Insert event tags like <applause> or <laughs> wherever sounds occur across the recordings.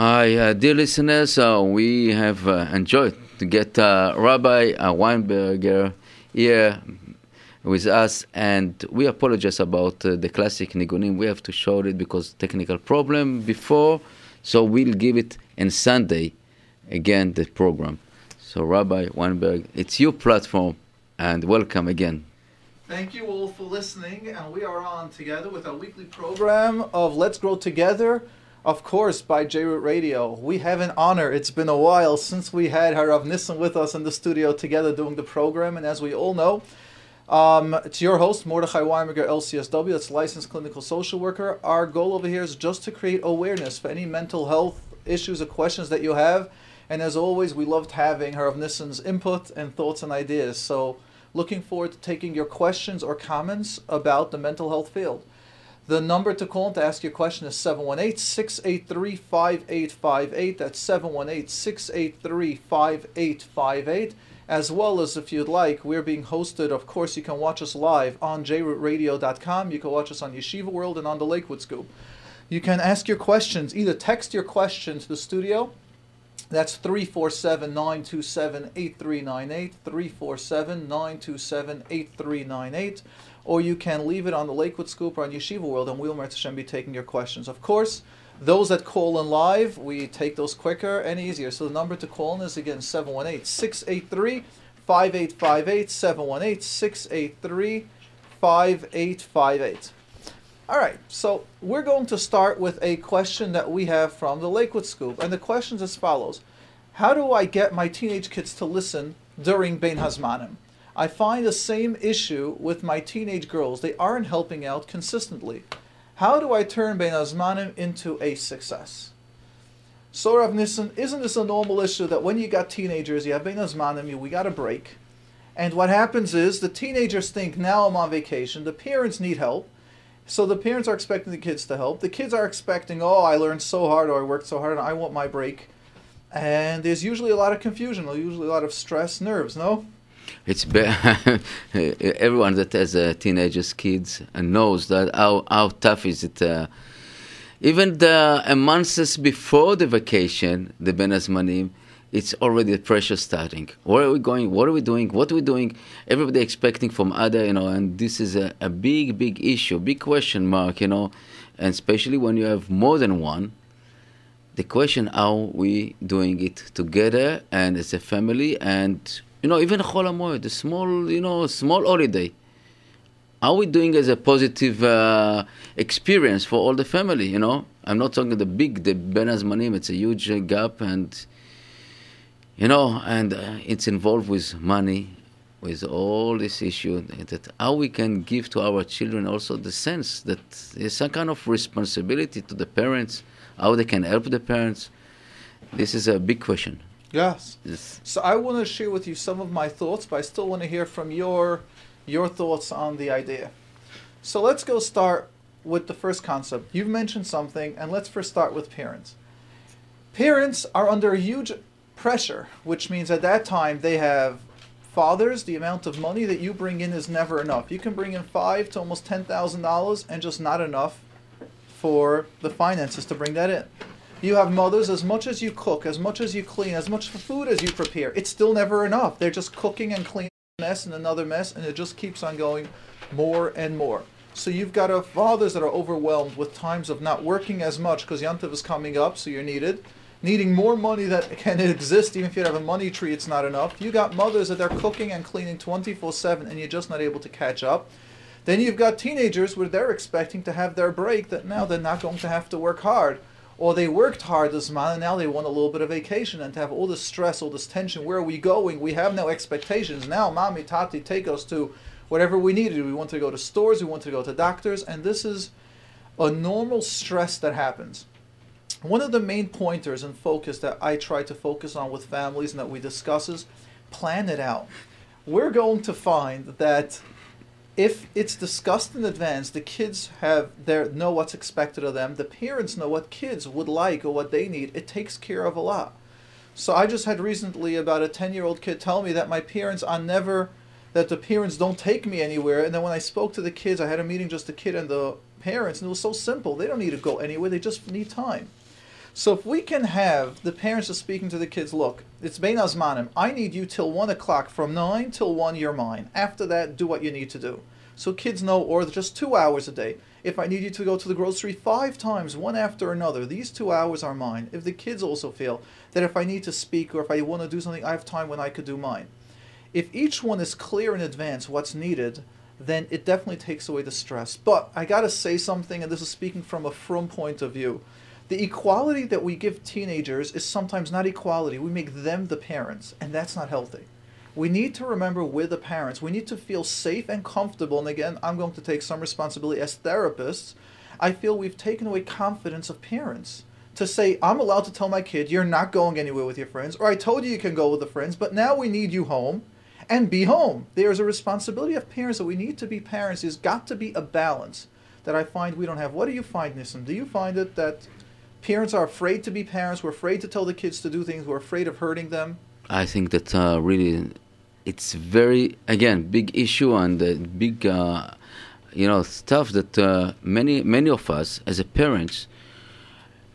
Hi, uh, dear listeners. Uh, we have uh, enjoyed to get uh, Rabbi uh, Winberger here with us, and we apologize about uh, the classic Nigunim. We have to show it because technical problem before, so we'll give it on Sunday again the program. So, Rabbi Weinberg, it's your platform, and welcome again. Thank you all for listening, and we are on together with our weekly program of Let's Grow Together, of course, by JRoot Radio. We have an honor. It's been a while since we had Harav Nissen with us in the studio together doing the program, and as we all know, um, it's your host, Mordechai Winberger, LCSW, that's licensed clinical social worker. Our goal over here is just to create awareness for any mental health issues or questions that you have. And as always, we loved having Harav Nissen's input and thoughts and ideas. So, looking forward to taking your questions or comments about the mental health field. The number to call to ask your question is 718 683 5858. That's 718 683 5858. As well as, if you'd like, we're being hosted. Of course, you can watch us live on jrootradio.com. You can watch us on Yeshiva World and on the Lakewood Scoop. You can ask your questions, either text your question to the studio that's 347 927 8398. 347 927 8398. Or you can leave it on the Lakewood Scoop or on Yeshiva World, and we'll Hashem be taking your questions. Of course, those that call in live, we take those quicker and easier. So the number to call in is again 718 683 5858. 718 683 5858. All right, so we're going to start with a question that we have from the Lakewood Scoop, and the question is as follows: How do I get my teenage kids to listen during Bein Hazmanim? I find the same issue with my teenage girls; they aren't helping out consistently. How do I turn Bein Hazmanim into a success? So Rav Nissen, isn't this a normal issue that when you got teenagers, you have Bein Hazmanim, we got a break, and what happens is the teenagers think now I'm on vacation, the parents need help so the parents are expecting the kids to help. The kids are expecting, oh, I learned so hard or I worked so hard and I want my break. And there's usually a lot of confusion, usually a lot of stress, nerves, no? It's be- <laughs> everyone that has uh, teenagers, kids, and knows that how, how tough is it. Uh, even the uh, months before the vacation, the Bein Hazmanim, it's already the pressure starting. Where are we going? What are we doing? What are we doing? Everybody expecting from other, you know, and this is a, a big, big issue, big question mark, you know, and especially when you have more than one. The question how we doing it together and as a family and you know even Chol Hamoed, a small you know small holiday. Are we doing as a positive uh, experience for all the family? You know, I'm not talking the big the Bein Hazmanim. It's a huge uh, gap and you know, and uh, it's involved with money, with all this issue that how we can give to our children also the sense that there's some kind of responsibility to the parents, how they can help the parents. This is a big question. Yes. yes. So I want to share with you some of my thoughts, but I still want to hear from your your thoughts on the idea. So let's go start with the first concept. You've mentioned something, and let's first start with parents. Parents are under a huge pressure, which means at that time they have fathers, the amount of money that you bring in is never enough. You can bring in five to almost ten thousand dollars and just not enough for the finances to bring that in. You have mothers, as much as you cook, as much as you clean, as much food as you prepare, it's still never enough. They're just cooking and cleaning mess and another mess, and it just keeps on going more and more. So you've got a fathers that are overwhelmed with times of not working as much because Yantav is coming up, so you're needed needing more money that <laughs> can exist even if you have a money tree it's not enough you got mothers that are cooking and cleaning 24-7 and you're just not able to catch up then you've got teenagers where they're expecting to have their break that now they're not going to have to work hard or they worked hard this month and now they want a little bit of vacation and to have all this stress all this tension. Where are we going? We have no expectations. Now mommy tati take us to whatever we needed we want to go to stores. We want to go to doctors. And this is a normal stress that happens. One of the main pointers and focus that I try to focus on with families and that we discuss is plan it out. We're going to find that if it's discussed in advance, the kids have their know what's expected of them. The parents know what kids would like or what they need. It takes care of a lot. So I just had recently about a ten year old kid tell me that my parents are never that the parents don't take me anywhere. And then when I spoke to the kids, I had a meeting just the kid and the parents, and it was so simple. They don't need to go anywhere. They just need time. So if we can have the parents are speaking to the kids, look, it's Bein Hazmanim. I need you till one o'clock. From nine till one, you're mine. After that, do what you need to do. So kids know, or just two hours a day. If I need you to go to the grocery five times, one after another, these two hours are mine. If the kids also feel that if I need to speak or if I want to do something, I have time when I could do mine. If each one is clear in advance what's needed, then it definitely takes away the stress. But I gotta say something, and this is speaking from a from point of view. The equality that we give teenagers is sometimes not equality. We make them the parents, and that's not healthy. We need to remember we're the parents. We need to feel safe and comfortable. And again, I'm going to take some responsibility as therapists. I feel we've taken away confidence of parents to say, I'm allowed to tell my kid, you're not going anywhere with your friends, or I told you you can go with the friends, but now we need you home and be home. There's a responsibility of parents that we need to be parents. There's got to be a balance that I find we don't have. What do you find, Nissim? Do you find it that parents are afraid to be parents. We're afraid to tell the kids to do things. We're afraid of hurting them. I think that uh, really, it's very again big issue and uh, big, uh, you know, stuff that uh, many many of us as a parents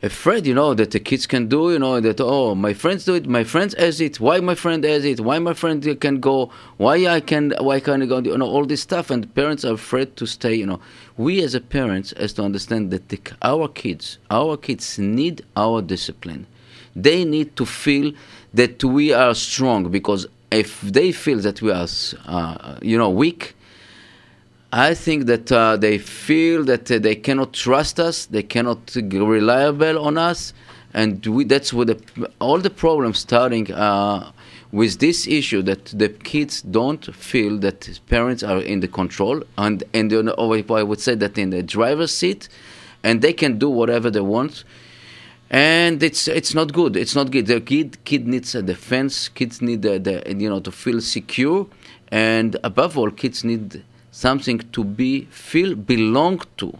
afraid, you know, that the kids can do, you know, that oh, my friends do it, my friends has it, why my friend has it, why my friend can go, why I can, why can't I go, you know, all this stuff, and parents are afraid to stay, you know. We as a parents has to understand that the, our kids, our kids need our discipline. They need to feel that we are strong because if they feel that we are, uh, you know, weak, I think that uh, they feel that uh, they cannot trust us, they cannot reliable on us, and we, that's what the, all the problems starting uh, with this issue that the kids don't feel that parents are in the control and and you I would say that in the driver's seat, and they can do whatever they want. And it's it's not good. It's not good. The kid kid needs a defense. Kids need the, the you know to feel secure, and above all, kids need something to be feel belong to.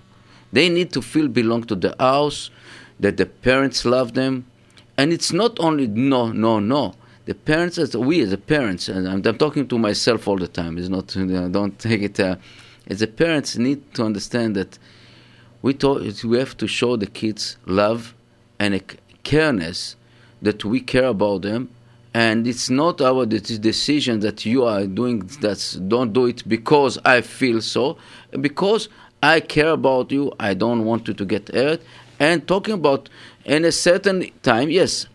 They need to feel belong to the house, that the parents love them, and it's not only no, no, no. The parents, as we as the parents, and I'm, I'm, talking to myself all the time. It's not, <laughs> don't take it. Uh, as the parents need to understand that we we have to show the kids love and a careness that we care about them and it's not our decision that you are doing that don't do it because i feel so. Because i care about you i don't want you to get hurt. And talking about in a certain time yes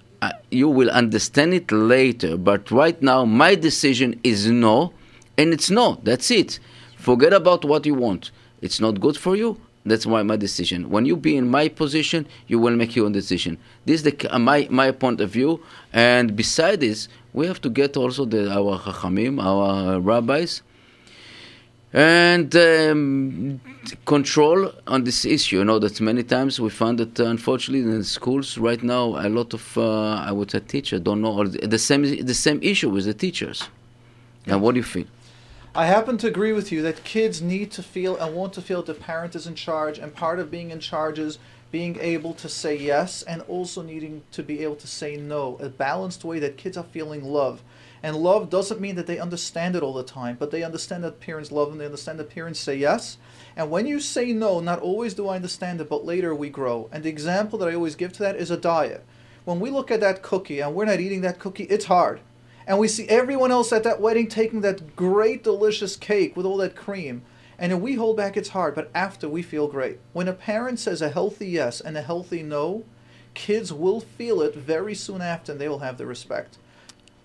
you will understand it later. But right now my decision is no and it's no. That's it. Forget about what you want. It's not good for you that's why my decision. When you be in my position, you will make your own decision. This is the, uh, my my point of view. And beside this, we have to get also the, our chachamim, our rabbis, and um, control on this issue. You know that many times we found that uh, unfortunately in schools right now a lot of uh, I would say teachers don't know or the same the same issue with the teachers. And what do you feel? I happen to agree with you that kids need to feel and want to feel that the parent is in charge, and part of being in charge is being able to say yes and also needing to be able to say no. A balanced way that kids are feeling love. And love doesn't mean that they understand it all the time, but they understand that parents love them, they understand that parents say yes. And when you say no, not always do I understand it, but later we grow. And the example that I always give to that is a diet. When we look at that cookie and we're not eating that cookie, it's hard and we see everyone else at that wedding taking that great delicious cake with all that cream and if we hold back it's hard but after we feel great when a parent says a healthy yes and a healthy no kids will feel it very soon after and they will have the respect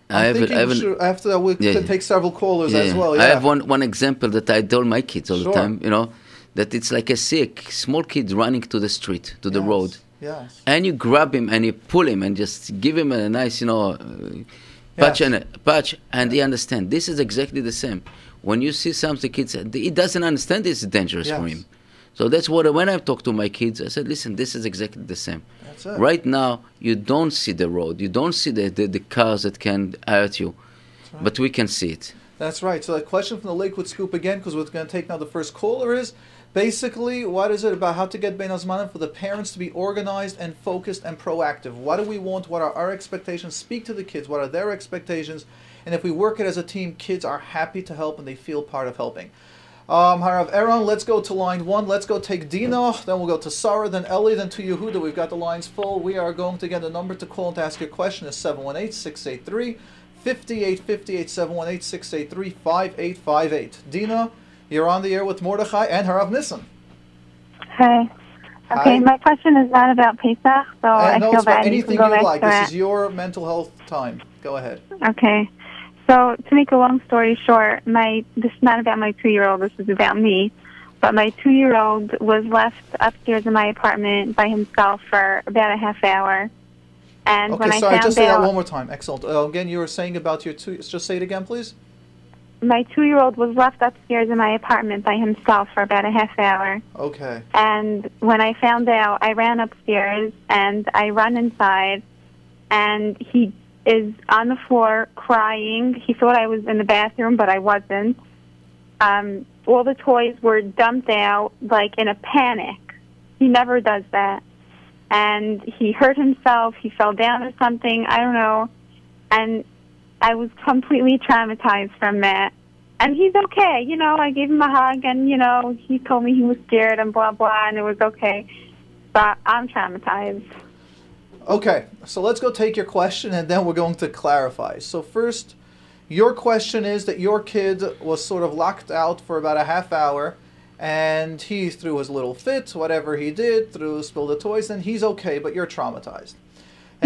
I have, I have after that we yeah, can take several callers yeah, as well. Yeah. I have one, one example that I tell my kids all sure. the time, you know, that it's like a sick small kid running to the street, to the yes. road. Yes. And you grab him and you pull him and just give him a nice, you know, patch yes. and patch, and he understand. This is exactly the same. When you see something, kids, he doesn't understand it's dangerous yes. for him. So that's what when I talk to my kids, I said, listen, this is exactly the same. Right now, you don't see the road, you don't see the, the, the cars that can hurt you, right. but we can see it. That's right. So, the question from the Lakewood Scoop again, because we're going to take now the first caller is Basically, what is it about how to get Bein Hazmanim for the parents to be organized and focused and proactive? What do we want? What are our expectations? Speak to the kids. What are their expectations? And if we work it as a team, kids are happy to help and they feel part of helping. Um, Harav Aaron, let's go to line one. Let's go take Dina. Then we'll go to Sarah, then Ellie, then to Yehuda. We've got the lines full. We are going to get a number to call and to ask your question is 718 683 5858 718 683 5858. Dina, you're on the air with Mordechai and Harav Nissen. Hi. Okay, Hi. my question is not about Pesach, so I And no, feel it's about bad. anything you you like. This to is your mental health time. Go ahead. Okay. So to make a long story short, my this is not about my two year old. This is about me. But my two year old was left upstairs in my apartment by himself for about a half hour. And when Okay, I sorry, found just say that one more time. Excellent. Uh, again, you were saying about your two. Just say it again, please. My two year old was left upstairs in my apartment by himself for about a half hour. Okay. And when I found out, I ran upstairs and I run inside, and he is on the floor crying. He thought I was in the bathroom, but I wasn't. Um, all the toys were dumped out, like in a panic. He never does that. And he hurt himself. He fell down or something. I don't know. And I was completely traumatized from that. And he's okay. You know, I gave him a hug and, you know, he told me he was scared and blah, blah, and it was okay. But I'm traumatized. Okay, so let's go take your question and then we're going to clarify. So, first, your question is that your kid was sort of locked out for about a half hour and he threw his little fit, whatever he did, threw, spilled the toys, and he's okay, but you're traumatized.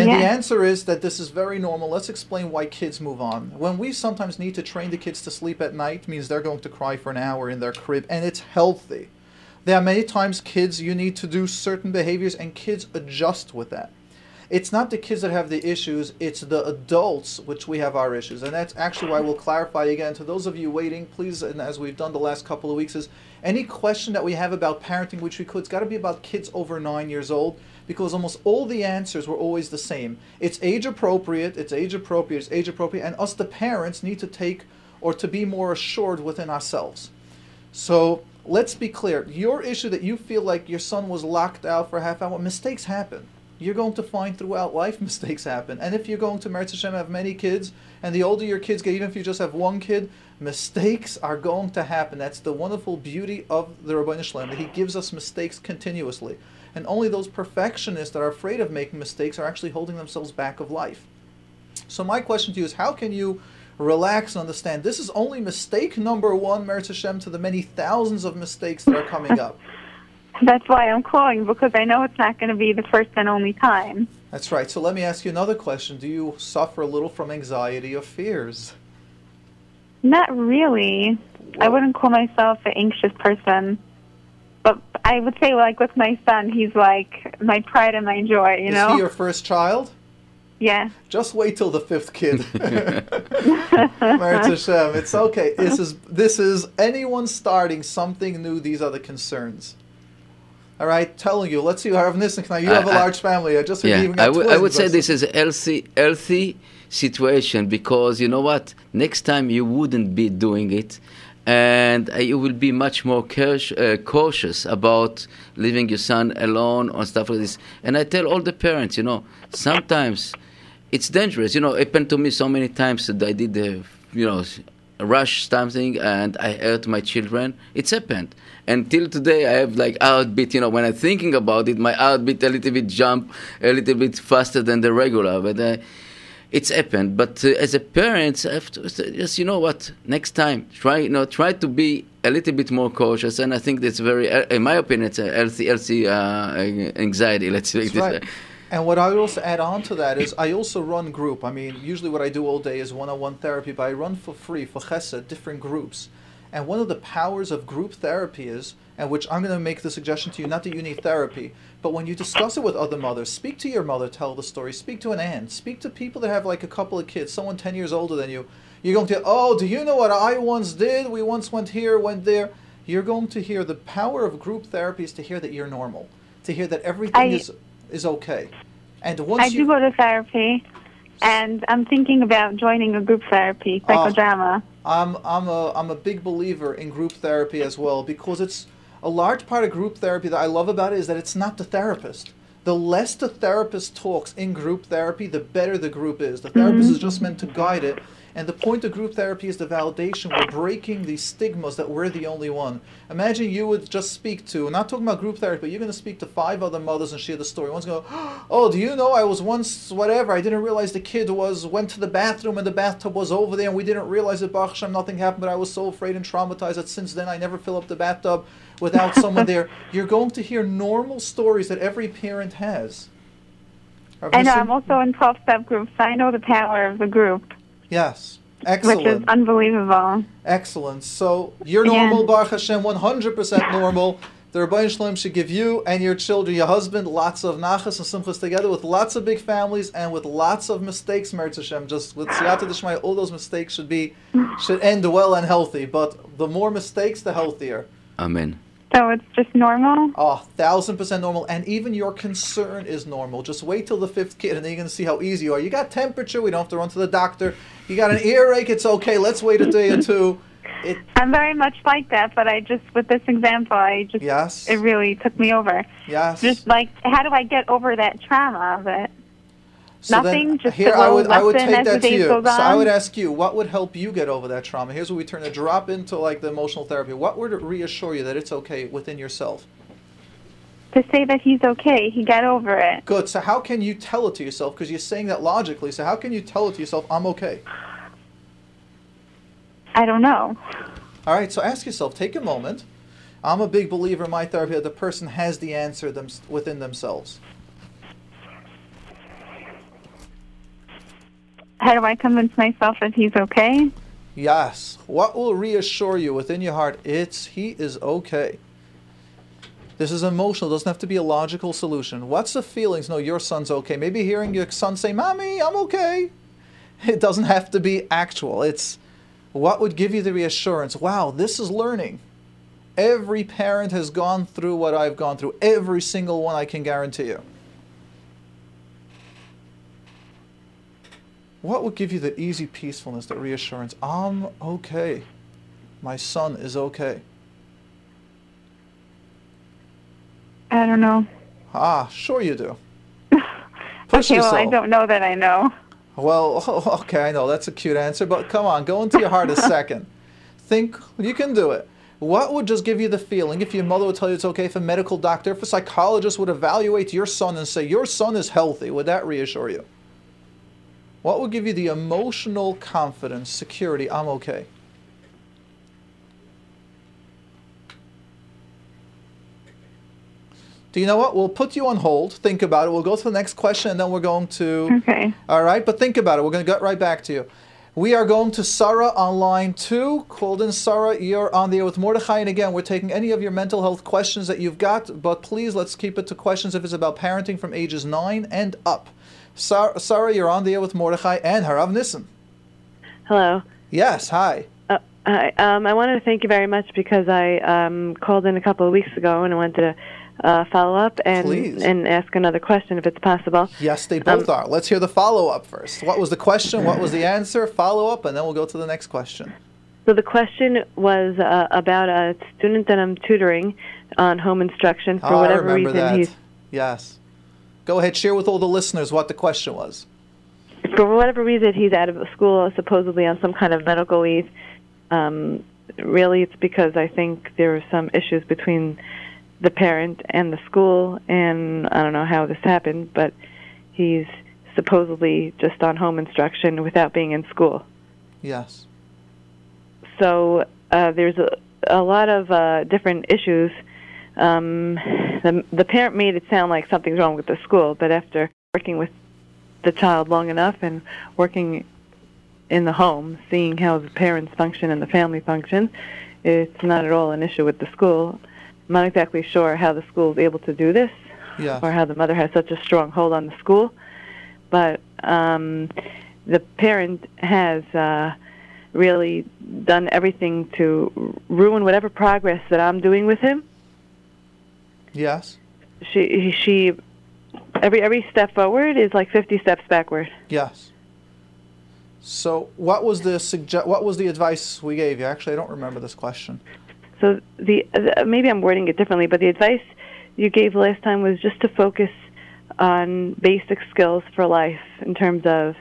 And the answer is that this is very normal. Let's explain why kids move on. When we sometimes need to train the kids to sleep at night, means they're going to cry for an hour in their crib, and it's healthy. There are many times kids you need to do certain behaviors, and kids adjust with that. It's not the kids that have the issues, it's the adults which we have our issues. And that's actually why we'll clarify again to those of you waiting, please, and as we've done the last couple of weeks, is any question that we have about parenting, which we could, it's got to be about kids over nine years old, because almost all the answers were always the same. It's age appropriate, it's age appropriate, it's age appropriate, and us, the parents, need to take or to be more assured within ourselves. So let's be clear. Your issue that you feel like your son was locked out for a half hour, mistakes happen. You're going to find throughout life <laughs> mistakes happen. And if you're going to Meretz Hashem have many kids, and the older your kids get, even if you just have one kid, mistakes are going to happen. That's the wonderful beauty of the Ribono Shel Olam, that he gives us mistakes continuously. And only those perfectionists that are afraid of making mistakes are actually holding themselves back of life. So my question to you is, how can you relax and understand this is only mistake number one, Meretz Hashem, to the many thousands of mistakes that are coming up. <laughs> That's why I'm calling, because I know it's not going to be the first and only time. That's right. So let me ask you another question. Do you suffer a little from anxiety or fears? Not really. I wouldn't call myself an anxious person. But I would say, like, with my son, he's like my pride and my joy, you is know? he your first child? yeah. Just wait till the fifth kid. <laughs> <laughs> Meretz Hashem. It's okay. This is this is anyone starting something new. These are the concerns. All right, telling you. Let's see. Harav Nissen, now you have a I- I- large family. I just Yeah, even I would I would say this is a healthy, healthy situation because you know what? Next time you wouldn't be doing it, and uh, you will be much more cautious, uh, about leaving your son alone or stuff like this. And I tell all the parents, you know, sometimes it's dangerous. You know, it happened to me so many times that I did the, you know, rush something and I hurt my children. It's happened. Until today, I have like heartbeat. You know, when I'm thinking about it, my heartbeat a little bit jump a little bit faster than the regular. But uh, it's happened. But uh, as a parent, I have to say, just you know what? Next time, try you know try to be a little bit more cautious. And I think that's very, uh, in my opinion, it's a healthy, healthy uh, anxiety. Let's say right. And what I would also add on to that is I also run group. I mean, usually what I do all day is one-on-one therapy, but I run for free for Chesed, different groups. And one of the powers of group therapy is, and which I'm going to make the suggestion to you, not that you need therapy, but when you discuss it with other mothers, speak to your mother, tell the story, speak to an aunt, speak to people that have like a couple of kids, someone 10 years older than you. You're going to, oh, do you know what I once did? We once went here, went there. You're going to hear the power of group therapy is to hear that you're normal, to hear that everything I- is is okay. And once I you do go to therapy, and I'm thinking about joining a group therapy, Oh. psychodrama. I'm I'm a I'm a big believer in group therapy as well because it's a large part of group therapy that I love about it is that it's not the therapist. The less the therapist talks in group therapy, the better the group is. The therapist mm-hmm. is just meant to guide it And the point of group therapy is the validation. We're breaking these stigmas that we're the only one. Imagine you would just speak to, not talking about group therapy, but you're going to speak to five other mothers and share the story. One's going, <gasps> oh, do you know I was once whatever? I didn't realize the kid was went to the bathroom and the bathtub was over there, and we didn't realize that Baruch Hashem nothing happened, but I was so afraid and traumatized that since then I never fill up the bathtub without <laughs> someone there. You're going to hear normal stories that every parent has. I know. I'm also in 12 step groups, so I know the power of the group. Yes. Excellent. Which is unbelievable. Excellent. So you're normal, yeah. Baruch Hashem, 100% normal. The Ribono Shel Olam should give you and your children, your husband, lots of nachas and simchas together with lots of big families and with lots of mistakes, Meretz Hashem. Just with Siyata Dishmai, all those mistakes should be should end well and healthy. But the more mistakes, the healthier. Amen. So it's just normal? Oh, thousand percent normal. And even your concern is normal. Just wait till the fifth kid and then you're going to see how easy you are. You got temperature, we don't have to run to the doctor. You got an earache, it's okay. Let's wait a day or two. It, I'm very much like that, but I just, with this example, I just, yes. it really took me over. Yes. Just like, how do I get over that trauma of it? So Nothing. Then, just here I would I would take that to you. So I would ask you, what would help you get over that trauma? Here's where we turn a drop into like the emotional therapy. What would reassure you that it's okay within yourself? To say that he's okay, he got over it. Good. So how can you tell it to yourself? Because you're saying that logically. So how can you tell it to yourself, I'm okay? I don't know. All right. So ask yourself. Take a moment. I'm a big believer in my therapy that the person has the answer them, within themselves. How do I convince myself that he's okay? Yes. What will reassure you within your heart? It's he is okay. This is emotional. It doesn't have to be a logical solution. What's the feelings? No, your son's okay. Maybe hearing your son say, "Mommy, I'm okay." <laughs> It doesn't have to be actual. It's what would give you the reassurance? Wow, this is learning. Every parent has gone through what I've gone through. Every single one, I can guarantee you. What would give you the easy peacefulness, the reassurance? I'm okay. My son is okay. I don't know. Ah, sure you do. <laughs> Push okay, yourself. well, I don't know that I know. Well, <laughs> okay, I know that's a cute answer, but come on, go into your heart a <laughs> second. Think you can do it. What would just give you the feeling if your mother would tell you it's okay, if a medical doctor, if a psychologist would evaluate your son and say your son is healthy, would that reassure you? What will give you the emotional confidence, security, I'm okay? Do you know what? We'll put you on hold. Think about it. We'll go to the next question and then we're going to. Okay. All right, but think about it. We're going to get right back to you. We are going to Sarah on line two. Called in Sarah, you're on the air with Mordechai. And again, we're taking any of your mental health questions that you've got, but please let's keep it to questions if it's about parenting from ages nine and up. Sarah, Sarah, you're on the air with Mordechai and Harav Nissen. Hello. Yes, hi. Uh, hi. Um, I wanted to thank you very much because I um, called in a couple of weeks ago and I wanted to uh, follow up and Please. and ask another question if it's possible. Yes, they both um, are. Let's hear the follow up first. What was the question? What was the <laughs> answer? Follow up, and then we'll go to the next question. So the question was uh, about a student that I'm tutoring on home instruction for oh, whatever reason that. he's. Yes. Go ahead, share with all the listeners what the question was. For whatever reason, he's out of school, supposedly on some kind of medical leave. Um, really, it's because I think there are some issues between the parent and the school, and I don't know how this happened, but he's supposedly just on home instruction without being in school. Yes. So uh, there's a, a lot of uh, different issues um, the the parent made it sound like something's wrong with the school, but after working with the child long enough and working in the home, seeing how the parents function and the family functions, it's not at all an issue with the school. I'm not exactly sure how the school is able to do this, yeah. or how the mother has such a strong hold on the school, but um, the parent has. Uh, really done everything to ruin whatever progress that I'm doing with him Yes. She she every every step forward is like 50 steps backward. Yes. So, what was the suggest? What was the advice we gave you? Actually, I don't remember this question. So the uh, maybe I'm wording it differently, but the advice you gave last time was just to focus on basic skills for life in terms of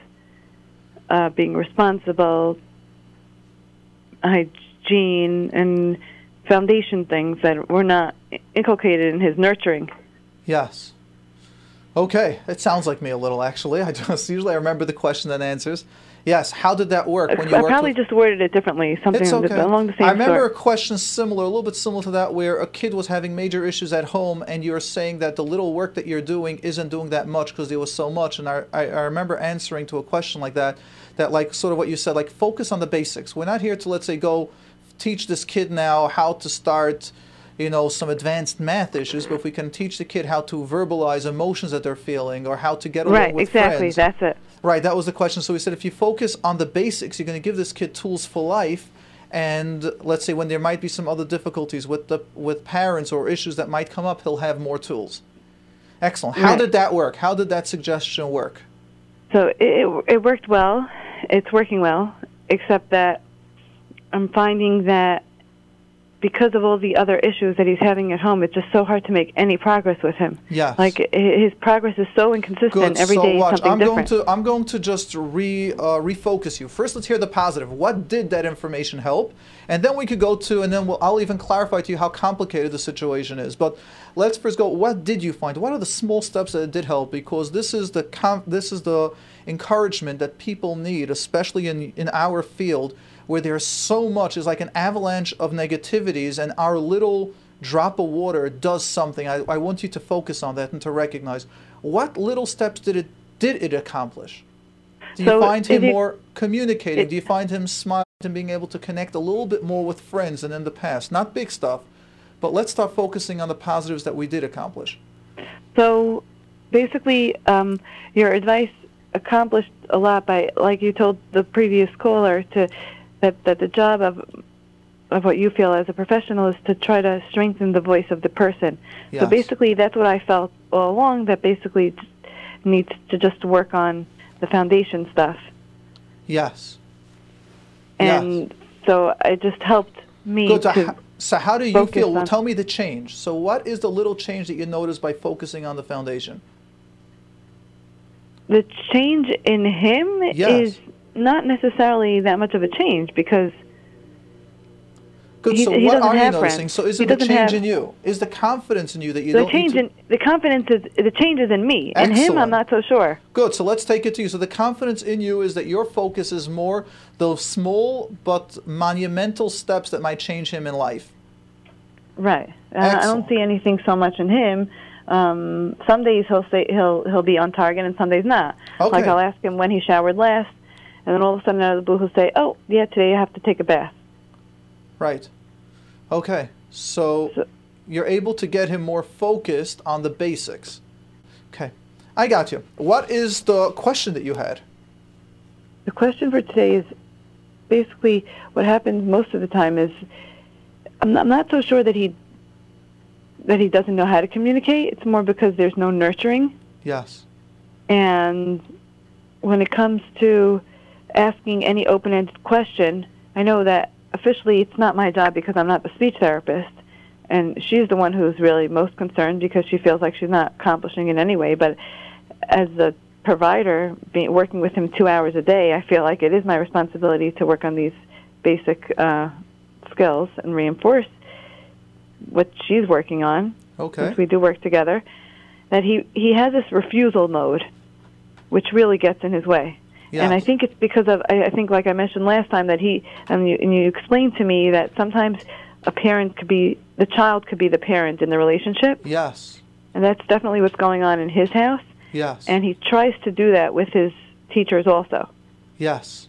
uh, being responsible, hygiene, and foundation things that were not inculcated in his nurturing. Yes. Okay, it sounds like me a little actually. <laughs> I just usually I remember the question and answers. Yes, how did that work when you I probably just worded it differently, something It's okay. along the same I remember sort. a question similar, a little bit similar to that, where a kid was having major issues at home, and you're saying that the little work that you're doing isn't doing that much because there was so much. And I, I, I remember answering to a question like that, that like sort of what you said, like focus on the basics. We're not here to let's say go teach this kid now how to start. You know, some advanced math issues, but if we can teach the kid how to verbalize emotions that they're feeling or how to get along Right, with exactly. friends. That's it. Right, that was the question. So we said if you focus on the basics, you're going to give this kid tools for life. And let's say when there might be some other difficulties with the with parents or issues that might come up, he'll have more tools. Excellent. How Right. did that work? How did that suggestion work? So it it worked well. It's working well, except that I'm finding that because of all the other issues that he's having at home, it's just so hard to make any progress with him. Yes. Like his progress is so inconsistent. Good. Every so day watch. something I'm different. going to I'm going to just re uh, refocus you. First, let's hear the positive. What did that information help? And then we could go to, and then we'll, I'll even clarify to you how complicated the situation is. But let's first go. What did you find? What are the small steps that did help? Because this is the com- this is the encouragement that people need, especially in in our field where there's so much. It's like an avalanche of negativities, and our little drop of water does something. I, I want you to focus on that and to recognize what little steps did it did it accomplish. Do you So find him it- more communicating? it- Do you find him smiling and being able to connect a little bit more with friends than in the past? Not big stuff, but let's start focusing on the positives that we did accomplish. So basically, um, your advice accomplished a lot by, like you told the previous caller, to that that the job of of what you feel as a professional is to try to strengthen the voice of the person. So basically, that's what I felt all along. That basically needs to just work on the foundation stuff, Yes. Yes. and so it just helped me Good. So, to. ho- so how do you feel? Well, tell me the change. So what is the little change that you notice by focusing on the foundation? the change in him Yes. is not necessarily that much of a change because Good. He- so he what doesn't are you noticing? friends. So is it the change have- in you? Is the confidence in you that you the don't change to- in the confidence is the change is in me. In him, I'm not so sure. Good. So let's take it to you. So the confidence in you is that your focus is more those small but monumental steps that might change him in life. Right. Uh, I don't see anything so much in him. Um, some days he'll say he'll he'll be on target, and some days not. Okay. Like I'll ask him when he showered last, and then all of a sudden out of the blue he'll say, "Oh, yeah, today I have to take a bath." Right. Okay. So, So- you're able to get him more focused on the basics. Okay. I got you. What is the question that you had? The question for today is basically what happens most of the time is I'm not, I'm not so sure that he that he doesn't know how to communicate. It's more because there's no nurturing. Yes. And when it comes to asking any open-ended question, I know that officially it's not my job because I'm not the speech therapist, and she's the one who's really most concerned because she feels like she's not accomplishing in any way. But as a provider, being, working with him two hours a day, I feel like it is my responsibility to work on these basic uh, skills and reinforce what she's working on Okay. since we do work together, that he he has this refusal mode, which really gets in his way. And I think it's because of I, I think like I mentioned last time that he and you, and you explained to me that sometimes a parent could be the child could be the parent in the relationship, Yes. and that's definitely what's going on in his house. Yes. And he tries to do that with his teachers also, yes.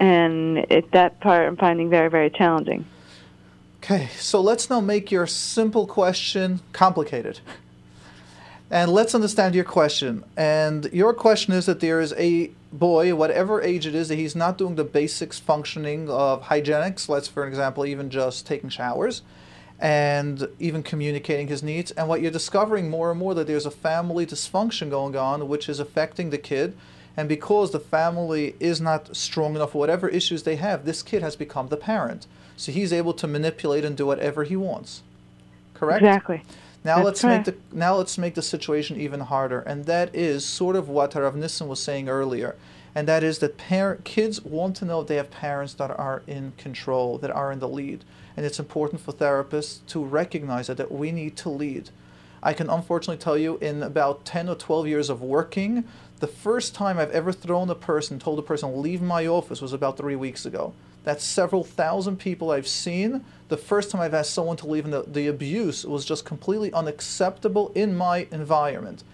and it, that part I'm finding very very challenging. Okay, so let's now make your simple question complicated. And let's understand your question. And your question is that there is a boy, whatever age it is, that he's not doing the basics functioning of hygienics. Let's, for example, even just taking showers and even communicating his needs. And what you're discovering more and more that there's a family dysfunction going on, which is affecting the kid. And because the family is not strong enough, whatever issues they have, this kid has become the parent. So he's able to manipulate and do whatever he wants. Correct? Exactly. Now That's let's make the now let's make the situation even harder, and that is sort of what Rav Nissen was saying earlier. and that is that parent, kids want to know they have parents that are in control, that are in the lead. And it's important for therapists to recognize that, that we need to lead. I can unfortunately tell you, in about 10 or 12 years of working, the first time I've ever thrown a person, told a person, leave my office, was about three weeks ago. That's several thousand people I've seen. The first time I've asked someone to leave, and the, the abuse was just completely unacceptable in my environment.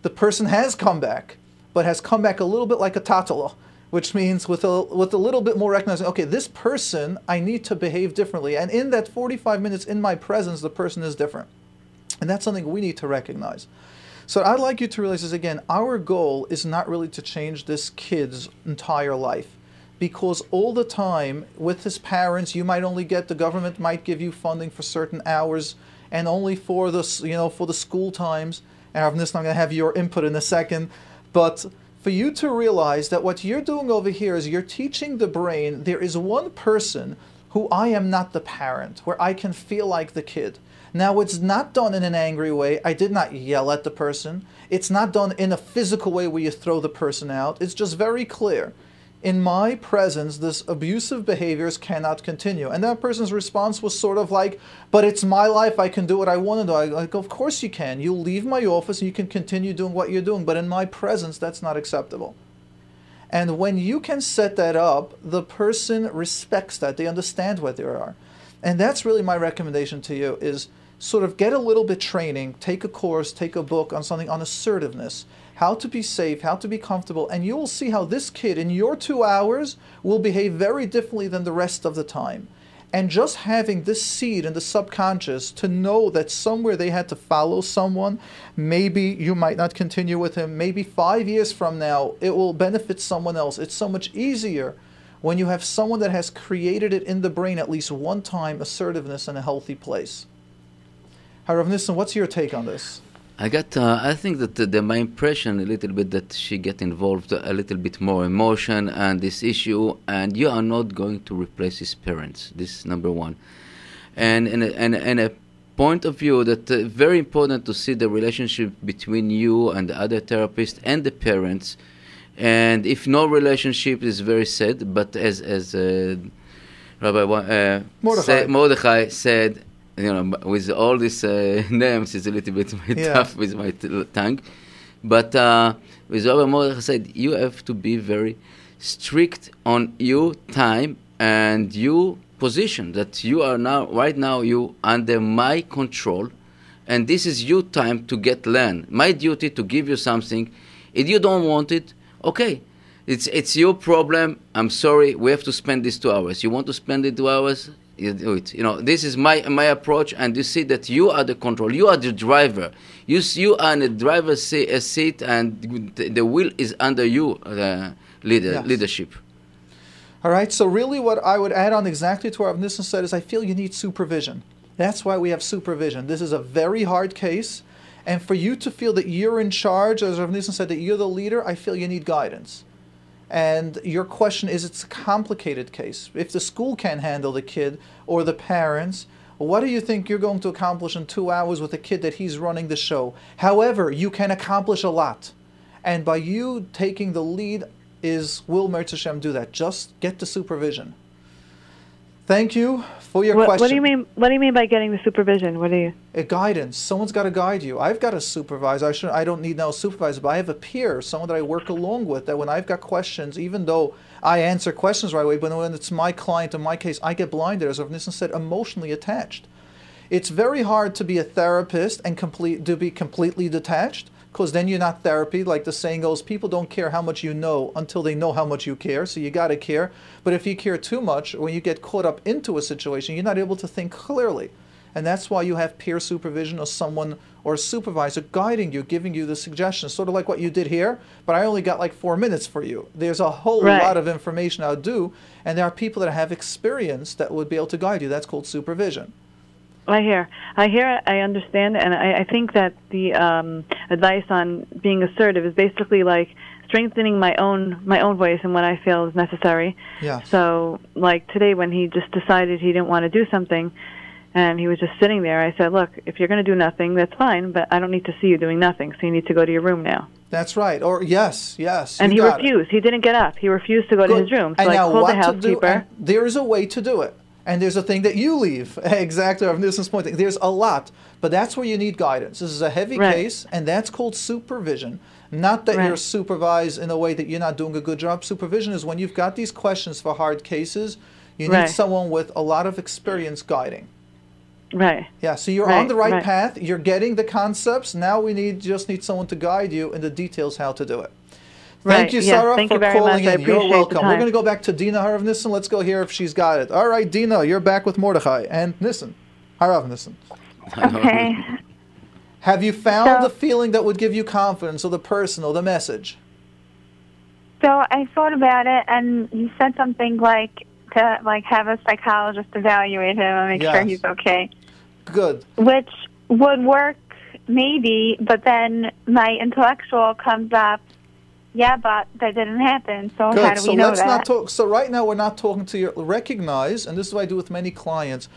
The person has come back, but has come back a little bit like a tatala, which means with a, with a little bit more recognizing, okay, this person, I need to behave differently. And in that 45 minutes in my presence, the person is different. And that's something we need to recognize. So I'd like you to realize is again, our goal is not really to change this kid's entire life. Because all the time with his parents, you might only get the government might give you funding for certain hours and only for the you know for the school times. And I'm just not going to have your input in a second, but for you to realize that what you're doing over here is you're teaching the brain there is one person who I am not the parent, where I can feel like the kid. Now, it's not done in an angry way. I did not yell at the person. It's not done in a physical way where you throw the person out. It's just very clear. In my presence, this abusive behaviors cannot continue. And that person's response was sort of like, but it's my life. I can do what I want to do. I like, of course you can. You leave my office and you can continue doing what you're doing. But in my presence, that's not acceptable. And when you can set that up, the person respects that. They understand what they are. And that's really my recommendation to you is sort of get a little bit training, take a course, take a book on something on assertiveness, how to be safe, how to be comfortable, and you will see how this kid in your two hours will behave very differently than the rest of the time. And just having this seed in the subconscious to know that somewhere they had to follow someone, maybe you might not continue with him, maybe five years from now it will benefit someone else. It's so much easier when you have someone that has created it in the brain at least one time assertiveness in a healthy place. Harav Nissen, what's your take on this? I got. Uh, I think that the, the, my impression a little bit that she get involved a little bit more emotion and this issue, and you are not going to replace his parents. This is number one, and and and, and a point of view that uh, very important to see the relationship between you and the other therapist and the parents, and if no relationship is very sad. But as as uh, Rabbi uh, Mordechai. Say, Mordechai said you know, with all these uh, <laughs> names, it's a little bit yeah. tough with my t- tongue. But uh, with Rabbi Mordechai I said, you have to be very strict on your time and your position. That you are now, right now, you under my control, and this is your time to get land. My duty to give you something. If you don't want it, okay. It's it's your problem. I'm sorry. We have to spend these two hours. You want to spend the two hours? You do it. You know, this is my my approach, and you see that you are the control, you are the driver. You you are in the driver's seat, and the wheel is under you, uh, leader, yes. leadership. All right. So really, what I would add on exactly to what Rav said is, I feel you need supervision. That's why we have supervision. This is a very hard case, and for you to feel that you're in charge, as Rav said, that you're the leader, I feel you need guidance. And your question is it's a complicated case. If the school can't handle the kid or the parents, what do you think you're going to accomplish in two hours with a kid that he's running the show? However, you can accomplish a lot. And by you taking the lead, is will Mertz Hashem do that? Just get the supervision. Thank you for your what, question. What do you mean? What do you mean by getting the supervision? What do you? A guidance. Someone's got to guide you. I've got a supervisor. I should. I don't need no supervisor, but I have a peer, someone that I work along with. That when I've got questions, even though I answer questions right away, but when it's my client, in my case, I get blinded, as Rav Nissen said, emotionally attached. It's very hard to be a therapist and complete to be completely detached because then you're not therapy. Like the saying goes, people don't care how much you know until they know how much you care. So you got to care. But if you care too much, when you get caught up into a situation, you're not able to think clearly. And that's why you have peer supervision or someone or a supervisor guiding you, giving you the suggestions, sort of like what you did here. But I only got like four minutes for you. There's a whole right. lot of information I would do, and there are people that have experience that would be able to guide you. That's called supervision. I hear, I hear, I understand, and I, I think that the um, advice on being assertive is basically like strengthening my own my own voice and what I feel is necessary. Yeah. So, like today, when he just decided he didn't want to do something, and he was just sitting there, I said, "Look, if you're going to do nothing, that's fine, but I don't need to see you doing nothing. So you need to go to your room now." That's right. Or yes, yes. and he got it. refused. He didn't get up. He refused to go to his room. So and I now called what the to do? housekeeper. There is a way to do it. And there's a thing that you leave. <laughs> exactly. Of Nissen's point. There's a lot, but that's where you need guidance. This is a heavy Right. case, and that's called supervision. Not that Right. you're supervised in a way that you're not doing a good job. Supervision is when you've got these questions for hard cases. You need someone with a lot of experience guiding. right. Yeah, so you're on the right, right. path. You're getting the concepts. Now we need just need someone to guide you in the details how to do it. Thank you, yeah, Sarah, thank for you calling much. In. You're welcome. We're going to go back to Dina Harav Nissen. Let's go hear if she's got it. All right, Dina, you're back with Mordechai and Nissen. Harav Nissen. Okay. Have you found So- the feeling that would give you confidence or the person or the message? So I thought about it, and you said something like to like have a psychologist evaluate him and make sure he's okay, Good. which would work maybe. But then my intellectual comes up. Yeah, but that didn't happen. So how do So we know let's that? not talk. So right now we're not talking to your recognize, and this is what I do with many clients,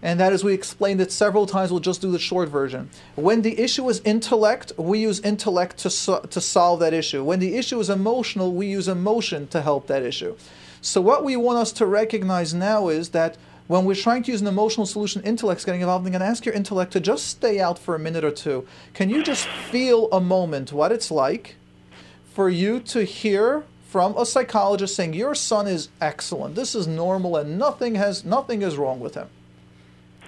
and that is we explained it several times. We'll just do the short version. When the issue is intellect, we use intellect to so, to solve that issue. When the issue is emotional, we use emotion to help that issue. So what we want us to recognize now is that. When we're trying to use an emotional solution, intellect's getting involved. I'm going to ask your intellect to just stay out for a minute or two. Can you just feel a moment what it's like? For you to hear from a psychologist saying your son is excellent. This is normal and nothing has nothing is wrong with him.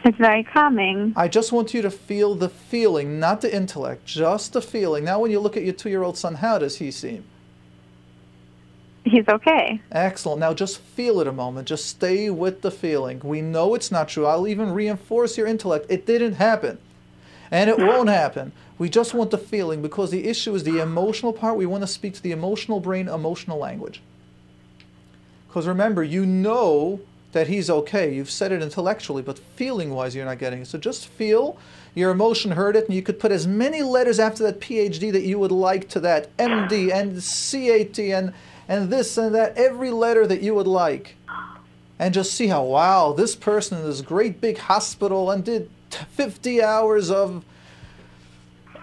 It's very calming. i just want you to feel the feeling not the intellect just the feeling. Now when you look at your two-year-old son how does he seem? He's okay. excellent. Now just feel it a moment. Just stay with the feeling. We know it's not true. I'll even reinforce your intellect. It didn't happen. And it <gasps> won't happen. We just want the feeling because the issue is the emotional part. We want to speak to the emotional brain, emotional language. Because remember, you know that he's okay. You've said it intellectually, but feeling wise, you're not getting it. So just feel your emotion heard it, and you could put as many letters after that PhD that you would like to that MD and CAT and, and this and that, every letter that you would like. And just see how, wow, this person in this great big hospital and did 50 hours of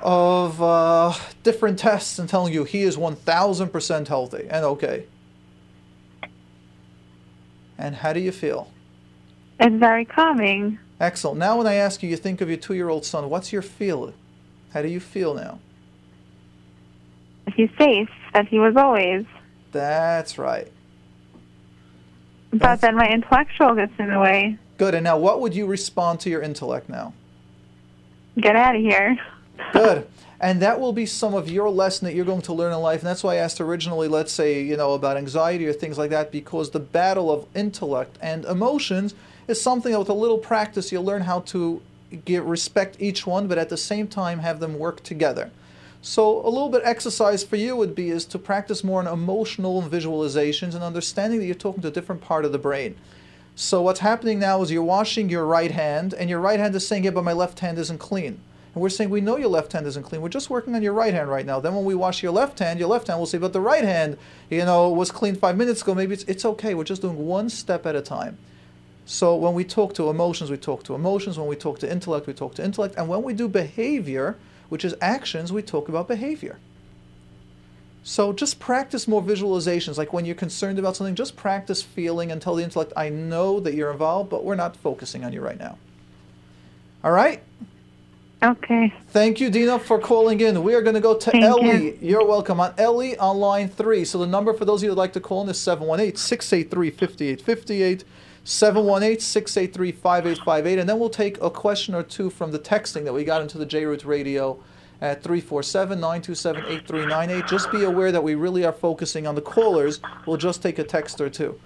of uh, different tests and telling you he is 1000% healthy and okay. And how do you feel? It's very calming. Excellent. Now, when I ask you, you think of your two year old son, what's your feeling? How do you feel now? He's safe, as he was always. That's right. But That's- then my intellectual gets in the way. Good. And now, what would you respond to your intellect now? Get out of here. Good. And that will be some of your lesson that you're going to learn in life. And that's why I asked originally, let's say, you know, about anxiety or things like that, because the battle of intellect and emotions is something that with a little practice you'll learn how to give respect each one, but at the same time have them work together. So a little bit exercise for you would be is to practice more on emotional visualizations and understanding that you're talking to a different part of the brain. So what's happening now is you're washing your right hand, and your right hand is saying, "Yeah, but my left hand isn't clean." And we're saying, "We know your left hand isn't clean. We're just working on your right hand right now." Then when we wash your left hand, your left hand will say, "But the right hand, you know, was clean five minutes ago. Maybe it's it's okay. We're just doing one step at a time." So when we talk to emotions, we talk to emotions. When we talk to intellect, we talk to intellect. And when we do behavior, which is actions, we talk about behavior. So just practice more visualizations. Like when you're concerned about something, just practice feeling and tell the intellect, I know that you're involved, but we're not focusing on you right now. All right? Okay. Thank you, Dina, for calling in. We are going to go to Thank Ellie. You. are welcome. On Ellie on line three. So the number for those of you who would like to call in is 718 683 5858. 718 683 5858. And then we'll take a question or two from the texting that we got into the JRoot radio at 347 927 8398. Just be aware that we really are focusing on the callers. We'll just take a text or two.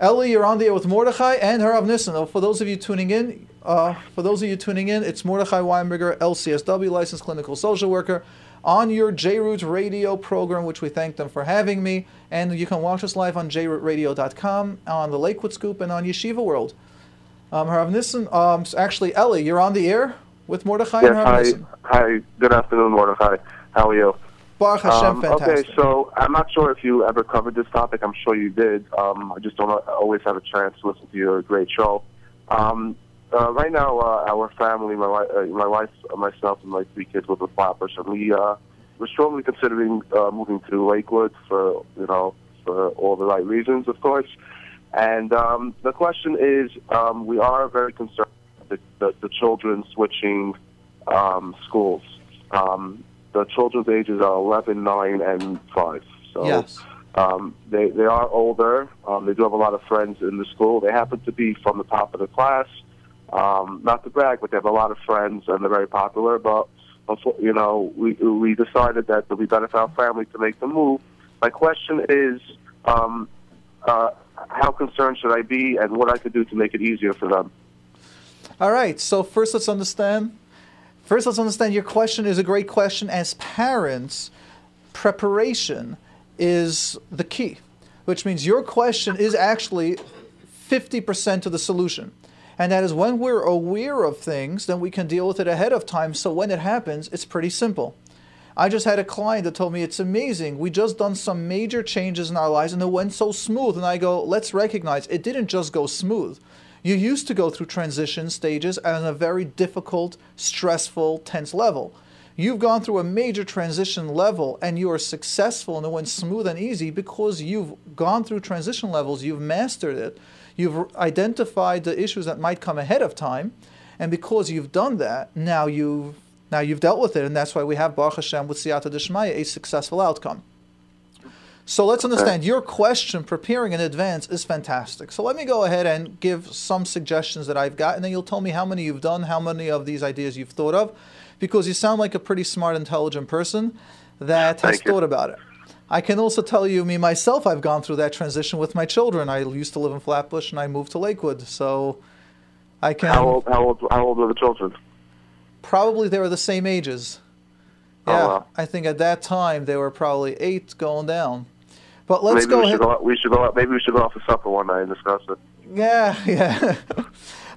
Ellie, you're on the air with Mordechai and Harav Nissen. For those of you tuning in, uh, for those of you tuning in, it's Mordechai Winberger, LCSW, licensed clinical social worker, on your JRoot radio program, which we thank them for having me. And you can watch us live on jrootradio.com, on the Lakewood Scoop, and on Yeshiva World. Um, Harav Nissen, um, actually, Ellie, you're on the air with Mordechai Yes, and Harav hi, Nissen. hi. Good afternoon, Mordechai. How are you? Baruch Hashem, Um, fantastic. okay, so I'm not sure if you ever covered this topic. I'm sure you did. Um, I just don't always have a chance to listen to your great show. Um, uh, right now, uh, our family, my wife, uh, my wife, uh, myself, and my three kids live with Flatbush, and we uh, we're strongly considering uh, moving to Lakewood for you know for all the right reasons, of course. And um, the question is, um, we are very concerned the, the, the children switching um, schools. Um, the children's ages are 11, 9, and 5. So Yes. um, they, they are older. Um, they do have a lot of friends in the school. They happen to be from the top of the class. Um, not to brag, but they have a lot of friends and they're very popular. But, you know, we, we decided that it would be better for our family to make the move. My question is, um, uh, how concerned should I be and what I could do to make it easier for them? All right. So first, let's understand. First, let's understand your question is a great question. As parents, preparation is the key, which means your question is actually 50% of the solution. And that is when we're aware of things, then we can deal with it ahead of time. So when it happens, it's pretty simple. I just had a client that told me it's amazing. We just done some major changes in our lives and it went so smooth. And I go, let's recognize it didn't just go smooth. You used to go through transition stages at a very difficult, stressful, tense level. You've gone through a major transition level and you are successful and it went smooth and easy because you've gone through transition levels, you've mastered it, you've identified the issues that might come ahead of time, and because you've done that, now you've now you've dealt with it, and that's why we have Baruch Hashem with Siyata Dishmaya, a successful outcome. So let's understand your question, preparing in advance, is fantastic. So let me go ahead and give some suggestions that I've got, and then you'll tell me how many you've done, how many of these ideas you've thought of, because you sound like a pretty smart, intelligent person that has you. thought about it. I can also tell you, me myself, I've gone through that transition with my children. I used to live in Flatbush and I moved to Lakewood, so I can How old, how old, how old are the children? probably they were the same ages. Oh, Yeah, wow. I think at that time they were probably eight going down. But let's maybe go we ahead. should go. We should go. Maybe we should go out for supper one night and discuss it. Yeah, <laughs> yeah.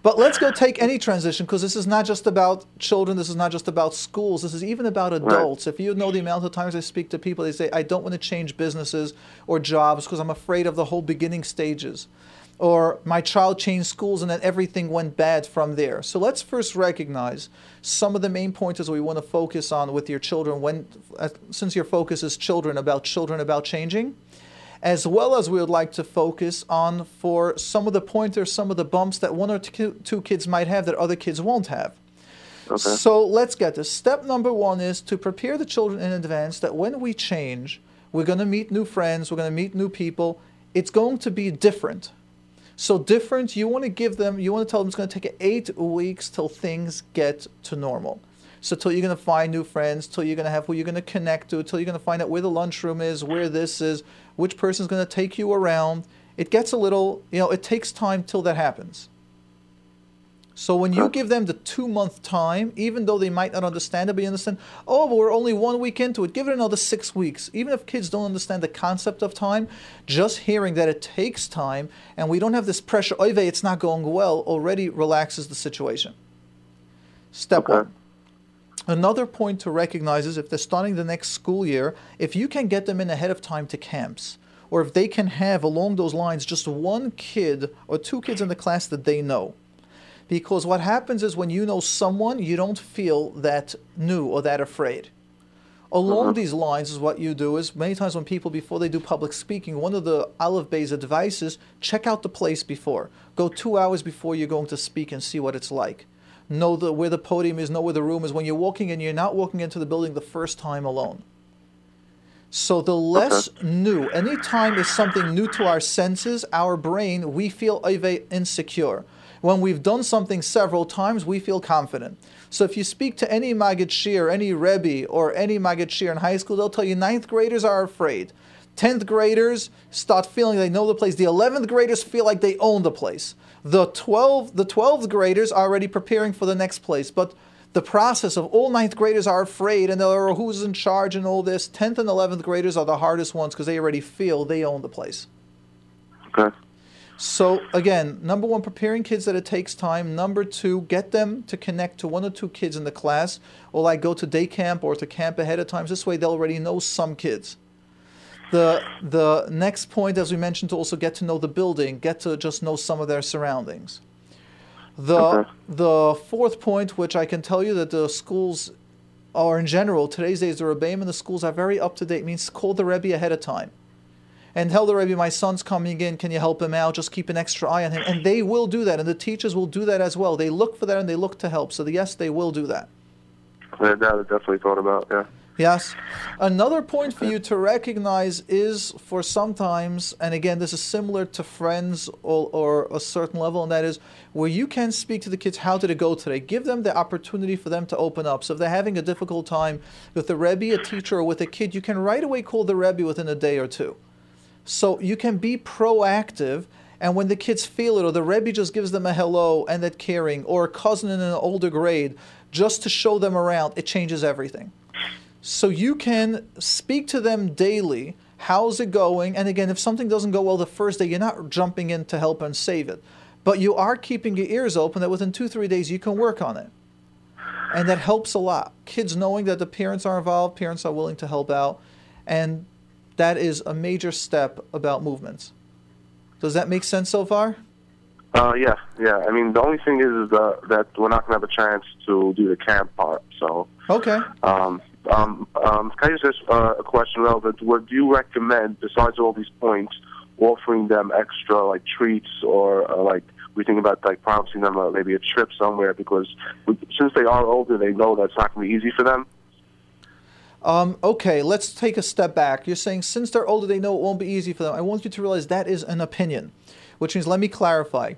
but let's go take any transition because this is not just about children. This is not just about schools. This is even about adults. If you know the amount of times I speak to people, they say, I don't want to change businesses or jobs because I'm afraid of the whole beginning stages. Or my child changed schools and then everything went bad from there. So let's first recognize some of the main pointers we want to focus on with your children when, uh, since your focus is children, about children, about changing as well as we would like to focus on for some of the pointers, some of the bumps that one or two, two kids might have that other kids won't have. Okay. So let's get this. Step number one is to prepare the children in advance that when we change, we're going to meet new friends, we're going to meet new people. It's going to be different. So different, you want to give them, you want to tell them it's going to take eight weeks till things get to normal. So till you're going to find new friends, till you're going to have who you're going to connect to, till you're going to find out where the lunchroom is, where this is, which person's going to take you around. It gets a little, you know, it takes time till that happens. So when you give them the two month time, even though they might not understand it, but you understand, oh, but we're only one week into it, give it another six weeks. Even if kids don't understand the concept of time, just hearing that it takes time and we don't have this pressure, oive, it's not going well, already relaxes the situation. Step Okay. one. Another point to recognize is if they're starting the next school year, if you can get them in ahead of time to camps, or if they can have along those lines just one kid or two kids in the class that they know. Because what happens is when you know someone, you don't feel that new or that afraid. Along uh-huh. these lines is what you do is many times when people before they do public speaking, one of the Olive Bay's advice is check out the place before. Go two hours before you're going to speak and see what it's like. Know the, where the podium is, know where the room is. When you're walking in, you're not walking into the building the first time alone. So the less new, anytime is something new to our senses, our brain, we feel insecure. When we've done something several times, we feel confident. So if you speak to any Maggid Shiur, any Rebbe, or any Maggid Shiur in high school, they'll tell you ninth graders are afraid. Tenth graders start feeling they know the place. The eleventh graders feel like they own the place. The twelve, the twelfth graders are already preparing for the next place, but the process of all ninth graders are afraid and they're oh, who's in charge and all this. Tenth and eleventh graders are the hardest ones because they already feel they own the place. Okay. So again, number one, preparing kids that it takes time. Number two, get them to connect to one or two kids in the class, or like go to day camp or to camp ahead of time. This way, they'll already know some kids. The the next point, as we mentioned, to also get to know the building, get to just know some of their surroundings. The Okay. the fourth point, which I can tell you that the schools are in general, today's days, the Rebbeim and the schools are very up to date. Means call the Rebbe ahead of time. And tell the Rebbe, my son's coming in, can you help him out? Just keep an extra eye on him. And they will do that, and the teachers will do that as well. They look for that and they look to help. So, yes, they will do that. Yeah, that I definitely thought about, yeah. Yes. Another point for you to recognize is for sometimes, and again, this is similar to friends or, or, a certain level, and that is where you can speak to the kids, how did it go today? Give them the opportunity for them to open up. So if they're having a difficult time with the Rebbe, a teacher, or with a kid, you can right away call the Rebbe within a day or two. So you can be proactive. And when the kids feel it, or the Rebbe just gives them a hello and that caring, or a cousin in an older grade, just to show them around, it changes everything. So you can speak to them daily. How's it going? And again, if something doesn't go well the first day, you're not jumping in to help and save it. But you are keeping your ears open that within two, three days you can work on it. And that helps a lot. Kids knowing that the parents are involved, parents are willing to help out. And that is a major step about movements. Does that make sense so far? Uh, yeah, yeah. I mean, the only thing is, is uh, that we're not going to have a chance to do the camp part. So okay. Um, um, um, can I just ask uh, a question relevant? What do you recommend, besides all these points, offering them extra like treats or uh, like we think about like promising them uh, maybe a trip somewhere because since they are older, they know that's not going to be easy for them. Um, okay, let's take a step back. You're saying since they're older, they know it won't be easy for them. I want you to realize that is an opinion, which means let me clarify.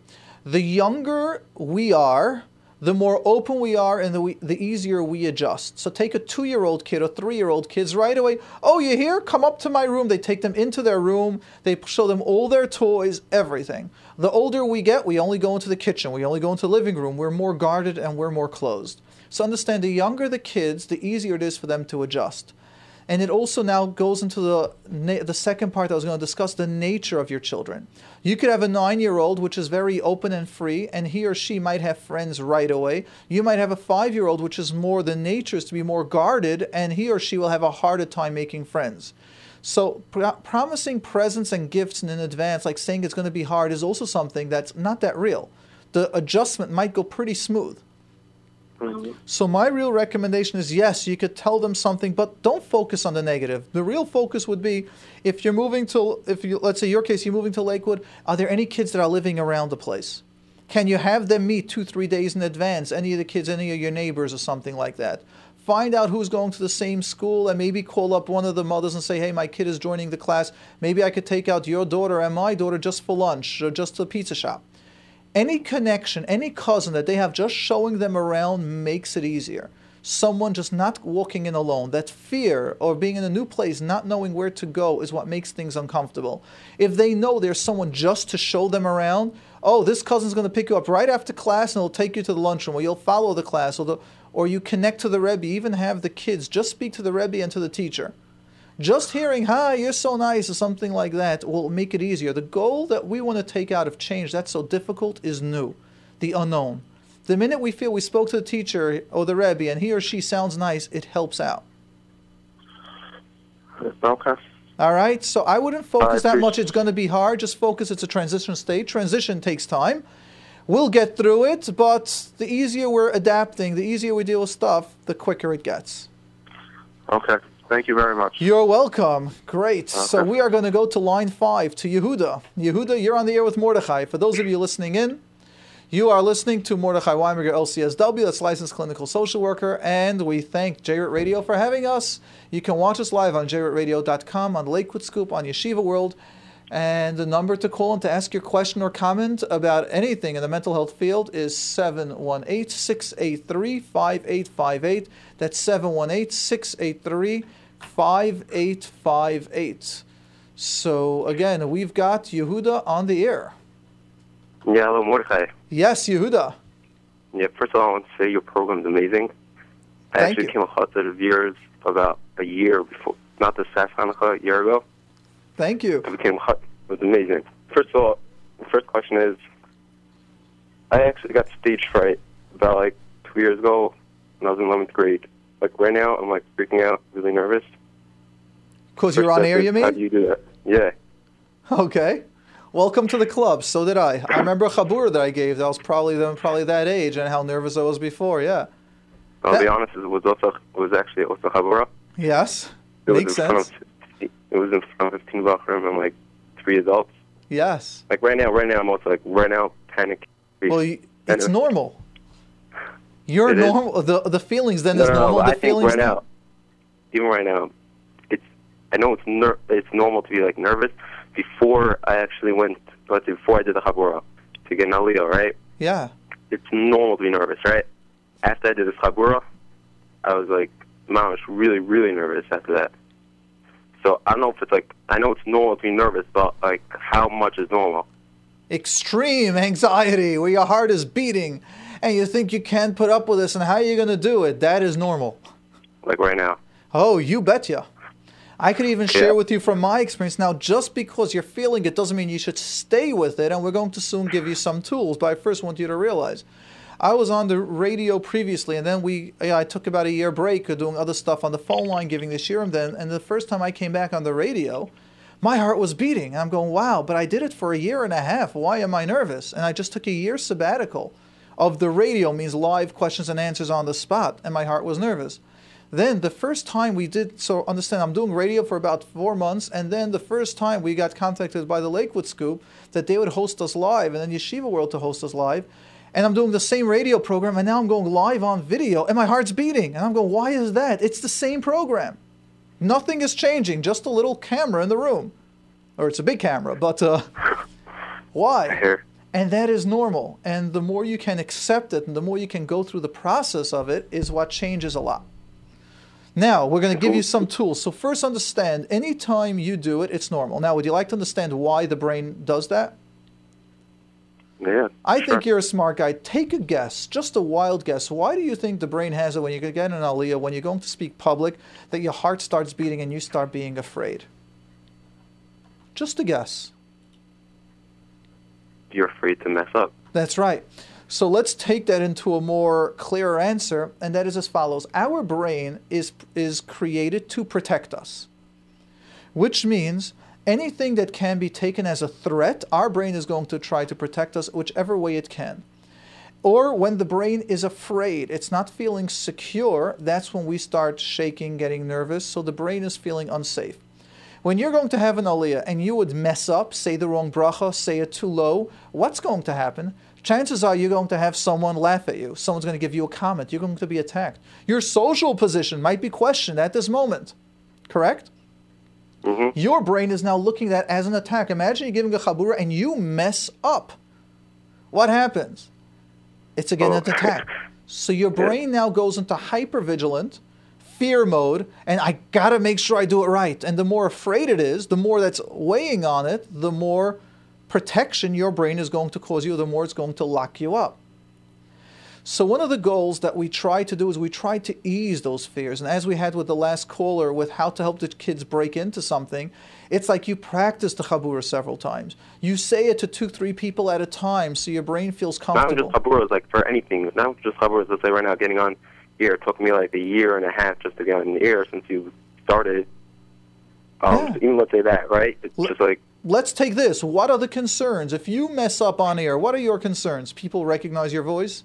The younger we are, the more open we are and the, the easier we adjust. So take a two year old kid or three year old kids right away. Oh, you here? Come up to my room. They take them into their room. They show them all their toys, everything. The older we get, we only go into the kitchen. We only go into the living room. We're more guarded and we're more closed. So understand the younger the kids, the easier it is for them to adjust. And it also now goes into the, the second part that I was going to discuss the nature of your children. You could have a nine year old, which is very open and free, and he or she might have friends right away. You might have a five year old, which is more the nature is to be more guarded, and he or she will have a harder time making friends. So, pr- promising presents and gifts in advance, like saying it's going to be hard, is also something that's not that real. The adjustment might go pretty smooth. So my real recommendation is yes, you could tell them something, but don't focus on the negative. The real focus would be if you're moving to, if you let's say your case, you're moving to Lakewood. Are there any kids that are living around the place? Can you have them meet two, three days in advance? Any of the kids, any of your neighbors, or something like that. Find out who's going to the same school and maybe call up one of the mothers and say, hey, my kid is joining the class. Maybe I could take out your daughter and my daughter just for lunch or just to pizza shop any connection, any cousin that they have just showing them around makes it easier. Someone just not walking in alone, that fear or being in a new place, not knowing where to go, is what makes things uncomfortable. If they know there's someone just to show them around, oh, this cousin's going to pick you up right after class and he'll take you to the lunchroom, or you'll follow the class, or, the, or you connect to the Rebbe, even have the kids just speak to the Rebbe and to the teacher. Just hearing, hi, you're so nice, or something like that will make it easier. The goal that we want to take out of change that's so difficult is new, the unknown. The minute we feel we spoke to the teacher or the Rebbe and he or she sounds nice, it helps out. Okay. All right, so I wouldn't focus that much. It's going to be hard. Just focus. It's a transition state. Transition takes time. We'll get through it, but the easier we're adapting, the easier we deal with stuff, the quicker it gets. Okay. Thank you very much. You're welcome. Great. Okay. So we are going to go to line five to Yehuda. Yehuda, you're on the air with Mordechai. For those of you listening in, you are listening to Mordechai Winberger, LCSW, that's licensed clinical social worker, and we thank JRoot Radio for having us. You can watch us live on jrootradio.com, on Lakewood Scoop, on Yeshiva World, and the number to call and to ask your question or comment about anything in the mental health field is 718 683 5858. That's 718 683 5858. So again, we've got Yehuda on the air. Yeah, hello, Mordechai. Yes, Yehuda. Yeah, first of all, I want to say your program is amazing. I Thank actually you. came across it of yours about a year before, not this past Hanukkah, a year ago. Thank you. I became hot. it was amazing. First of all, the first question is, I actually got stage fright about like two years ago when I was in 11th grade. Like right now, I'm like freaking out, really nervous. Because you're on air, you mean? How do you do that? Yeah. Okay. Welcome to the club. So did I. I remember a chabur that I gave. That was probably them, probably that age, and how nervous I was before. Yeah. I'll That- be honest, it was also it was actually also Habura. Yes. It Makes in front sense. of it was in front of fifteen Bachurim and like three adults. Yes. Like right now, right now I'm also like right now panic. Well, you, it's And- uh, normal. You're It is. normal. The the feelings then No, is no, no, normal. but the I think feelings right now, even right now, it's I know it's ner- it's normal to be like nervous before I actually went. Let's say before I did the Habura to get an Aliyah, right? Yeah. It's normal to be nervous, right? After I did the Habura, I was like, man, I was really, really nervous after that. So I don't know if it's like I know it's normal to be nervous, but like how much is normal? Extreme anxiety where your heart is beating and you think you can't put up with this and how are you going to do it? That is normal. Like right now. Oh, you betcha. I could even share Yeah. with you from my experience. Now, just because you're feeling it doesn't mean you should stay with it, and we're going to soon give you some tools. But I first want you to realize I was on the radio previously, and then we yeah, I took about a year break doing other stuff on the phone line, giving the shiurim then. And the first time I came back on the radio, my heart was beating. I'm going, wow, but I did it for a year and a half. Why am I nervous? And I just took a year sabbatical of the radio, means live questions and answers on the spot, and my heart was nervous. Then the first time we did, so understand, I'm doing radio for about four months, and then the first time we got contacted by the Lakewood Scoop that they would host us live, and then Yeshiva World to host us live. And I'm doing the same radio program, and now I'm going live on video, and my heart's beating. And I'm going, why is that? It's the same program. Nothing is changing, just a little camera in the room. Or it's a big camera, but uh, <laughs> why? And that is normal. And the more you can accept it and the more you can go through the process of it is what changes a lot. Now, we're going to give you some tools. So, first, understand anytime you do it, it's normal. Now, would you like to understand why the brain does that? Yeah. I sure. think you're a smart guy. Take a guess, just a wild guess. Why do you think the brain has it when you get an aliyah, when you're going to speak public, that your heart starts beating and you start being afraid? Just a guess. you're afraid to mess up. That's right. So let's take that into a more clearer answer, and that is as follows: Our brain is is created to protect us, which means anything that can be taken as a threat, our brain is going to try to protect us whichever way it can. Or when the brain is afraid, it's not feeling secure, that's when we start shaking, getting nervous, so the brain is feeling unsafe. When you're going to have an aliyah and you would mess up, say the wrong bracha, say it too low, what's going to happen? Chances are you're going to have someone laugh at you. Someone's going to give you a comment. You're going to be attacked. Your social position might be questioned at this moment. Correct? Mm-hmm. Your brain is now looking at that as an attack. Imagine you're giving a chabura and you mess up. What happens? It's again Oh. an <laughs> attack. So your brain now goes into hypervigilant, fear mode, and I gotta make sure I do it right. And the more afraid it is, the more that's weighing on it, the more protection your brain is going to cause you, the more it's going to lock you up. So one of the goals that we try to do is we try to ease those fears. And as we had with the last caller with how to help the kids break into something, it's like you practice the chabura several times. You say it to two, three people at a time so your brain feels comfortable. Not just Haburas, like for anything. Not just Haburas, let's say right now, getting on here. It took me like a year and a half just to get on the air since you started. Um, Yeah. so even let's say that, right? It's L- just like, Let's take this. What are the concerns? If you mess up on air, what are your concerns? People recognize your voice?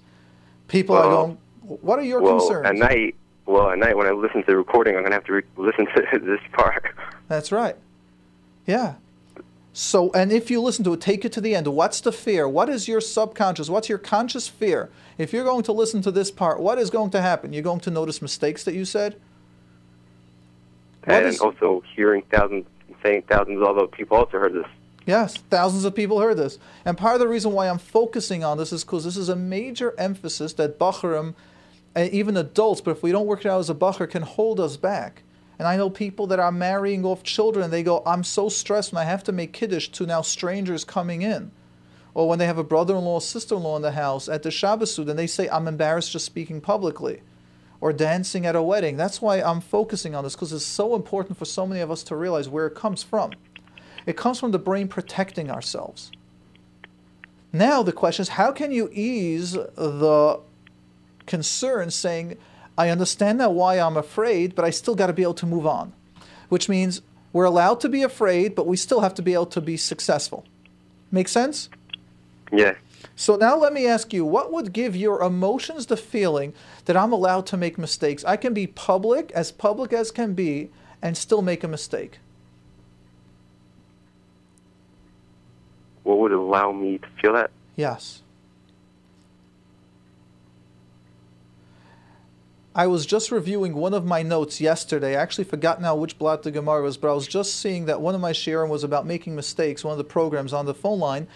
People are Well, going, what are your well, concerns? at night, well, at night when I listen to the recording, I'm going to have to re- listen <laughs> to this part. That's right. Yeah. So, and if you listen to it, take it to the end. What's the fear? What is your subconscious? What's your conscious fear? If you're going to listen to this part, what is going to happen? You're going to notice mistakes that you said? What and is- also hearing thousands, saying thousands of other people also heard this. Yes, thousands of people heard this. And part of the reason why I'm focusing on this is because this is a major emphasis that Bacharim, and even adults, but if we don't work it out as a Bachar, can hold us back. And I know people that are marrying off children, they go, I'm so stressed when I have to make Kiddush to now strangers coming in. Or when they have a brother in law, sister in law in the house at the Shabbos and they say, I'm embarrassed just speaking publicly. Or dancing at a wedding. That's why I'm focusing on this, because it's so important for so many of us to realize where it comes from. It comes from the brain protecting ourselves. Now the question is, how can you ease the concern saying, I understand now why I'm afraid, but I still got to be able to move on? Which means we're allowed to be afraid, but we still have to be able to be successful. Make sense? Yeah. So now let me ask you, what would give your emotions the feeling that I'm allowed to make mistakes? I can be public, as public as can be, and still make a mistake. What would allow me to feel that? Yes. I was just reviewing one of my notes yesterday. I actually forgot now which blatt the Gemara was, but I was just seeing that one of my sharing was about making mistakes, one of the programs on the phone line.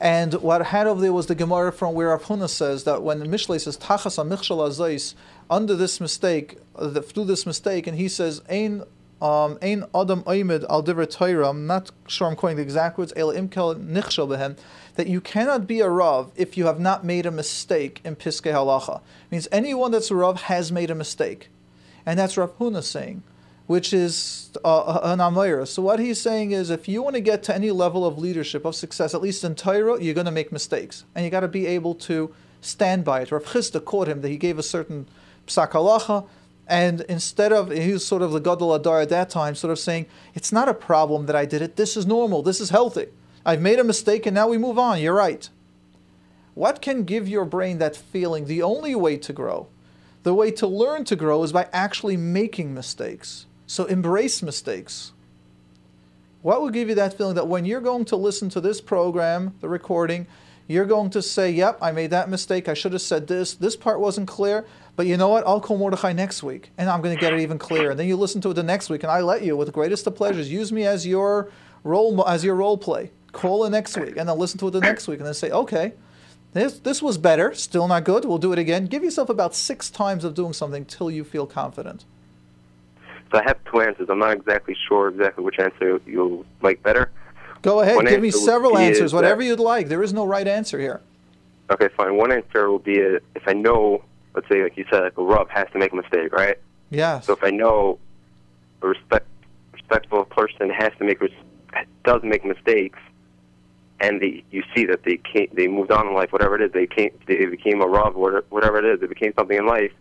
And what I had over there was the Gemara from where Rav Huna says that when Mishlei says Tachas Amichshal Azais, under this mistake, through this mistake, and he says, Ein um, Ein Adam Oimid Al Divrei Torah, I'm not sure I'm quoting the exact words, El Imkel Nichshal Behem, that you cannot be a Rav if you have not made a mistake in Piskei Halacha. means anyone that's a Rav has made a mistake. And that's Rav Huna saying, which is uh, an Amayra. So what he's saying is if you want to get to any level of leadership, of success, at least in Torah, you're going to make mistakes. And you got to be able to stand by it. Rav Chisda caught him that he gave a certain psak halacha, and instead of, he was sort of the Gadol Hador at that time, sort of saying, it's not a problem that I did it, this is normal, this is healthy. I've made a mistake and now we move on. You're right. What can give your brain that feeling? The only way to grow, the way to learn to grow is by actually making mistakes. So embrace mistakes. What will give you that feeling that when you're going to listen to this program, the recording, you're going to say, Yep, I made that mistake. I should have said this. This part wasn't clear. But you know what? I'll call Mordechai next week and I'm going to get it even clearer. And then you listen to it the next week and I let you, with the greatest of pleasures, use me as your role, as your role play call it next week, and then listen to it the next week, and then say, okay, this this was better, still not good. We'll do it again. Give yourself about six times of doing something till you feel confident. So I have two answers. I'm not exactly sure exactly which answer you'll like better. Go ahead. One Give me several answers, whatever you'd like. There is no right answer here. Okay, fine. One answer will be a, if I know, let's say, like you said, like a Rav has to make a mistake, right? Yes. So if I know a respect, respectful person has to make does make mistakes, and you see that they came, they moved on in life, whatever it is, they came, they became a Rav, whatever it is, they became something in life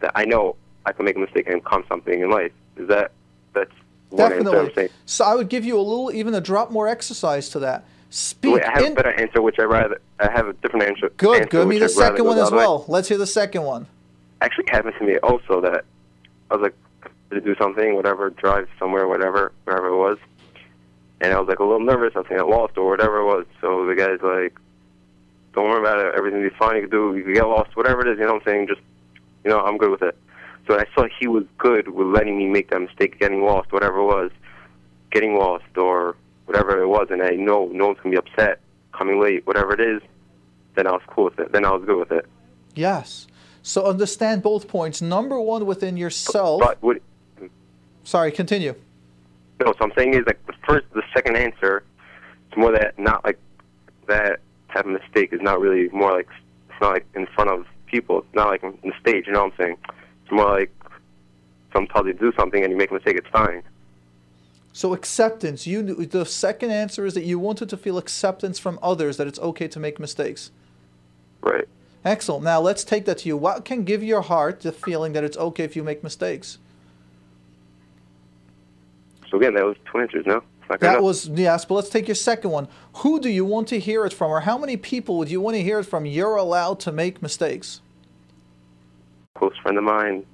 that I know I can make a mistake and become something in life. Is that that's definitely? So I would give you a little, even a drop more exercise to that. Speak. Wait, I have in, a better answer, which I rather. I have a different answer. Good, answer, good. Me the second one as well. Let's hear the second one. Actually, happened to me also that I was like to do something, whatever, drive somewhere, whatever, wherever it was, and I was like a little nervous. I think I lost or whatever it was. So the guy's like, "Don't worry about it. Everything will be fine. You can do. You can get lost. Whatever it is. You know what I'm saying? Just, you know, I'm good with it." So I saw he was good with letting me make that mistake, getting lost, whatever it was, getting lost or whatever it was, and I know no one's gonna be upset coming late, whatever it is. Then I was cool with it. Then I was good with it. Yes. So understand both points. Number one, within yourself. But would, sorry, continue. No, so I'm saying is like the first, the second answer, it's more that not like that type of mistake is not really more like it's not like in front of people. It's not like on the stage. You know what I'm saying? It's more like sometimes you do something and you make a mistake. It's fine. So acceptance. You the second answer is that you wanted to feel acceptance from others that it's okay to make mistakes. Right. Excellent. Now let's take that to you. What can give your heart the feeling that it's okay if you make mistakes? So again, that was two answers. No, that was yes. But let's take your second one. Who do you want to hear it from, or how many people would you want to hear it from? You're allowed to make mistakes. Close friend of mine.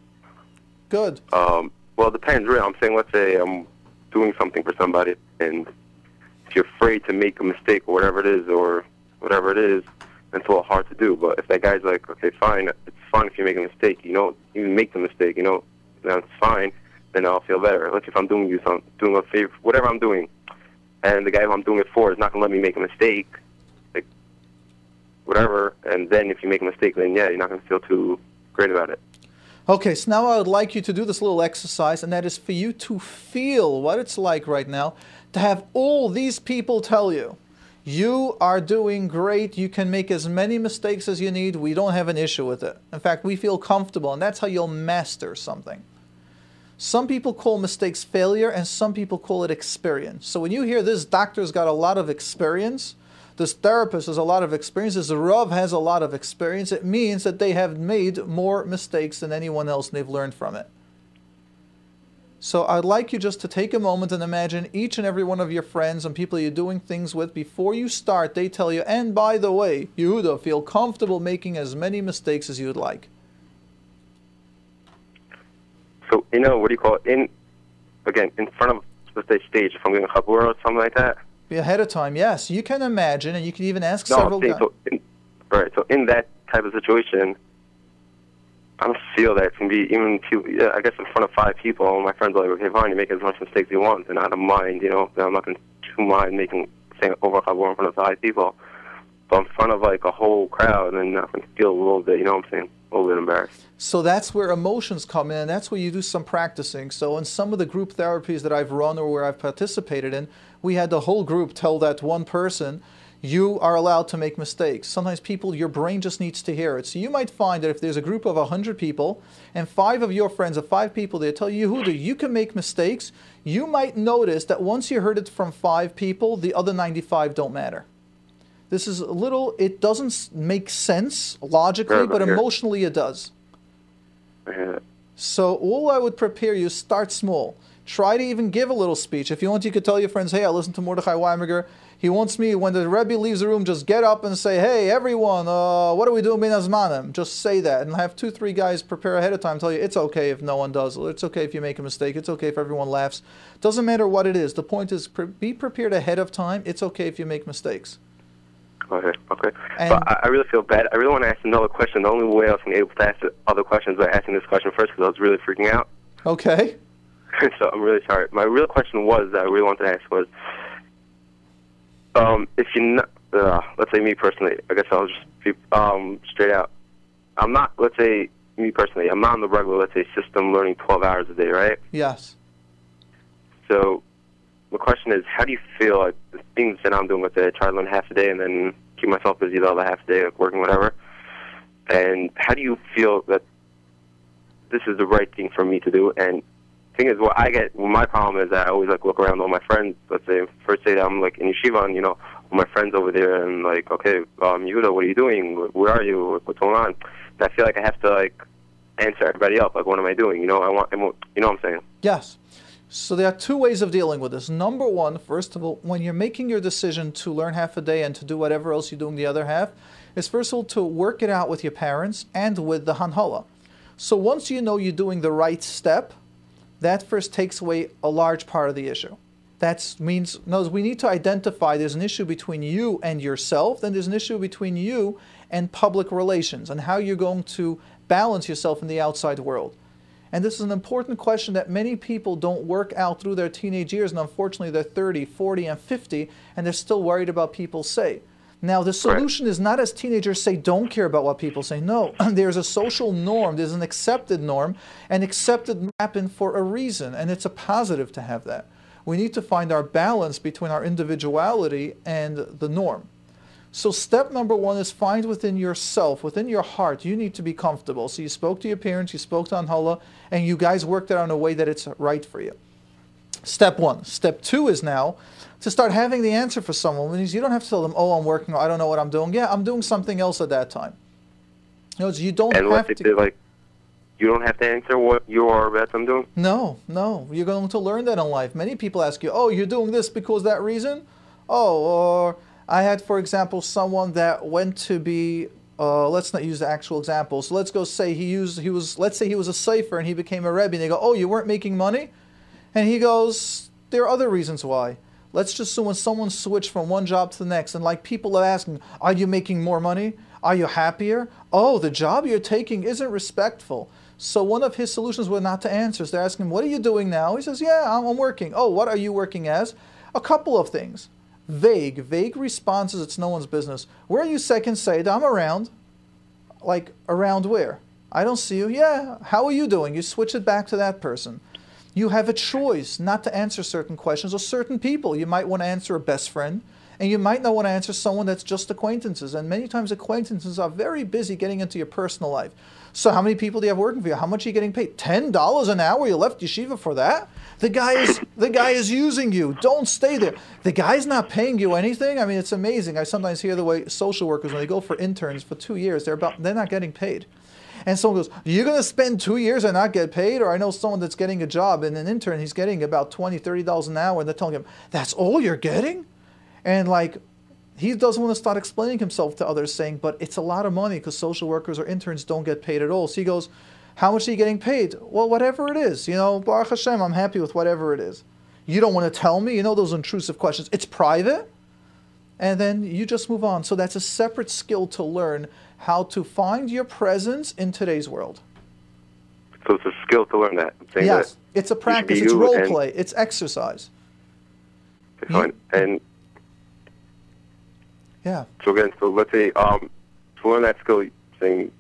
Good. Um, well, it depends. Really, I'm saying, let's say I'm doing something for somebody, and if you're afraid to make a mistake or whatever it is, or whatever it is, then it's a little hard to do. But if that guy's like, okay, fine, it's fine if you make a mistake. You know, you make the mistake. You know, that's fine then I'll feel better. Like if I'm doing you some doing a favor, whatever I'm doing, and the guy who I'm doing it for is not gonna let me make a mistake, like whatever. And then if you make a mistake, then yeah, you're not gonna feel too great about it. Okay, so now I would like you to do this little exercise, and that is for you to feel what it's like right now to have all these people tell you, you are doing great, you can make as many mistakes as you need, we don't have an issue with it. In fact, we feel comfortable, and that's how you'll master something. Some people call mistakes failure, and some people call it experience. So when you hear this doctor's got a lot of experience, this therapist has a lot of experience, this Rav has a lot of experience, it means that they have made more mistakes than anyone else and they've learned from it. So I'd like you just to take a moment and imagine each and every one of your friends and people you're doing things with before you start, they tell you, and by the way, Yehuda, feel comfortable making as many mistakes as you'd like. So you know what do you call it? In again in front of let's say stage if I'm getting a chabur or something like that. Be ahead of time, yes. You can imagine, and you can even ask No, several guys. so in, right. So in that type of situation, I don't feel that it can be even two. Yeah, I guess in front of five people, my friends are like, okay, fine, you make as much mistakes as you want, and I don't mind. You know, I'm not going to mind making saying oh, over chabur in front of five people. But in front of like a whole crowd, then I can feel a little bit. You know what I'm saying? A little bit embarrassed. So that's where emotions come in, that's where you do some practicing. So in some of the group therapies that I've run or where I've participated in, we had the whole group tell that one person, you are allowed to make mistakes. Sometimes people, your brain just needs to hear it. So you might find that if there's a group of 100 people and five of your friends, or five people, they tell you, Yehuda, you can make mistakes, you might notice that once you heard it from five people, the other 95 don't matter. This is a little, it doesn't make sense logically, but emotionally it does. So all I would prepare you start small. Try to even give a little speech. If you want, you could tell your friends, "Hey, I listened to Mordechai Winberger. He wants me when the Rebbe leaves the room, just get up and say, "Hey, everyone, uh, what are we doing, Bein Hazmanim?" Just say that, and have two, three guys prepare ahead of time. Tell you it's okay if no one does. It's okay if you make a mistake. It's okay if everyone laughs. Doesn't matter what it is. The point is, pre- be prepared ahead of time. It's okay if you make mistakes. Okay, okay. And- but I, I really feel bad. I really want to ask another question. The only way I was able to ask the other questions by asking this question first because I was really freaking out. Okay. <laughs> so I'm really sorry. My real question was that I really wanted to ask was, um, if you not, uh, let's say me personally, I guess I'll just be um, straight out. I'm not. Let's say me personally, I'm not on the regular, let's say, system learning 12 hours a day, right? Yes. So the question is, how do you feel like the things that I'm doing with it? I try to learn half a day and then keep myself busy the other half a day, like working, whatever. And how do you feel that this is the right thing for me to do? And thing is, what I get, well, my problem is that I always like look around all my friends. Let's say first day that I'm like in yeshiva, and you know, all my friends over there, and like, okay, um, what are you doing? Where are you? What's going on? And I feel like I have to like answer everybody else. Like, what am I doing? You know, I want, I want you know what I'm saying? Yes. So there are two ways of dealing with this. Number one, first of all, when you're making your decision to learn half a day and to do whatever else you're doing the other half, is first of all to work it out with your parents and with the Hanhala. So once you know you're doing the right step, that first takes away a large part of the issue. That means no, we need to identify there's an issue between you and yourself, then there's an issue between you and public relations and how you're going to balance yourself in the outside world. And this is an important question that many people don't work out through their teenage years, and unfortunately they're 30, 40, and 50, and they're still worried about people say. Now, the solution is not as teenagers say, don't care about what people say. No, <clears throat> there's a social norm, there's an accepted norm, and accepted happen for a reason, and it's a positive to have that. We need to find our balance between our individuality and the norm. So, step number one is find within yourself, within your heart, you need to be comfortable. So, you spoke to your parents, you spoke to Hanhala, and you guys worked it out in a way that it's right for you. Step one. Step two is now to start having the answer for someone. Means you don't have to tell them, "Oh, I'm working. Or, I don't know what I'm doing." Yeah, I'm doing something else at that time. You, don't And have to. like, you don't have to answer what you are about I'm doing. No, no. You're going to learn that in life. Many people ask you, "Oh, you're doing this because that reason?" Oh, or I had, for example, someone that went to be. Uh, let's not use the actual example. So let's go say he used he was. Let's say he was a cipher and he became a rebbe. And they go, "Oh, you weren't making money," and he goes, "There are other reasons why." Let's just assume when someone switched from one job to the next, and like people are asking, "Are you making more money? Are you happier?" Oh, the job you're taking isn't respectful. So one of his solutions were not to answer. So they're asking, "What are you doing now?" He says, "Yeah, I'm, working." Oh, what are you working as? A couple of things. Vague, vague responses. It's no one's business. Where are you second say I'm around. Like around where? I don't see you. Yeah. How are you doing? You switch it back to that person. You have a choice not to answer certain questions or certain people. You might want to answer a best friend, and you might not want to answer someone that's just acquaintances. And many times acquaintances are very busy getting into your personal life. So how many people do you have working for you? How much are you getting paid? Ten dollars an hour? You left yeshiva for that? The guy is the guy is using you. Don't stay there. The guy's not paying you anything. I mean, it's amazing. I sometimes hear the way social workers when they go for interns for two years, they're about they're not getting paid. And someone goes, You're going to spend two years and not get paid? Or I know someone that's getting a job and an intern, he's getting about $20, $30 an hour, and they're telling him, That's all you're getting? And like, he doesn't want to start explaining himself to others, saying, But it's a lot of money because social workers or interns don't get paid at all. So he goes, How much are you getting paid? Well, whatever it is. You know, Baruch Hashem, I'm happy with whatever it is. You don't want to tell me? You know, those intrusive questions. It's private. And then you just move on. So that's a separate skill to learn how to find your presence in today's world. So it's a skill to learn that. Yes, that it's a you practice. It's role play. It's exercise. Okay. And Yeah. so again, so let's say um, to learn that skill, saying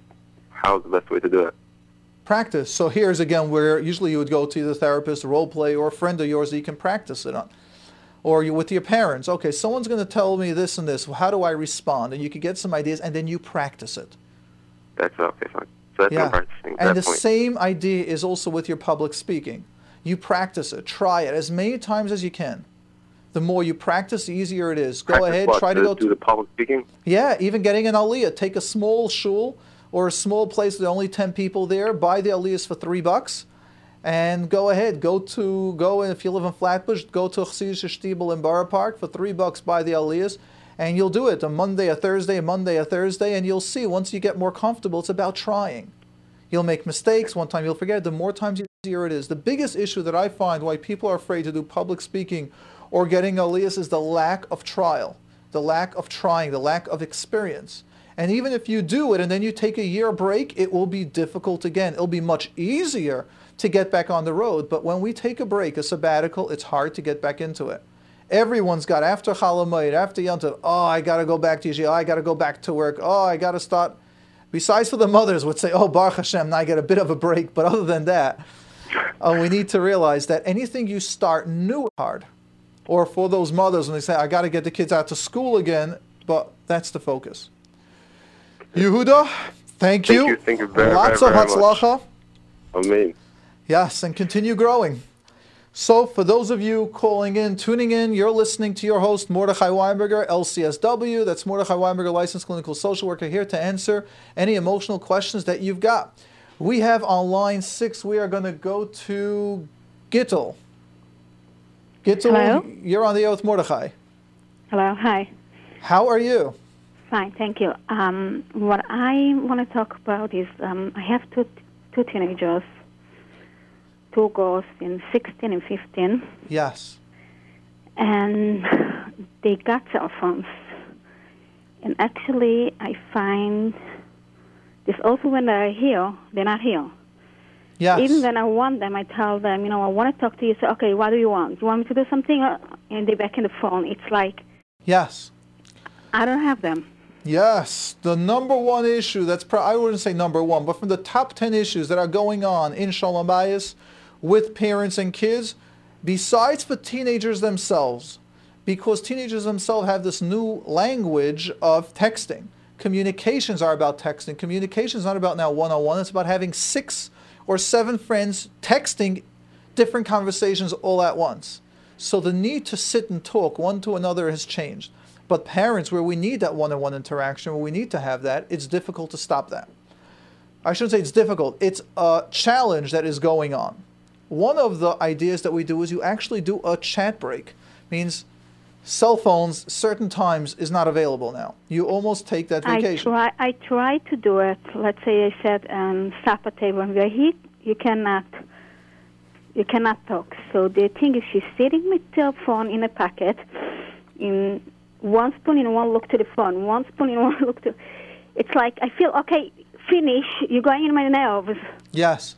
how's the best way to do it? Practice. So here's again where usually you would go to the therapist, role play, or a friend of yours that you can practice it on. Or you with your parents. Okay, someone's going to tell me this and this. Well, how do I respond? And you can get some ideas, and then you practice it. That's okay, fine. So that's Yeah. practicing And the point. same idea is also with your public speaking. You practice it, try it as many times as you can. The more you practice, the easier it is. Go Practice ahead, what? try to go do the public speaking. Yeah, even getting an aliyah. Take a small shul or a small place with only 10 people there, buy the aliyahs for three bucks, and go ahead. Go to, go if you live in Flatbush, go to Chassidish Shtibel in Borough Park for three bucks, buy the aliyahs, and you'll do it a Monday, a Thursday, a Monday, a Thursday, and you'll see once you get more comfortable, it's about trying. You'll make mistakes. One time you'll forget. The more times easier it is. The biggest issue that I find why people are afraid to do public speaking or getting aliyahs is the lack of trial, the lack of trying, the lack of experience. And even if you do it and then you take a year break, it will be difficult again. It'll be much easier to get back on the road. But when we take a break, a sabbatical, it's hard to get back into it. Everyone's got after Chol Hamoed, after Yontif, oh, I got to go back to Yeshiva, I got to go back to work, oh, I got to start. Besides for the mothers would say, oh, Baruch Hashem, now I get a bit of a break. But other than that, uh, we need to realize that anything you start new hard. Or for those mothers when they say, I got to get the kids out to school again, but that's the focus. Yehuda, thank, Thank you. Thank you very, Lots very, of very much. hatzlacha. I mean, Yes, and continue growing. So, for those of you calling in, tuning in, you're listening to your host, Mordechai Winberger, LCSW. That's Mordechai Winberger, licensed clinical social worker, here to answer any emotional questions that you've got. We have on line six, we are going to go to Gittel. Gittel, Hello? you're on the with Mordechai. Hello, hi. How are you? Fine, thank you. Um, what I want to talk about is um, I have two two teenagers, two girls in 16 and 15, Yes. and they got cell phones. And actually, I find this also when they're here, they're not here. Yes. Even when I want them, I tell them, you know, I want to talk to you. So, okay, what do you want? Do you want me to do something? Uh, And they're back in the phone. It's like yes. I don't have them. Yes, the number one issue that's pro- I wouldn't say number one, but from the top 10 issues that are going on in Shalom Bayis with parents and kids, besides for teenagers themselves, because teenagers themselves have this new language of texting. Communications are about texting. Communication is not about now one on one, it's about having six or seven friends texting different conversations all at once. So the need to sit and talk one to another has changed. But parents, where we need that one on one interaction, where we need to have that, it's difficult to stop that. I shouldn't say it's difficult, it's a challenge that is going on. One of the ideas that we do is you actually do a chat break. Means cell phones certain times is not available now. You almost take that vacation. I try. I try to do it. Let's say I said um, supper table and we're here. You cannot. You cannot talk. So the thing is, she's sitting with the phone in a pocket, in one spoon in one look to the phone, one spoon in <laughs> one look to. It's like I feel okay. Finish. You're going in my nerves. Yes.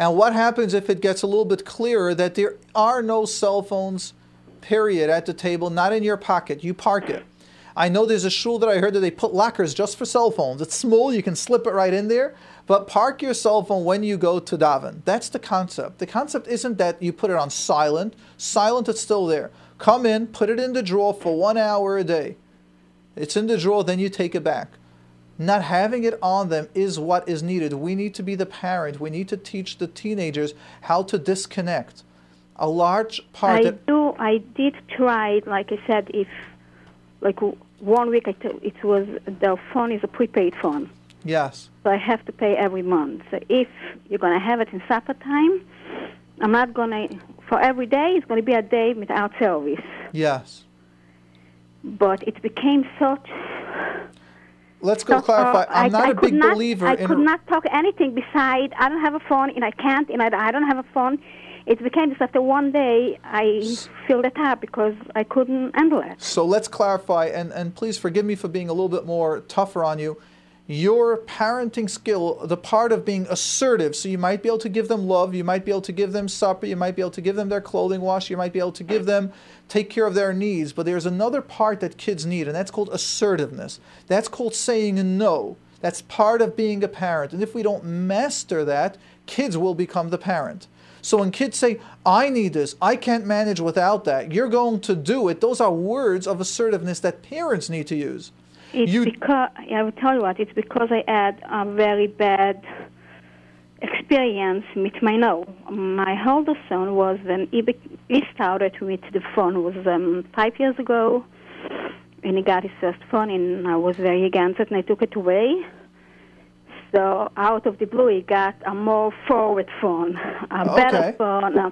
And what happens if it gets a little bit clearer that there are no cell phones, period, at the table, not in your pocket? You park it. I know there's a shul that I heard that they put lockers just for cell phones. It's small, you can slip it right in there, but park your cell phone when you go to daven. That's the concept. The concept isn't that you put it on silent. Silent, it's still there. Come in, put it in the drawer for one hour a day. It's in the drawer, then you take it back. Not having it on them is what is needed. We need to be the parent. We need to teach the teenagers how to disconnect. A large part I do. I did try. Like I said, if like one week, I t- it was the phone is a prepaid phone. Yes. So I have to pay every month. So if you're going to have it in supper time, I'm not going to, for every day, it's going to be a day without service. Yes. But it became such. Let's go so, clarify. uh, I'm I, not I a could big not, believer I could not talk anything beside, I don't have a phone and I can't, and I, I don't have a phone. It became just after one day, I filled it up because I couldn't handle it. So let's clarify, and, and please forgive me for being a little bit more tougher on you. Your parenting skill, the part of being assertive, so you might be able to give them love, you might be able to give them supper, you might be able to give them their clothing wash, you might be able to give them, take care of their needs. But there's another part that kids need, and that's called assertiveness. That's called saying no. That's part of being a parent. And if we don't master that, kids will become the parent. So when kids say, I need this, I can't manage without that, you're going to do it. Those are words of assertiveness that parents need to use. It's You- because I will tell you what. It's because I had a very bad experience with my no. My older son was when he, be- he started with the phone was um, five years ago, and he got his first phone, and I was very against it, and I took it away. So out of the blue, he got a more forward phone, a Okay. better phone. Uh,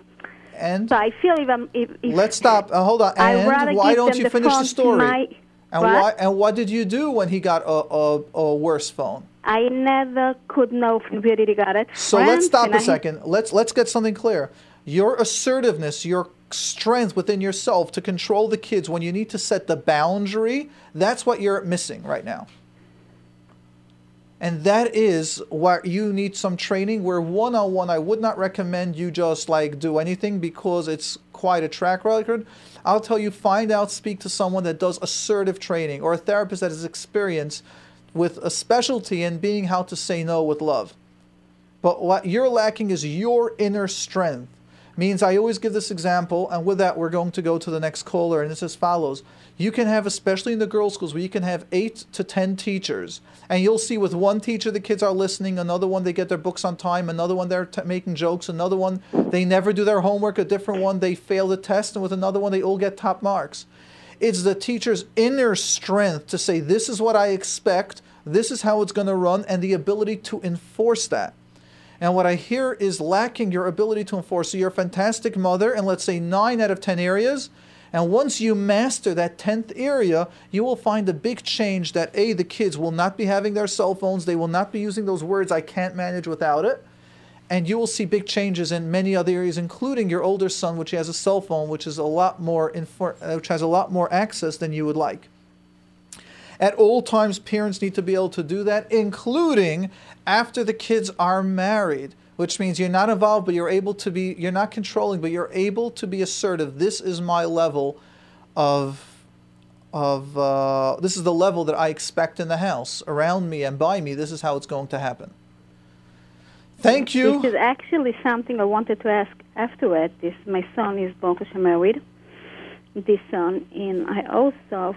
And so I feel if I'm if, if let's stop. Uh, hold on. And why don't you the finish the to story? And What? why? And what did you do when he got a, a, a worse phone? I never could know where he got it. So let's stop a I- second. Let's let's get something clear. Your assertiveness, your strength within yourself to control the kids when you need to set the boundary, that's what you're missing right now. And that is why you need some training where one on one I would not recommend you just like do anything because it's quite a track record. I'll tell you find out speak to someone that does assertive training or a therapist that has experience with a specialty in being how to say no with love. But what you're lacking is your inner strength. Means I always give this example, and with that, we're going to go to the next caller, and it's as follows. You can have, especially in the girls' schools, where you can have eight to ten teachers, and you'll see with one teacher the kids are listening, another one they get their books on time, another one they're t- making jokes, another one they never do their homework, a different one they fail the test, and with another one they all get top marks. It's the teacher's inner strength to say, This is what I expect, this is how it's going to run, and the ability to enforce that. And what I hear is lacking your ability to enforce. So you're a fantastic mother, and let's say nine out of 10 areas. And once you master that 10th area, you will find a big change that A, the kids will not be having their cell phones, they will not be using those words, I can't manage without it. And you will see big changes in many other areas, including your older son, which has a cell phone, which is a lot more infor- uh, which has a lot more access than you would like. At all times, parents need to be able to do that, including after the kids are married, which means you're not involved, but you're able to be, you're not controlling, but you're able to be assertive. This is my level of, of, uh, this is the level that I expect in the house, around me and by me. This is how it's going to happen. Thank you. This is actually something I wanted to ask afterward. This my son is both married. This son, and I also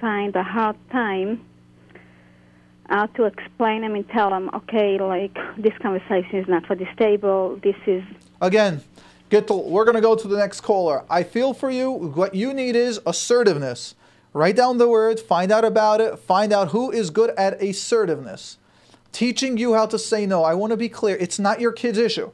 find a hard time how to explain him and tell them, okay, like this conversation is not for this table. This is Again, get to, we're going to go to the next caller. I feel for you. What you need is assertiveness. Write down the word, find out about it, find out who is good at assertiveness. Teaching you how to say no. I want to be clear, it's not your kid's issue.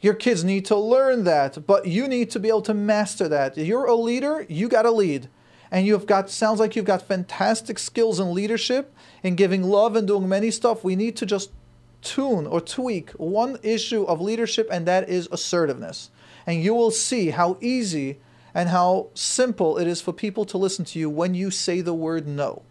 Your kids need to learn that, but you need to be able to master that. You're a leader, you got to lead. And you've got, sounds like you've got fantastic skills in leadership, in giving love and doing many stuff. We need to just tune or tweak one issue of leadership, and that is assertiveness. And you will see how easy and how simple it is for people to listen to you when you say the word no.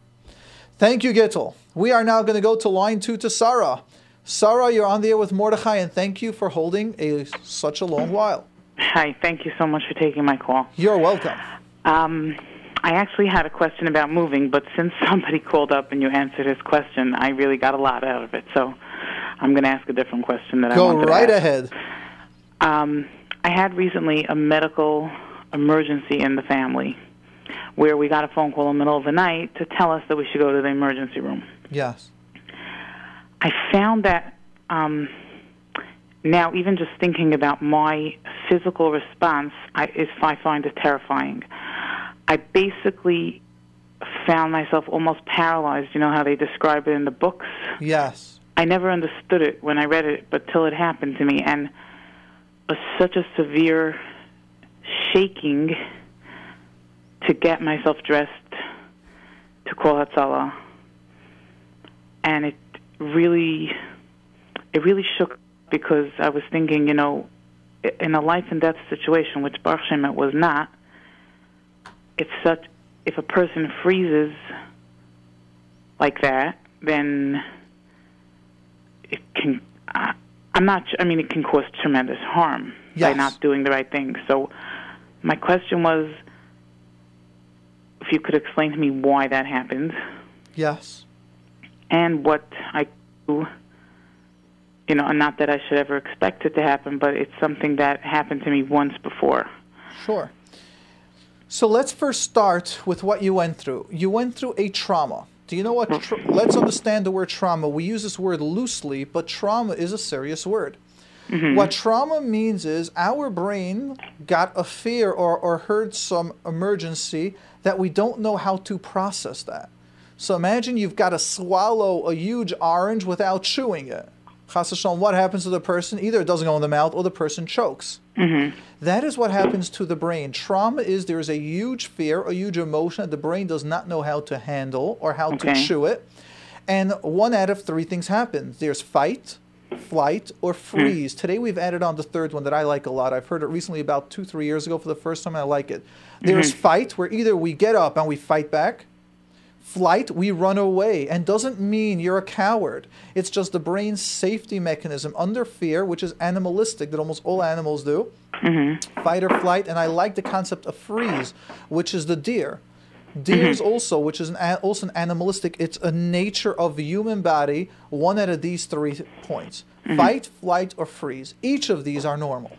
Thank you, Gittel. We are now going to go to line two to Sarah. Sarah, you're on the air with Mordechai, and thank you for holding a such a long while. Hi, thank you so much for taking my call. You're welcome. Um, I actually had a question about moving, but since <laughs> somebody called up and you answered his question, I really got a lot out of it. So I'm going to ask a different question that I Go wanted right to ask. ahead. Um, I had recently a medical emergency in the family where we got a phone call in the middle of the night to tell us that we should go to the emergency room. Yes. I found that um, now, even just thinking about my physical response, I, is, I find it terrifying. I basically found myself almost paralyzed. You know how they describe it in the books? Yes. I never understood it when I read it, but till it happened to me, and was such a severe shaking to get myself dressed to call Hatzalah, and it really, it really shook because I was thinking, you know, in a life and death situation, which Baruch Hashem it was not. It's such if a person freezes like that, then it can. Uh, I'm not. I mean, it can cause tremendous harm Yes. by not doing the right thing. So, my question was, if you could explain to me why that happened Yes. and what I do. You know, and not that I should ever expect it to happen, but it's something that happened to me once before. Sure. So let's first start with what you went through. You went through a trauma. Do you know what? Tra- let's understand the word trauma. We use this word loosely, but trauma is a serious word. Mm-hmm. What trauma means is our brain got a fear or, or heard some emergency that we don't know how to process that. So imagine you've got to swallow a huge orange without chewing it. What happens to the person? Either it doesn't go in the mouth or the person chokes. Mm-hmm. That is what happens to the brain. Trauma is there is a huge fear, a huge emotion that the brain does not know how to handle or how to chew it. And one out of three things happens. There's fight, flight, or mm. freeze. Today we've added on the third one that I like a lot. I've heard it recently about two, three years ago for the first time. and I like it. There's mm-hmm. fight, where either we get up and we fight back, flight, we run away, and doesn't mean you're a coward. It's just the brain's safety mechanism under fear, which is animalistic, that almost all animals do. Mm-hmm. Fight or flight, and I like the concept of freeze, which is the deer. Deers mm-hmm. also, which is an, also an animalistic, it's a nature of the human body. One out of these three points: mm-hmm. fight, flight, or freeze. Each of these are normal.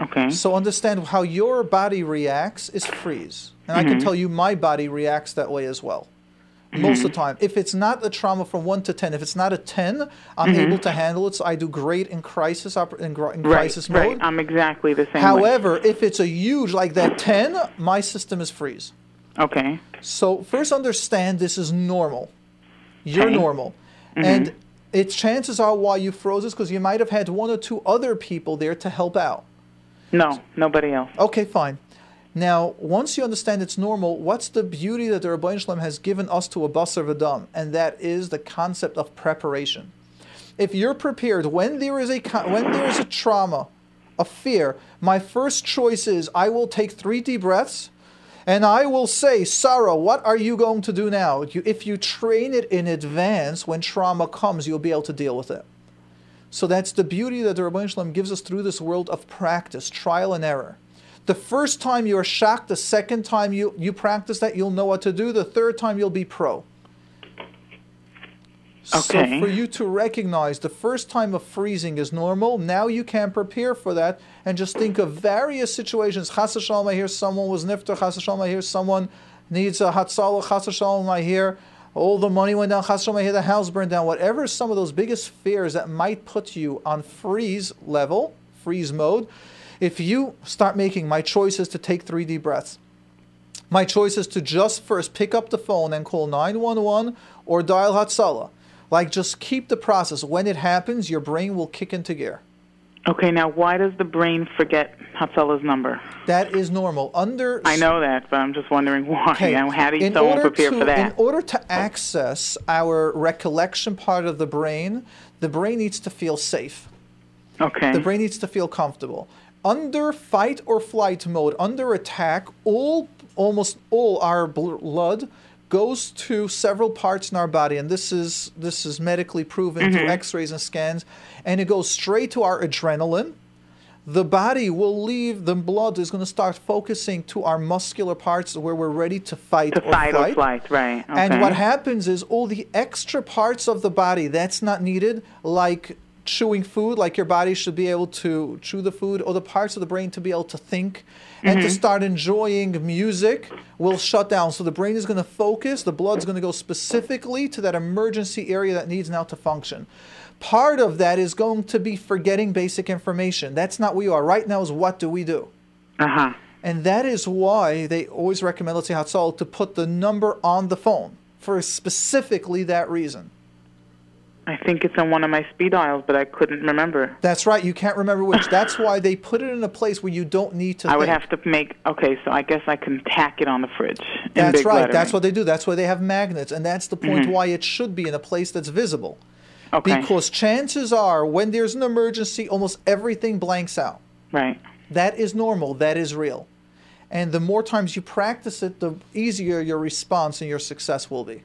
Okay. So understand how your body reacts is freeze. And I can mm-hmm. tell you my body reacts that way as well. Most of the mm-hmm. time. If it's not a trauma from 1 to 10, if it's not a 10, I'm mm-hmm. able to handle it. So I do great in crisis oper- in, gr- in right. crisis right. I'm exactly the same. way. However, if it's a huge like that 10, my system is freeze. Okay. So first understand this is normal. You're Okay. normal. And its chances are why you froze is because you might have had one or two other people there to help out. No, nobody else. Okay, fine. Now, once you understand it's normal, what's the beauty that the Ribono Shel Olam has given us to a basar v'dam? And that is the concept of preparation. If you're prepared, when there is a when there is a trauma, a fear, my first choice is I will take three deep breaths, and I will say, Sarah, what are you going to do now? If you train it in advance, when trauma comes, you'll be able to deal with it. So that's the beauty that the Ribono Shel Olam gives us through this world of practice, trial and error. The first time you're shocked, the second time you, you practice that, you'll know what to do. The third time, you'll be pro. Okay. So for you to recognize the first time of freezing is normal, now you can prepare for that and just think of various situations. Chas v'shalom, I hear someone was nifter. Chas v'shalom, I hear someone needs a hatzalah. Chas v'shalom, I hear all the money went down. Chas v'shalom, I hear the house burned down. Whatever some of those biggest fears that might put you on freeze level, freeze mode, if you start making my choice is to take three deep breaths. My choice is to just first pick up the phone and call 911 or dial Hatzalah. Like, just keep the process. When it happens, your brain will kick into gear. Okay, now why does the brain forget Hatzalah's number? That is normal. Under I know that, but I'm just wondering why. Okay. And how do you in someone prepare to, for that? In order to access our recollection part of the brain, the brain needs to feel safe. okay. The brain needs to feel comfortable. Under fight or flight mode, under attack, all almost all our bl- blood goes to several parts in our body, and this is this is medically proven through mm-hmm. X-rays and scans, and it goes straight to our adrenaline. The body will leave. The blood is going to start focusing to our muscular parts where we're ready to fight to or fight flight. or flight, right? Okay. And what happens is all the extra parts of the body that's not needed, like chewing food, like your body should be able to chew the food, or the parts of the brain to be able to think and to start enjoying music, will shut down. So the brain is going to focus, the blood's going to go specifically to that emergency area that needs now to function. Part of that is going to be forgetting basic information. That's not where you are. Right now is what do we do? Uh huh. And that is why they always recommend, let's say, Hatzal, to put the number on the phone for specifically that reason. I think it's on one of my speed dials, but I couldn't remember. That's right. You can't remember which. That's why they put it in a place where you don't need to. I would have to make. Okay, so I guess I can tack it on the fridge. That's right. lettering. That's what they do. That's why they have magnets, and that's the point Mhm. why it should be in a place that's visible. Okay. Because chances are, when there's an emergency, almost everything blanks out. Right. That is normal. That is real. And the more times you practice it, the easier your response and your success will be.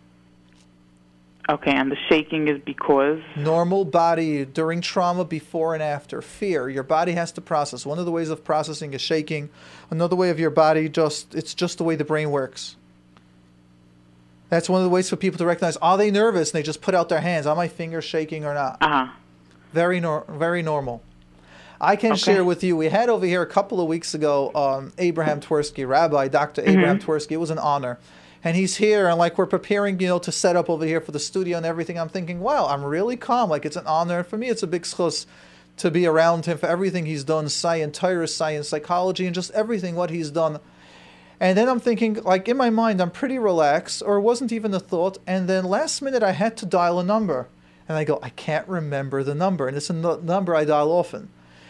Okay, and the shaking is because. Normal body during trauma, before and after. Fear, your body has to process. One of the ways of processing is shaking. Another way of your body just it's just the way the brain works. That's one of the ways for people to recognize are they nervous and they just put out their hands. Are my fingers shaking or not? Uh huh. Very nor- very normal. I can Okay. share with you. We had over here a couple of weeks ago um, Abraham Twersky, Rabbi Dr. Abraham Twersky. It was an honor, and he's here. And like we're preparing, you know, to set up over here for the studio and everything. I'm thinking, wow, I'm really calm. Like it's an honor for me. It's a big schus to be around him for everything he's done, science, Torah, science, psychology, and just everything what he's done. And then I'm thinking, like in my mind, I'm pretty relaxed, or it wasn't even a thought. And then last minute, I had to dial a number, and I go, I can't remember the number, and it's a number I dial often.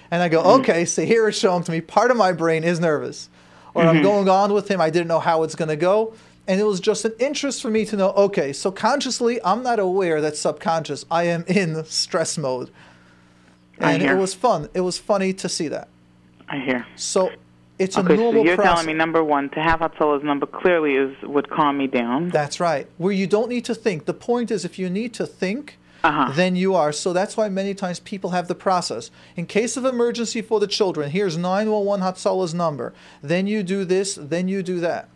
And I go, okay, so here it's showing to me. Part of my brain is nervous, or I'm Mhm. going on with him. I didn't know how it's going to go, and it was just an interest for me to know. Okay, so consciously, I'm not aware that subconscious. I am in stress mode, and it was fun. It was funny to see that. I hear. So it's okay, a normal so you're process. telling me number one to have Hatzala's number clearly is would calm me down. That's right. Where you don't need to think. The point is, if you need to think, Uh-huh. then you are. So that's why many times people have the process. In case of emergency for the children, here's 911 Hatzala's number. Then you do this, then you do that.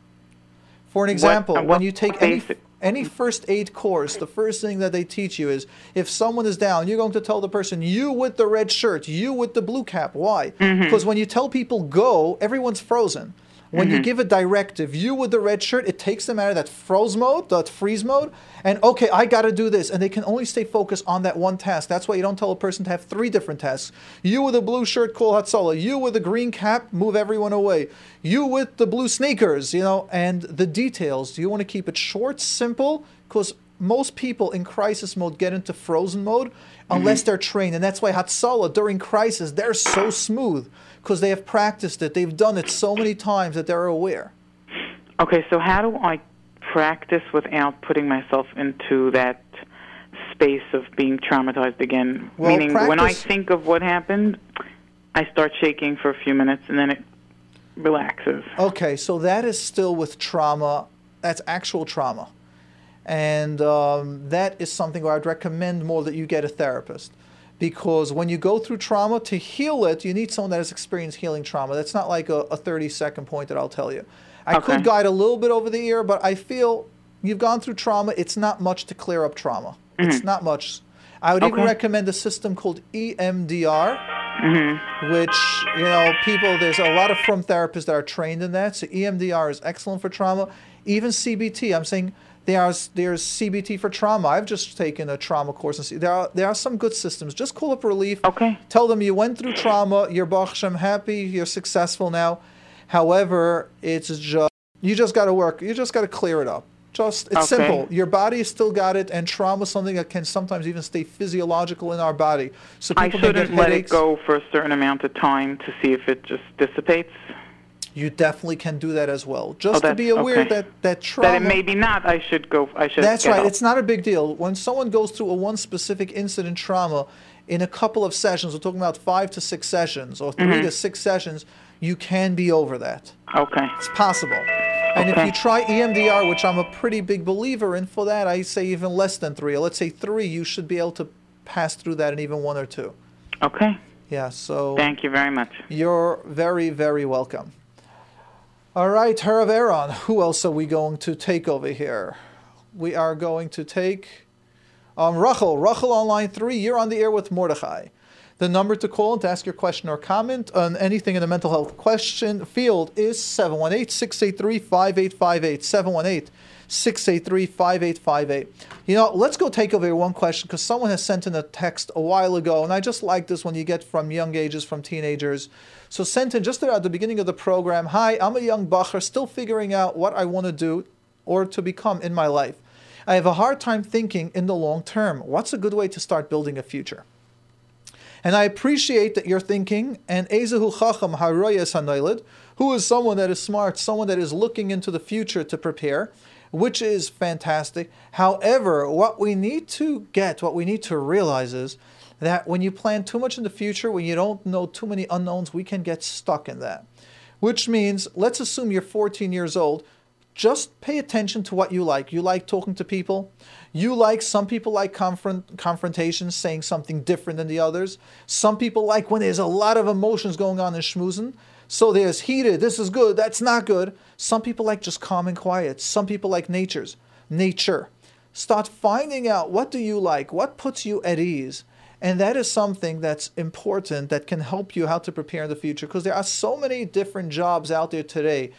For an What- example, uh, when you take any, any first aid course, the first thing that they teach you is if someone is down, you're going to tell the person, you with the red shirt, you with the blue cap. Why? Mm-hmm. Because when you tell people go, everyone's frozen. When you Mhm. give a directive, you with the red shirt, it takes them out of that froze mode, that freeze mode, and okay, I got to do this, and they can only stay focused on that one task. That's why you don't tell a person to have three different tasks. You with a blue shirt, call Hatzalah. You with a green cap, move everyone away. You with the blue sneakers, you know, and the details. Do you want to keep it short, simple, because most people in crisis mode get into frozen mode unless they're trained, and that's why Hatzalah during crisis they're so smooth because they have practiced it. They've done it so many times that they're aware. Okay, so how do I practice without putting myself into that space of being traumatized again? Well, Meaning, when I think of what happened, I start shaking for a few minutes and then it relaxes. Okay, so that is still with trauma. That's actual trauma. And um, that is something where I'd recommend more that you get a therapist. Because when you go through trauma, to heal it, you need someone that has experienced healing trauma. That's not like a, a 30 second point that I'll tell you. I Okay. could guide a little bit over the ear, but I feel you've gone through trauma. It's not much to clear up trauma. It's not much. I would even recommend a system called EMDR hmm which you know people there's a lot of from therapists that are trained in that so emdr is excellent for trauma even cbt i'm saying there's there's cbt for trauma. I've just taken a trauma course and see, there are there are some good systems. Just call up relief. Okay. tell them you went through trauma. You're Baruch I'm happy. You're successful now. However it's just you just got to work. You just got to clear it up. Just it's Okay. simple. Your body still got it and trauma is something that can sometimes even stay physiological in our body. So I people get shouldn't let it go for a certain amount of time to see if it just dissipates. You definitely can do that as well. Just Oh, to be aware okay. that that trauma. That it maybe not. I should go. I should. that's right. help. It's not a big deal. When someone goes through a one specific incident trauma, in a couple of sessions, we're talking about five to six sessions or 3 Mhm. to six sessions, you can be over that. okay. It's possible. And if you try EMDR, which I'm a pretty big believer in, for that I say even less than three. Let's say three, you should be able to pass through that in even one or two. Okay. Yeah. So. Thank you very much. You're very, very welcome. All right, Herav Aaron, who else are we going to take over here? We are going to take um, Rachel. Rachel on line three, you're on the air with Mordechai. The number to call and to ask your question or comment on anything in the mental health question field is 718 683 5858. 718 683 5858. You know, let's go take over one question because someone has sent in a text a while ago, and I just like this when you get from young ages, from teenagers. So, sent in just at the beginning of the program Hi, I'm a young bacher, still figuring out what I want to do or to become in my life. I have a hard time thinking in the long term. What's a good way to start building a future? And I appreciate that you're thinking, and Ezehu Chacham Haroyes Hanoilid, who is someone that is smart, someone that is looking into the future to prepare, which is fantastic. However, what we need to get, what we need to realize is that when you plan too much in the future, when you don't know too many unknowns, we can get stuck in that. Which means, let's assume you're 14 years old just pay attention to what you like. You like talking to people. You like some people like confront confrontations, saying something different than the others. Some people like when there's a lot of emotions going on in schmoozing. So there's heated, this is good, that's not good. Some people like just calm and quiet. Some people like nature's nature. Start finding out what do you like, what puts you at ease. And that is something that's important that can help you how to prepare in the future because there are so many different jobs out there today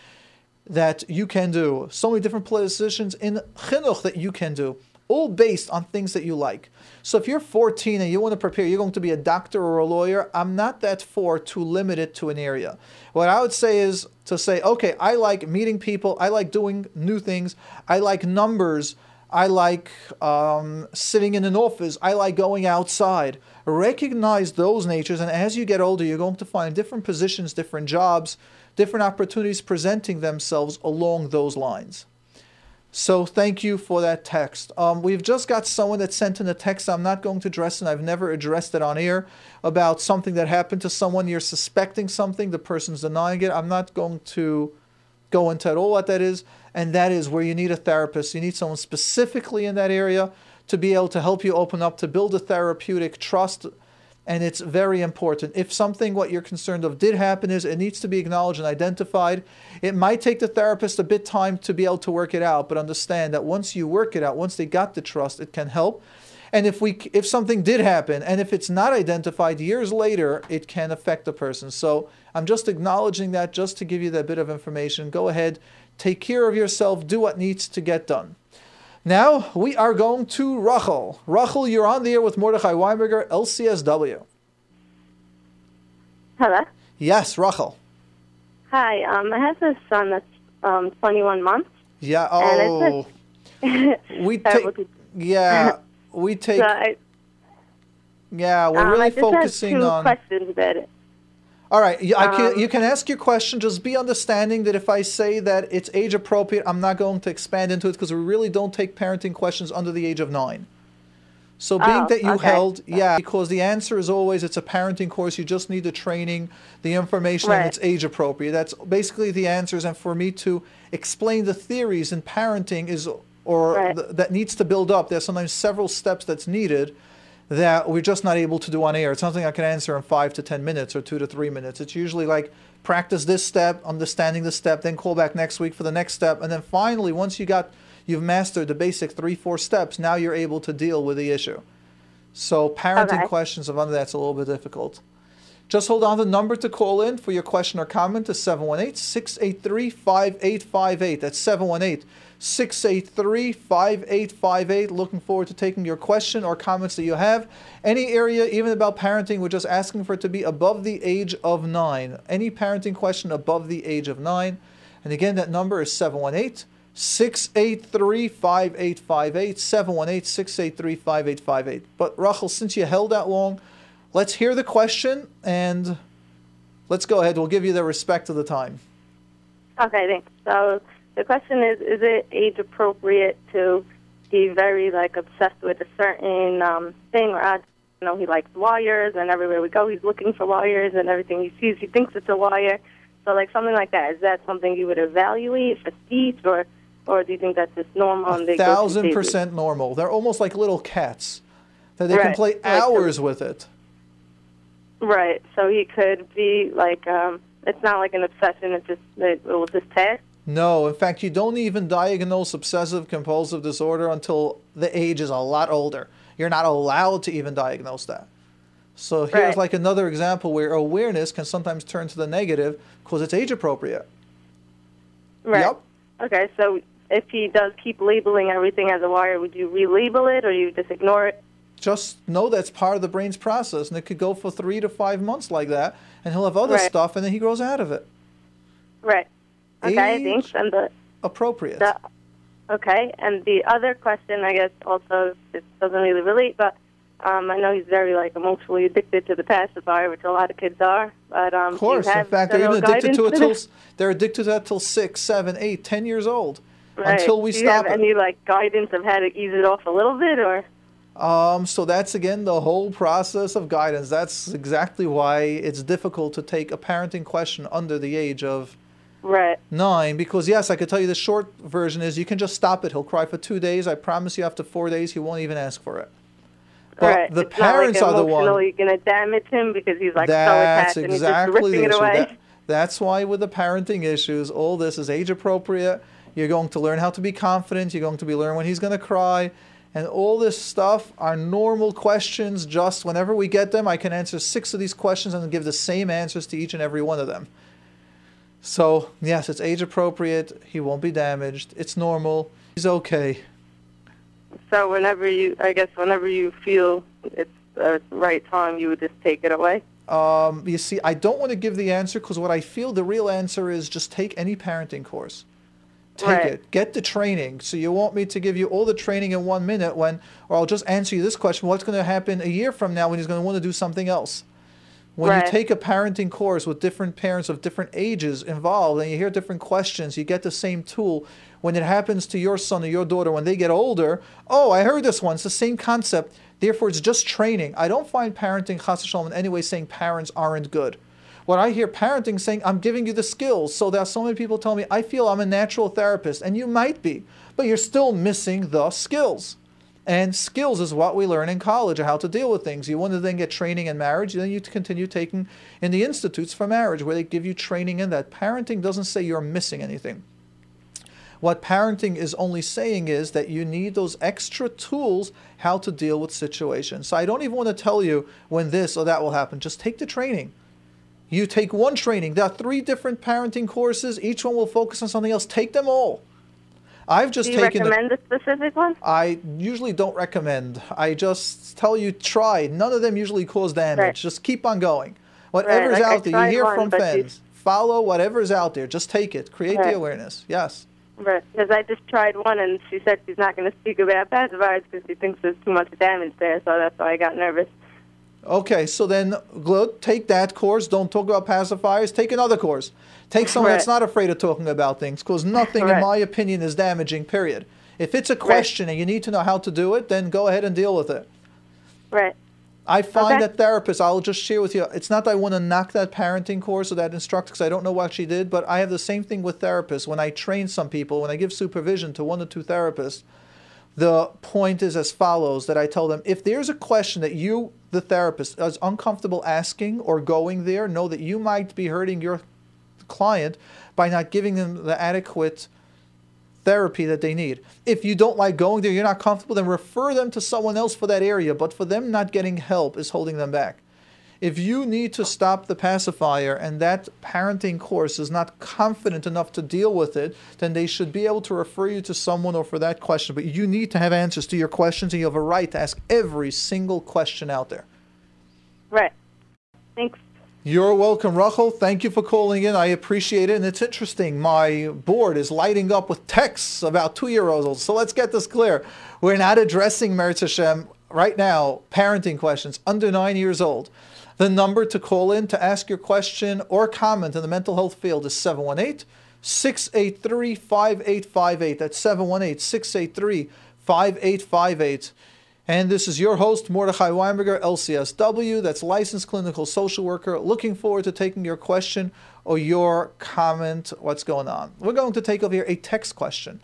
that you can do, so many different positions in chinuch that you can do, all based on things that you like. So if you're 14 and you want to prepare, you're going to be a doctor or a lawyer, I'm not that for to limit it to an area. What I would say is to say, okay, I like meeting people, I like doing new things, I like numbers, I like um, sitting in an office, I like going outside. Recognize those natures, and as you get older, you're going to find different positions, different jobs different opportunities presenting themselves along those lines. So thank you for that text. Um, we've just got someone that sent in a text I'm not going to address, and I've never addressed it on air about something that happened to someone. You're suspecting something, the person's denying it. I'm not going to go into at all what that is, and that is where you need a therapist. You need someone specifically in that area to be able to help you open up, to build a therapeutic trust and it's very important. If something what you're concerned of did happen is it needs to be acknowledged and identified. It might take the therapist a bit time to be able to work it out, but understand that once you work it out, once they got the trust, it can help. And if we if something did happen and if it's not identified years later, it can affect the person. So I'm just acknowledging that just to give you that bit of information. Go ahead, take care of yourself, do what needs to get done. Now we are going to Rachel. Rachel, you're on the air with Mordechai Winberger, LCSW. Hello. Yes, Rachel. Hi. Um, I have a son that's um, 21 months. Yeah. Oh. <laughs> we <laughs> take. <laughs> Yeah, we take. So I, yeah, we're um, really I just focusing have two on. questions about it. All right, can, Um, you can ask your question. Just be understanding that if I say that it's age appropriate, I'm not going to expand into it because we really don't take parenting questions under the age of nine. So being Oh, that you okay. held, yeah, because the answer is always it's a parenting course. You just need the training, the information, and it's age appropriate. That's basically the answers. And for me to explain the theories in parenting is, or Right. th- that needs to build up. There's sometimes several steps that's needed that we're just not able to do on air. It's something I can answer in five to ten minutes or two to three minutes. It's usually like practice this step, understanding the step, then call back next week for the next step, and then finally, once you got you've mastered the basic three, four steps, now you're able to deal with the issue. So parenting Okay. questions of under that's a little bit difficult. Just hold on the number to call in for your question or comment is 718-683-5858. That's 718-683-5858. Looking forward to taking your question or comments that you have. Any area, even about parenting, we're just asking for it to be above the age of nine. Any parenting question above the age of nine. And again, that number is 718 683 5858. 718 683 5858. But Rachel, since you held that long, let's hear the question and let's go ahead. We'll give you the respect of the time. Okay, thanks. So the question is: Is it age appropriate to be very like obsessed with a certain um, thing? Or I you know he likes lawyers and everywhere we go, he's looking for lawyers and everything he sees, he thinks it's a lawyer. So like something like that. Is that something you would evaluate for speech, or or do you think that's just normal? and A thousand percent normal. They're almost like little cats that they can Right. play Like the- hours with it. Right. So he could be like, um, it's not like an obsession. It's just it will just pass. No, in fact, you don't even diagnose obsessive compulsive disorder until the age is a lot older. You're not allowed to even diagnose that. So here's Right. like another example where awareness can sometimes turn to the negative because it's age appropriate. Right. Yep. Okay. So if he does keep labeling everything as a wire, would you relabel it or you just ignore it? Just know that's part of the brain's process, and it could go for three to five months like that, and he'll have other Right. stuff, and then he grows out of it. Right. Okay, Age- thanks. And the, Appropriate. the okay, and the other question, I guess, also this doesn't really relate, but um, I know he's very like emotionally addicted to the pacifier, which a lot of kids are. But um, Of course. In fact, they're even addicted to it till they're addicted to that till six, seven, eight, ten years old. Right. Until we do you stop have it. any like guidance of how to ease it off a little bit, or Um, so that's again the whole process of guidance. That's exactly why it's difficult to take a parenting question under the age of right? nine. Because yes, I could tell you the short version is you can just stop it. He'll cry for two days. I promise you, after four days, he won't even ask for it. But right. the it's parents like are the one. emotionally going to damage him because he's like so That's attached and he's exactly just ripping the it away. That- that's why with the parenting issues, all this is age appropriate. You're going to learn how to be confident. You're going to be learn when he's going to cry, and all this stuff are normal questions. Just whenever we get them, I can answer six of these questions and give the same answers to each and every one of them. So yes, it's age appropriate. He won't be damaged. It's normal. He's okay. So whenever you, I guess, whenever you feel it's the right time, you would just take it away. Um, you see, I don't want to give the answer because what I feel the real answer is just take any parenting course. Take Right. it. Get the training. So you want me to give you all the training in one minute when, or I'll just answer you this question: What's going to happen a year from now when he's going to want to do something else? When Right. you take a parenting course with different parents of different ages involved, and you hear different questions, you get the same tool. When it happens to your son or your daughter when they get older, oh, I heard this one. It's the same concept. Therefore, it's just training. I don't find parenting, chas v'shalom, in any way saying parents aren't good. What I hear parenting saying, I'm giving you the skills. So there are so many people tell me, I feel I'm a natural therapist, and you might be, but you're still missing the skills. And skills is what we learn in college, how to deal with things. You want to then get training in marriage, then you continue taking in the institutes for marriage, where they give you training in that. Parenting doesn't say you're missing anything. What parenting is only saying is that you need those extra tools how to deal with situations. So I don't even want to tell you when this or that will happen. Just take the training. You take one training. There are three different parenting courses. Each one will focus on something else. Take them all. I've just Do you taken. the- recommend a specific one? I usually don't recommend. I just tell you try. None of them usually cause damage. Right. Just keep on going. Whatever's like out there, you hear one, from but you- fans. Follow whatever's out there. Just take it. Create the awareness. Yes. Right, because I just tried one, and she said she's not going to speak about pacifiers because she thinks there's too much damage there, so that's why I got nervous. Okay, so then. Take that course. Don't talk about pacifiers. Take another course. Take someone that's not afraid of talking about things, because nothing, in my opinion, is damaging. Period. If it's a question and you need to know how to do it, then go ahead and deal with it. Right. I find Okay. that therapists, I'll just share with you, it's not that I want to knock that parenting course or that instructor because I don't know what she did, but I have the same thing with therapists. When I train some people, when I give supervision to one or two therapists, the point is as follows that I tell them if there's a question that you, the therapist, is uncomfortable asking or going there, know that you might be hurting your client by not giving them the adequate therapy that they need. If you don't like going there, you're not comfortable, then refer them to someone else for that area. But for them not getting help is holding them back. If you need to stop the pacifier and that parenting course is not confident enough to deal with it, then they should be able to refer you to someone or for that question. But you need to have answers to your questions and you have a right to ask every single question out there. Right. Thanks. You're welcome, Rachel. Thank you for calling in. I appreciate it. And it's interesting. My board is lighting up with texts about two year olds. So let's get this clear. We're not addressing Meretz Hashem right now, parenting questions under nine years old. The number to call in to ask your question or comment in the mental health field is 718 683 5858. That's 718 683 5858. And this is your host, Mordechai Winberger, LCSW. That's licensed clinical social worker. Looking forward to taking your question or your comment. What's going on? We're going to take over here a text question.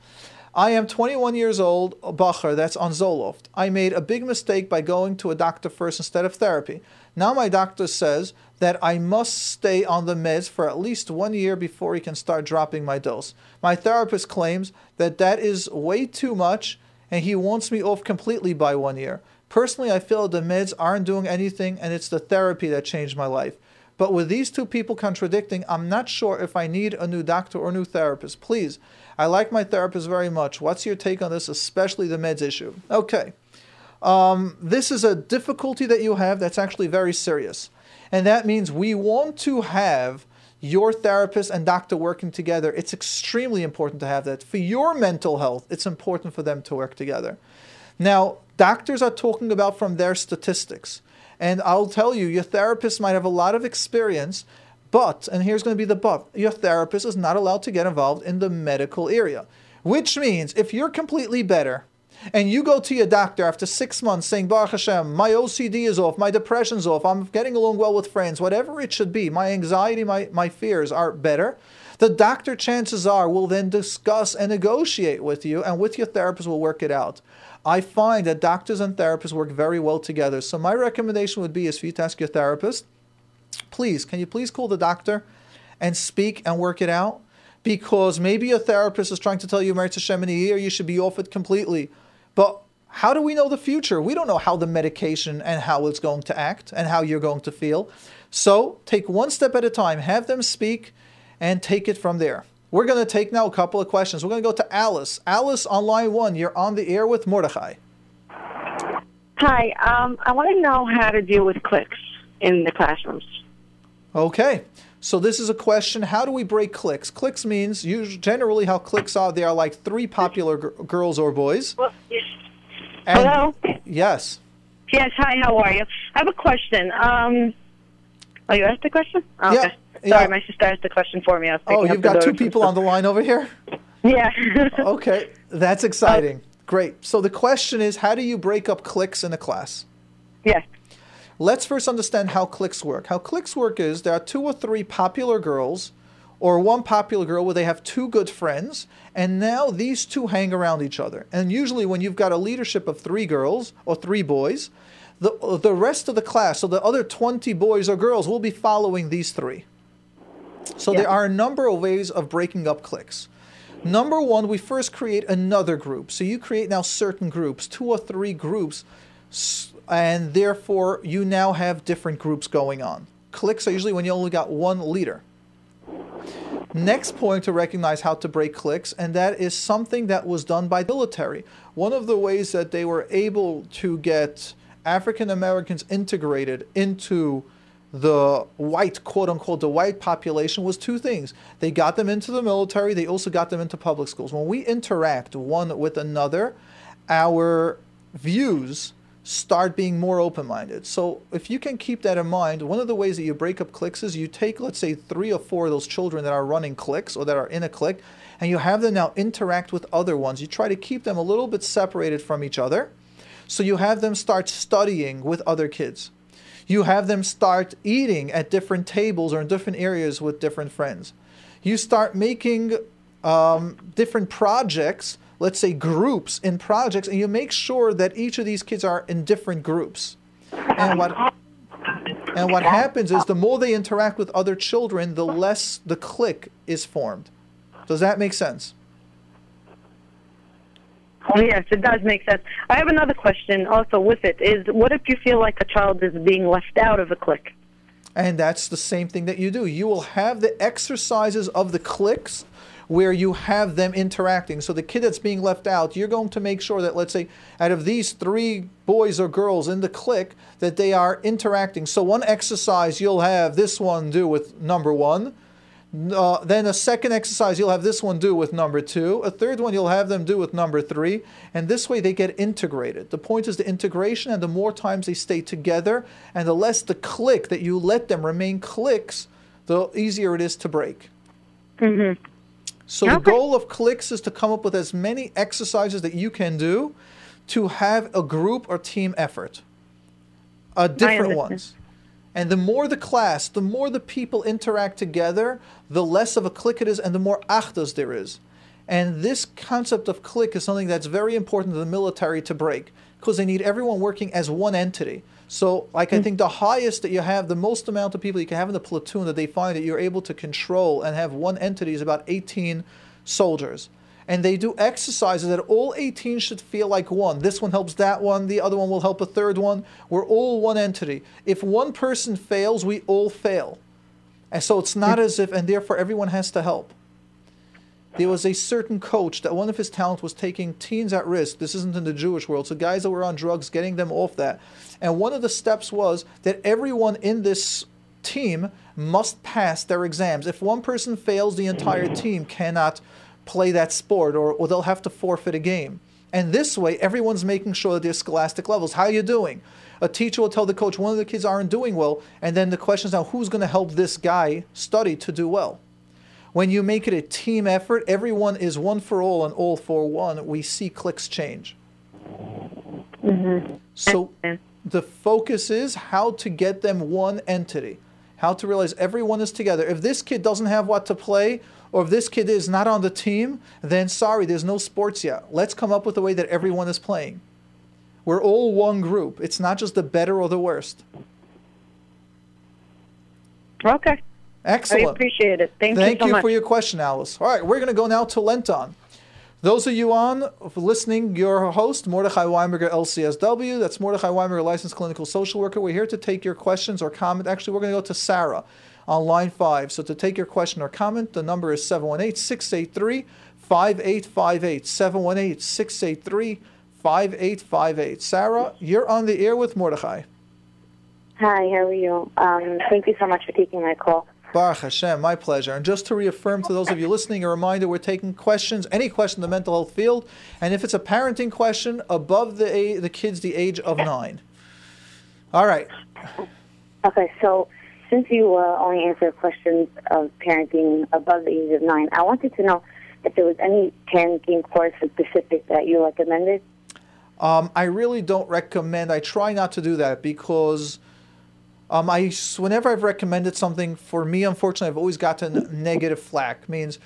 I am 21 years old, Bacher, that's on Zoloft. I made a big mistake by going to a doctor first instead of therapy. Now my doctor says that I must stay on the meds for at least one year before he can start dropping my dose. My therapist claims that that is way too much and he wants me off completely by one year. Personally, I feel the meds aren't doing anything and it's the therapy that changed my life. But with these two people contradicting, I'm not sure if I need a new doctor or new therapist. Please, I like my therapist very much. What's your take on this, especially the meds issue? Okay. Um, this is a difficulty that you have that's actually very serious. And that means we want to have your therapist and doctor working together. It's extremely important to have that. For your mental health, it's important for them to work together. Now, doctors are talking about from their statistics. And I'll tell you, your therapist might have a lot of experience, but, and here's going to be the but, your therapist is not allowed to get involved in the medical area. Which means if you're completely better and you go to your doctor after six months saying, Baruch Hashem, my OCD is off, my depression's off, I'm getting along well with friends, whatever it should be, my anxiety, my, my fears are better, the doctor, chances are, will then discuss and negotiate with you, and with your therapist will work it out. I find that doctors and therapists work very well together. So my recommendation would be is for you to ask your therapist, please, can you please call the doctor and speak and work it out? Because maybe your therapist is trying to tell you, Merit Hashem, in a year you should be off it completely. But how do we know the future? We don't know how the medication and how it's going to act and how you're going to feel. So take one step at a time, have them speak, and take it from there. We're going to take now a couple of questions. We're going to go to Alice. Alice on line one, you're on the air with Mordechai. Hi, um, I want to know how to deal with cliques in the classrooms. Okay. So this is a question: How do we break cliques? Cliques means usually, generally how cliques are. They are like three popular g- girls or boys. Well, yes. And- Hello. Yes. Yes. Hi. How are you? I have a question. Um, oh, you asked the question? Oh, Yeah, okay. yeah. Sorry, my sister asked the question for me. I was Oh, you've got two people on the line over here. <laughs> Yeah. <laughs> Okay, that's exciting. Great. So the question is, how do you break up cliques in a class? Yes. Let's first understand how cliques work. How cliques work is there are two or three popular girls, or one popular girl where they have two good friends, and now these two hang around each other. And usually, when you've got a leadership of three girls or three boys, the the rest of the class, so the other twenty boys or girls, will be following these three. So there are a number of ways of breaking up cliques. Number one, we first create another group. So you create now certain groups, two or three groups, and therefore you now have different groups going on. Cliques are usually when you only got one leader. Next point to recognize how to break cliques, and that is something that was done by the military. One of the ways that they were able to get African Americans integrated into the white, quote unquote, the white population was two things. They got them into the military, they also got them into public schools. When we interact one with another, our views start being more open minded. So, if you can keep that in mind, one of the ways that you break up cliques is you take, let's say, three or four of those children that are running cliques or that are in a clique, and you have them now interact with other ones. You try to keep them a little bit separated from each other. So, you have them start studying with other kids. You have them start eating at different tables or in different areas with different friends. You start making um, different projects, let's say groups in projects, and you make sure that each of these kids are in different groups. And what and what happens is the more they interact with other children, the less the clique is formed. Does that make sense? Oh, yes, it does make sense. I have another question also with it. Is what if you feel like a child is being left out of a clique? And that's the same thing that you do. You will have the exercises of the cliques where you have them interacting. So the kid that's being left out, you're going to make sure that, let's say, out of these three boys or girls in the clique, that they are interacting. So one exercise you'll have this one do with number one. Uh, then a second exercise you'll have this one do with number two. A third one you'll have them do with number three. And this way they get integrated. The point is the integration, and the more times they stay together, and the less the clique that you let them remain cliques, the easier it is to break. Mm-hmm. So the goal of cliques is to come up with as many exercises that you can do to have a group or team effort. Uh, different ones. And the more the class, the more the people interact together, the less of a clique it is and the more achdas there is. And this concept of clique is something that's very important to the military to break because they need everyone working as one entity. So, like, I hmm. think the highest that you have, the most amount of people you can have in the platoon that they find that you're able to control and have one entity is about 18 soldiers. And they do exercises that all 18 should feel like one. This one helps that one, the other one will help a third one. We're all one entity. If one person fails, we all fail. And so it's not hmm. as if, and therefore everyone has to help. There was a certain coach that one of his talents was taking teens at risk. This isn't in the Jewish world. So guys that were on drugs, getting them off that. And one of the steps was that everyone in this team must pass their exams. If one person fails, the entire team cannot play that sport or, or they'll have to forfeit a game. And this way, everyone's making sure that their scholastic levels. How are you doing? A teacher will tell the coach one of the kids aren't doing well, and then the question is now who's going to help this guy study to do well? When you make it a team effort, everyone is one for all and all for one. We see cliques change. Mm-hmm. So the focus is how to get them one entity, how to realize everyone is together. If this kid doesn't have what to play, or if this kid is not on the team, then sorry, there's no sports yet. Let's come up with a way that everyone is playing. We're all one group. It's not just the better or the worst. Okay. Excellent. I appreciate it. Thank, Thank you so you much. for your question, Alice. All right, we're going to go now to Lenton. Those of you on listening, your host, Mordechai Winberger, LCSW. That's Mordechai Winberger, licensed clinical social worker. We're here to take your questions or comment. Actually, we're going to go to Sarah on line five. So to take your question or comment, the number is 718 683 5858. 718 683 5858. Sarah, you're on the air with Mordechai. Hi, how are you? Um, thank you so much for taking my call. Baruch Hashem, my pleasure. And just to reaffirm to those of you listening, a reminder we're taking questions, any question in the mental health field, and if it's a parenting question, above the, a- the kids the age of nine. All right. Okay, so since you uh, only answer questions of parenting above the age of nine, I wanted to know if there was any parenting course specific that you recommended. Um, I really don't recommend. I try not to do that because um, I whenever I've recommended something for me, unfortunately, I've always gotten negative flack. Means,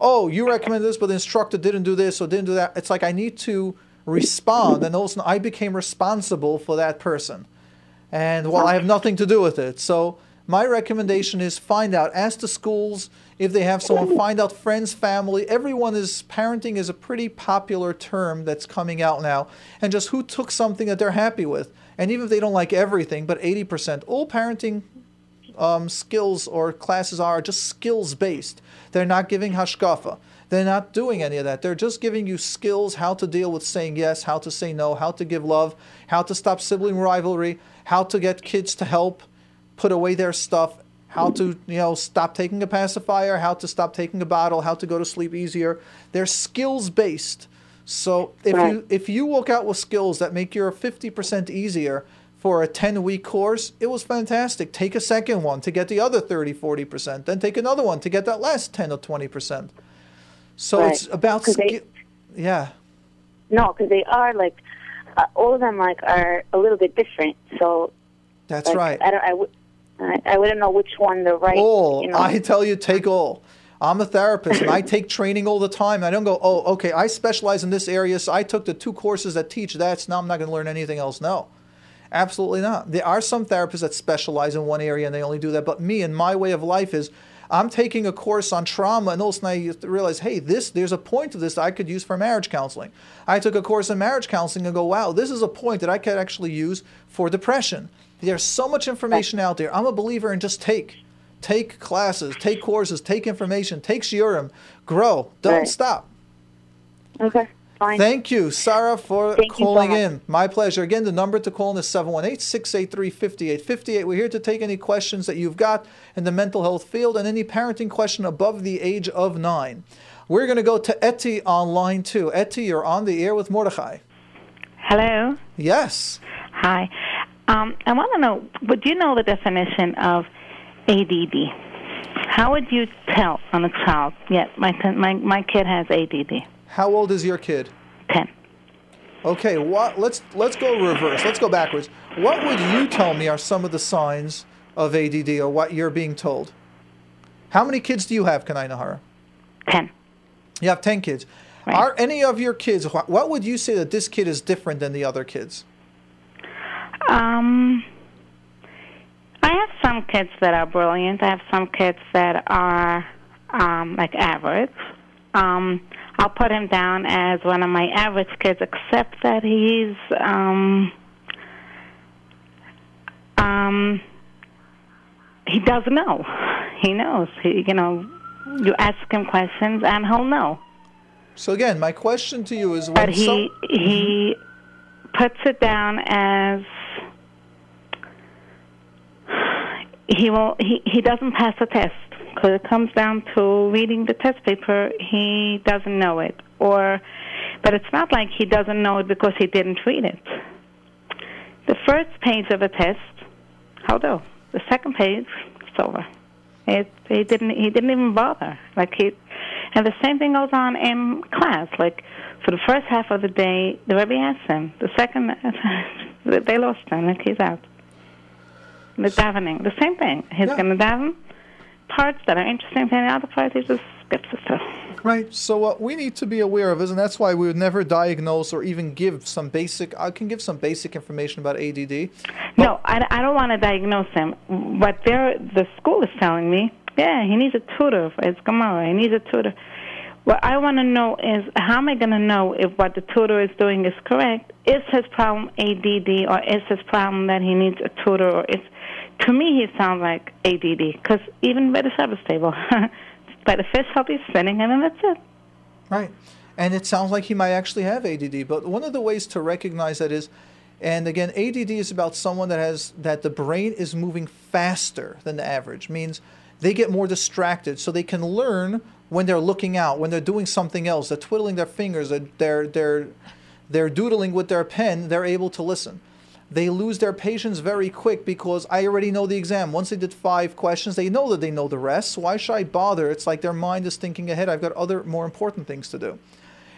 oh, you recommended this, but the instructor didn't do this or didn't do that. It's like I need to respond, and also I became responsible for that person, and well, I have nothing to do with it. So my recommendation is find out. Ask the schools if they have someone. Find out friends, family. Everyone is parenting is a pretty popular term that's coming out now, and just who took something that they're happy with. And even if they don't like everything, but 80%, all parenting um, skills or classes are just skills based. They're not giving hashkafa. They're not doing any of that. They're just giving you skills how to deal with saying yes, how to say no, how to give love, how to stop sibling rivalry, how to get kids to help put away their stuff, how to you know stop taking a pacifier, how to stop taking a bottle, how to go to sleep easier. They're skills based. So if Right. you if you walk out with skills that make your 50% easier for a 10 week course, it was fantastic. Take a second one to get the other 30, 40%, then take another one to get that last 10 or 20%. So Right. it's about 'Cause they- skill. Yeah. No, because they are like uh, all of them like are a little bit different. So That's like, right. I don't. I would. I, I wouldn't know which one the right. all. You know, I tell you, take all. I'm a therapist and I <laughs> take training all the time. I don't go, oh, okay, I specialize in this area, so I took the two courses that teach that, so now I'm not going to learn anything else. No, absolutely not. There are some therapists that specialize in one area and they only do that. But me and my way of life is I'm taking a course on trauma and all of a sudden I realize, hey, this there's a point of this I could use for marriage counseling. I took a course in marriage counseling and go, wow, this is a point that I could actually use for depression. There's so much information out there. I'm a believer in just take. Take classes, take courses, take information, take shiurim, grow. Don't Right. stop. Okay. Fine. Thank you, Sarah, for Thank you so calling in. My pleasure. Again, the number to call in is 718 683 5858. We're here to take any questions that you've got in the mental health field and any parenting question above the age of nine. We're going to go to Etty on line two. Etty, you're on the air with Mordechai. Hello. Yes. Hi. Um, I want to know, would you know the definition of ADD? How would you tell on a child? Yeah, my my my kid has ADD. How old is your kid? Ten. Okay, what, let's let's go reverse. Let's go backwards. What would you tell me are some of the signs of ADD or what you're being told? How many kids do you have, Kanai Nahara? Ten. You have ten kids. Are any of your kids? What would you say that this kid is different than the other kids? Um, some kids that are brilliant. I have some kids that are um, like average. Um, I'll put him down as one of my average kids, except that he's um, um, he doesn't know. He knows. He, you know, you ask him questions and he'll know. So again, my question to you is when But he some- he puts it down as he will he he doesn't pass the test because it comes down to reading the test paper. He doesn't know it, or but it's not like he doesn't know it because he didn't read it. The first page of a test, how do? The second page, it's over. It he didn't he didn't even bother. Like he, and the same thing goes on in class. Like for the first half of the day, the Rebbe asked him. The second, <laughs> they lost him. Like he's out. The davening, the same thing. He's going to daven parts that are interesting to him. The other parts he just skips it through. Right. So what we need to be aware of is, and that's why we would never diagnose or even give some basic. I can give some basic information about ADD. No, I, I don't want to diagnose him. What the school is telling me, yeah, he needs a tutor for his Gemara. He needs a tutor. What I want to know is how am I going to know if what the tutor is doing is correct? Is his problem ADD or is his problem that he needs a tutor? Or is to me he sounds like ADD because even by the service table, <laughs> by the fish he'll be sitting and then that's it. Right. And it sounds like he might actually have ADD. But one of the ways to recognize that is, and again, ADD is about someone that has that the brain is moving faster than the average. Means they get more distracted, so they can learn when they're looking out, when they're doing something else, they're twiddling their fingers, they're they're they're, they're doodling with their pen. They're able to listen. They lose their patience very quick because I already know the exam. Once they did five questions, they know that they know the rest. Why should I bother? It's like their mind is thinking ahead. I've got other more important things to do.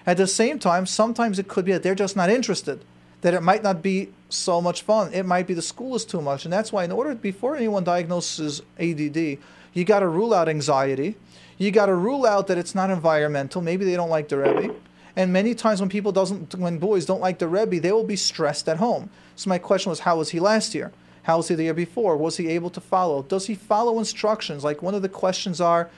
At the same time, sometimes it could be that they're just not interested, that it might not be so much fun. It might be the school is too much. And that's why, in order, before anyone diagnoses ADD, you got to rule out anxiety. You got to rule out that it's not environmental. Maybe they don't like the Rebbe. And many times when people doesn't, when boys don't like the Rebbe, they will be stressed at home. So my question was, how was he last year? How was he the year before? Was he able to follow? Does he follow instructions? Like one of the questions are,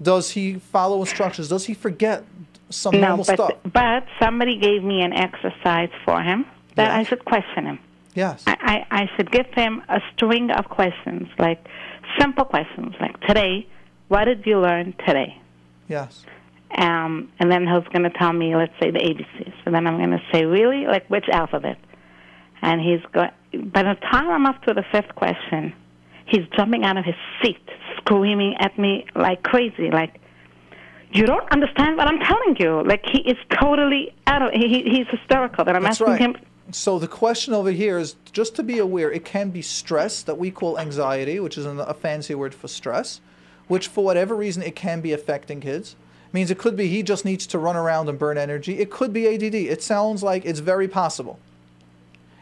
does he follow instructions? Does he forget some no, normal but stuff? but somebody gave me an exercise for him that I should question him. Yes. I, I, I should give him a string of questions, like simple questions, like today, what did you learn today? Yes. Um, and then he's going to tell me, let's say, the ABCs. And then I'm going to say, really? Like, which alphabet? And he's going, by the time I'm up to the fifth question, he's jumping out of his seat, screaming at me like crazy, like, you don't understand what I'm telling you. Like, he is totally out of, he, he's hysterical. That I'm That's asking right. him, So the question over here is just to be aware, it can be stress that we call anxiety, which is a fancy word for stress, which for whatever reason it can be affecting kids. Means it could be he just needs to run around and burn energy. It could be ADD. It sounds like it's very possible.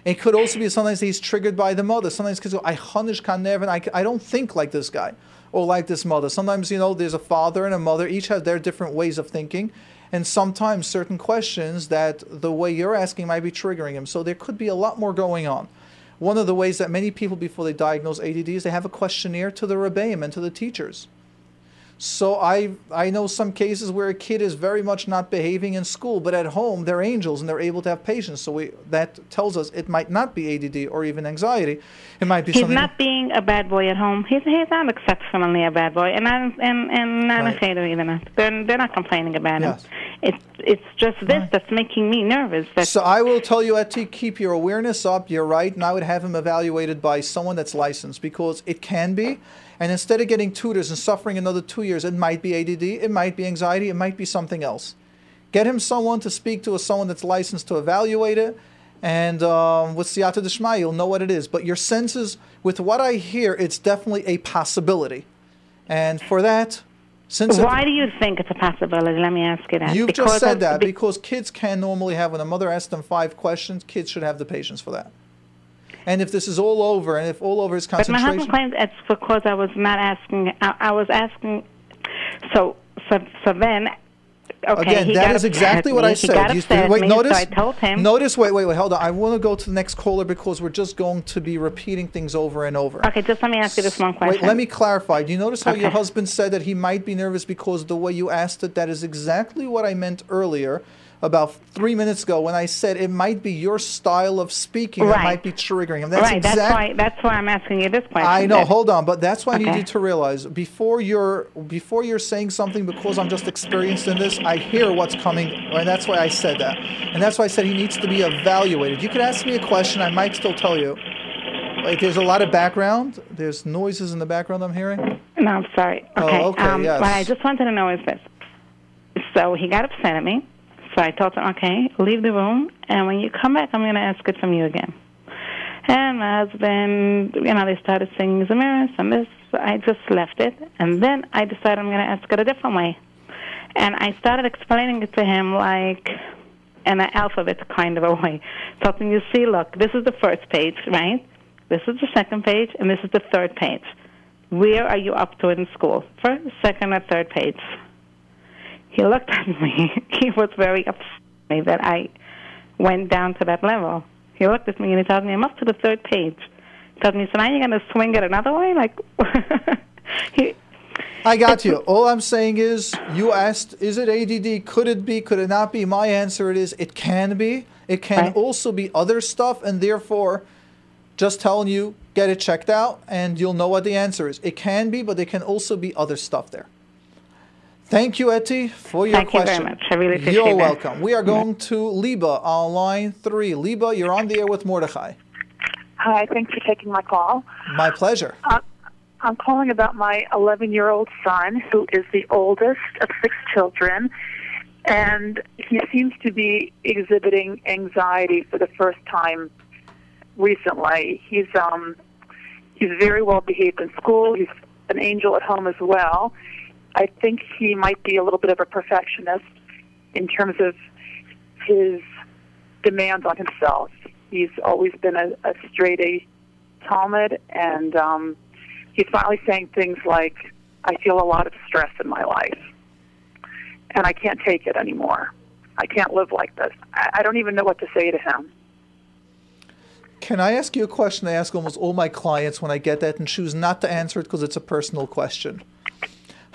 It could also be sometimes he's triggered by the mother. Sometimes kids go, I hunish kan never, and I, I don't think like this guy or like this mother. Sometimes, you know, there's a father and a mother. Each have their different ways of thinking. And sometimes certain questions that the way you're asking might be triggering him. So there could be a lot more going on. One of the ways that many people, before they diagnose ADD, is they have a questionnaire to the rebbeim and to the teachers. So I I know some cases where a kid is very much not behaving in school, but at home they're angels and they're able to have patience. So we that tells us it might not be ADD or even anxiety. It might be he's something. not being a bad boy at home. He's he's not exceptionally a bad boy, and not and and not Right. a Seder either. Not. They're they're not complaining about Yes. him. It's it's just this that's making me nervous. That So I will tell you, Etty, keep your awareness up. You're right, and I would have him evaluated by someone that's licensed because it can be. And instead of getting tutors and suffering another two years, it might be ADD, it might be anxiety, it might be something else. Get him someone to speak to, or someone that's licensed to evaluate it, and um, with Siyata Dishma, you'll know what it is. But your senses, with what I hear, it's definitely a possibility. And for that, since it- why do you think it's a possibility? Let me ask you that. You've Because just said that be- because kids can normally have when a mother asks them five questions, kids should have the patience for that. And if this is all over, and if all over is concentration. But my husband claims it's because I was not asking. I, I was asking. So so so then. Okay, again, he that got is exactly at what me. I He said. got upset at wait, me, notice, so I told him. notice. Wait, wait, wait. Hold on. I want to go to the next caller because we're just going to be repeating things over and over. Okay, just let me ask you this one question. Wait, let me clarify. Do you notice how your Okay. husband said that he might be nervous because the way you asked it? That is exactly what I meant earlier about three minutes ago when I said it might be your style of speaking that might be triggering him. That's right. exact- That's why. That's why I'm asking you this question. I know. That- Hold on, but that's why I need you to realize before you're before you're saying something because I'm just experienced in this. I hear what's coming, and that's why I said that. And that's why I said he needs to be evaluated. You could ask me a question. I might still tell you. Like there's a lot of background. There's noises in the background I'm hearing. No, I'm sorry. Okay. Oh, Okay. okay, um, yes. What I just wanted to know is this. So he got upset at me. So I told him, okay, leave the room, and when you come back, I'm going to ask it from you again. And my husband, you know, they started singing Zemiris and this. I just left it, and then I decided I'm going to ask it a different way. And I started explaining it to him like in an alphabet kind of a way. Something you see, look, this is the first page, right? This is the second page, and this is the third page. Where are you up to in school? First, second, or third page? He looked at me. <laughs> He was very upset me that I went down to that level. He looked at me and he told me, I'm up to the third page. He told me, so now you're going to swing it another way? Like, <laughs> he, I got you. All I'm saying is, you asked, is it ADD? Could it be? Could it not be? My answer it is, it can be. It can Right. also be other stuff, and therefore, just telling you, get it checked out, and you'll know what the answer is. It can be, but it can also be other stuff there. Thank you, Etty, for your Thank you very much. I really appreciate You're that. welcome. We are going to Liba on line three. Liba, you're on the air with Mordechai. Hi, thanks for taking my call. My pleasure. Uh, I'm calling about my 11 year old son, who is the oldest of six children, and he seems to be exhibiting anxiety for the first time recently. He's um, he's very well behaved in school. He's an angel at home as well. I think he might be a little bit of a perfectionist in terms of his demands on himself. He's always been a, a straight A talmid, and um, he's finally saying things like, I feel a lot of stress in my life, and I can't take it anymore. I can't live like this. I, I don't even know what to say to him. Can I ask you a question I ask almost all my clients when I get that and choose not to answer it because it's a personal question?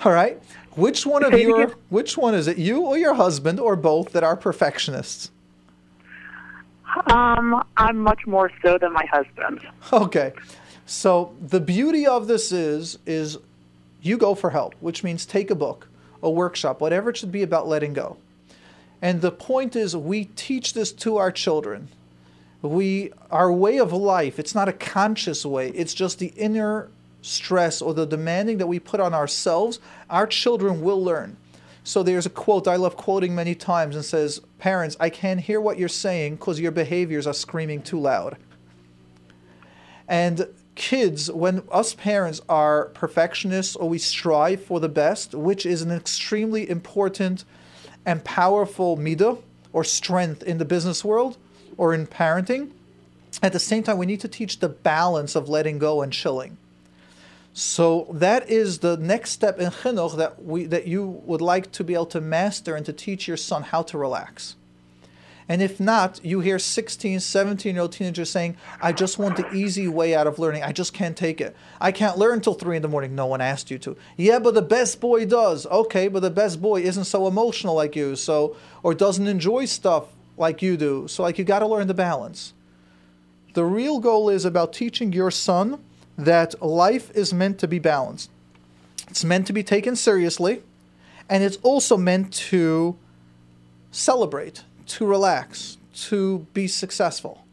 All right. Which one of Say it your which one is it? You or your husband or both that are perfectionists? Um, I'm much more so than my husband. Okay. So the beauty of this is is you go for help, which means take a book, a workshop, whatever it should be about letting go. And the point is we teach this to our children. We our way of life, it's not a conscious way, it's just the inner stress or the demanding that we put on ourselves, our children will learn. So there's a quote I love quoting many times and says, Parents, I can't hear what you're saying because your behaviors are screaming too loud. And kids, when us parents are perfectionists or we strive for the best, which is an extremely important and powerful midah or strength in the business world or in parenting, at the same time, we need to teach the balance of letting go and chilling. So that is the next step in chinuch that we that you would like to be able to master and to teach your son how to relax. And if not, you hear 16, 17 year old teenagers saying, I just want the easy way out of learning. I just can't take it. I can't learn until 3 in the morning. No one asked you to. Yeah, but the best boy does. Okay, but the best boy isn't so emotional like you, so or doesn't enjoy stuff like you do. So like you got to learn the balance. The real goal is about teaching your son that life is meant to be balanced. It's meant to be taken seriously, and it's also meant to celebrate, to relax, to be successful.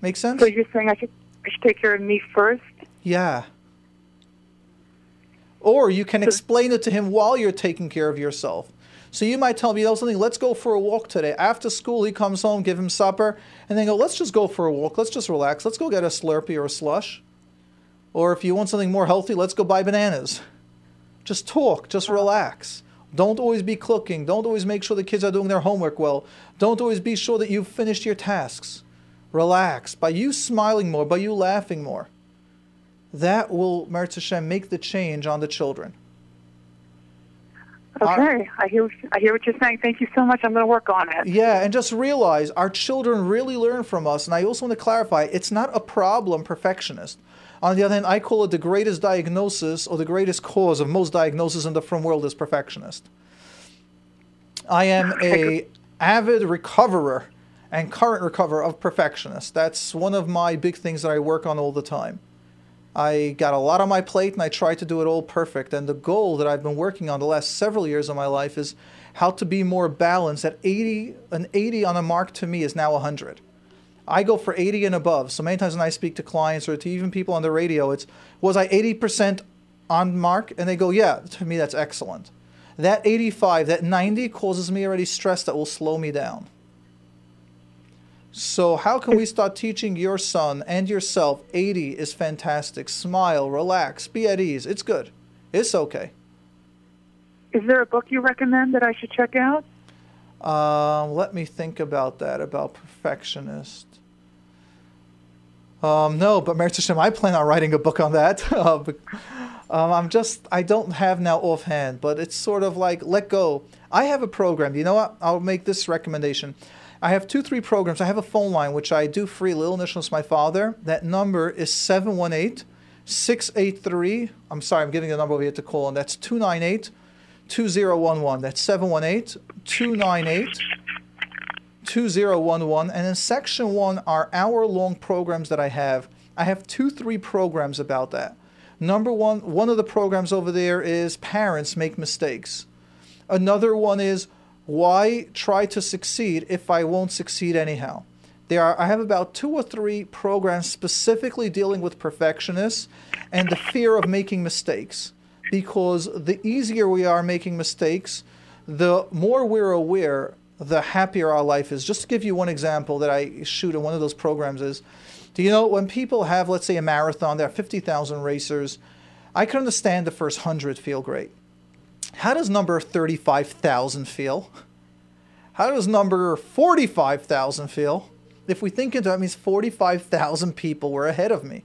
Make sense? So you're saying I should, I should take care of me first? Yeah. Or you can explain it to him while you're taking care of yourself. So you might tell you know something, let's go for a walk today. After school, he comes home, give him supper, and then go, let's just go for a walk. Let's just relax. Let's go get a Slurpee or a slush. Or if you want something more healthy, let's go buy bananas. Just talk, just relax. Don't always be cooking. Don't always make sure the kids are doing their homework well. Don't always be sure that you've finished your tasks. Relax. By you smiling more, by you laughing more, that will, Meretz Hashem, make the change on the children. Okay, I hear I hear what you're saying. Thank you so much. I'm going to work on it. Yeah, and just realize our children really learn from us. And I also want to clarify it's not a problem, perfectionist. On the other hand, I call it the greatest diagnosis or the greatest cause of most diagnoses in the from world is perfectionist. I am <laughs> a avid recoverer and current recoverer of perfectionist. That's one of my big things that I work on all the time. I got a lot on my plate and I try to do it all perfect. And the goal that I've been working on the last several years of my life is how to be more balanced. At 80, an 80 on a mark to me is now 100. I go for 80 and above. So many times when I speak to clients or to even people on the radio, it's was I 80% on mark? And they go, yeah. To me, that's excellent. That 85, that 90 causes me already stress that will slow me down. So, how can we start teaching your son and yourself 80 is fantastic? Smile, relax, be at ease. It's good. It's okay. Is there a book you recommend that I should check out? Um, let me think about that, about perfectionist. Um, no, but Merit Hashem, I plan on writing a book on that. <laughs> uh, um, I'm just, I don't have now offhand, but it's sort of like let go. I have a program. You know what? I'll make this recommendation. I have two, three programs. I have a phone line, which I do free. Little initials, my father. That number is 718 683. I'm sorry, I'm giving the number over here to call, and that's 298 2011. That's 718 298 2011. And in section one are hour long programs that I have. I have two, three programs about that. Number one, one of the programs over there is Parents Make Mistakes. Another one is why try to succeed if I won't succeed anyhow? There are I have about two or three programs specifically dealing with perfectionists and the fear of making mistakes. Because the easier we are making mistakes, the more we're aware, the happier our life is. Just to give you one example that I shoot in one of those programs is, do you know when people have, let's say, a marathon, there are 50,000 racers, I can understand the first 100 feel great. How does number 35,000 feel? How does number 45,000 feel? If we think into that, means 45,000 people were ahead of me.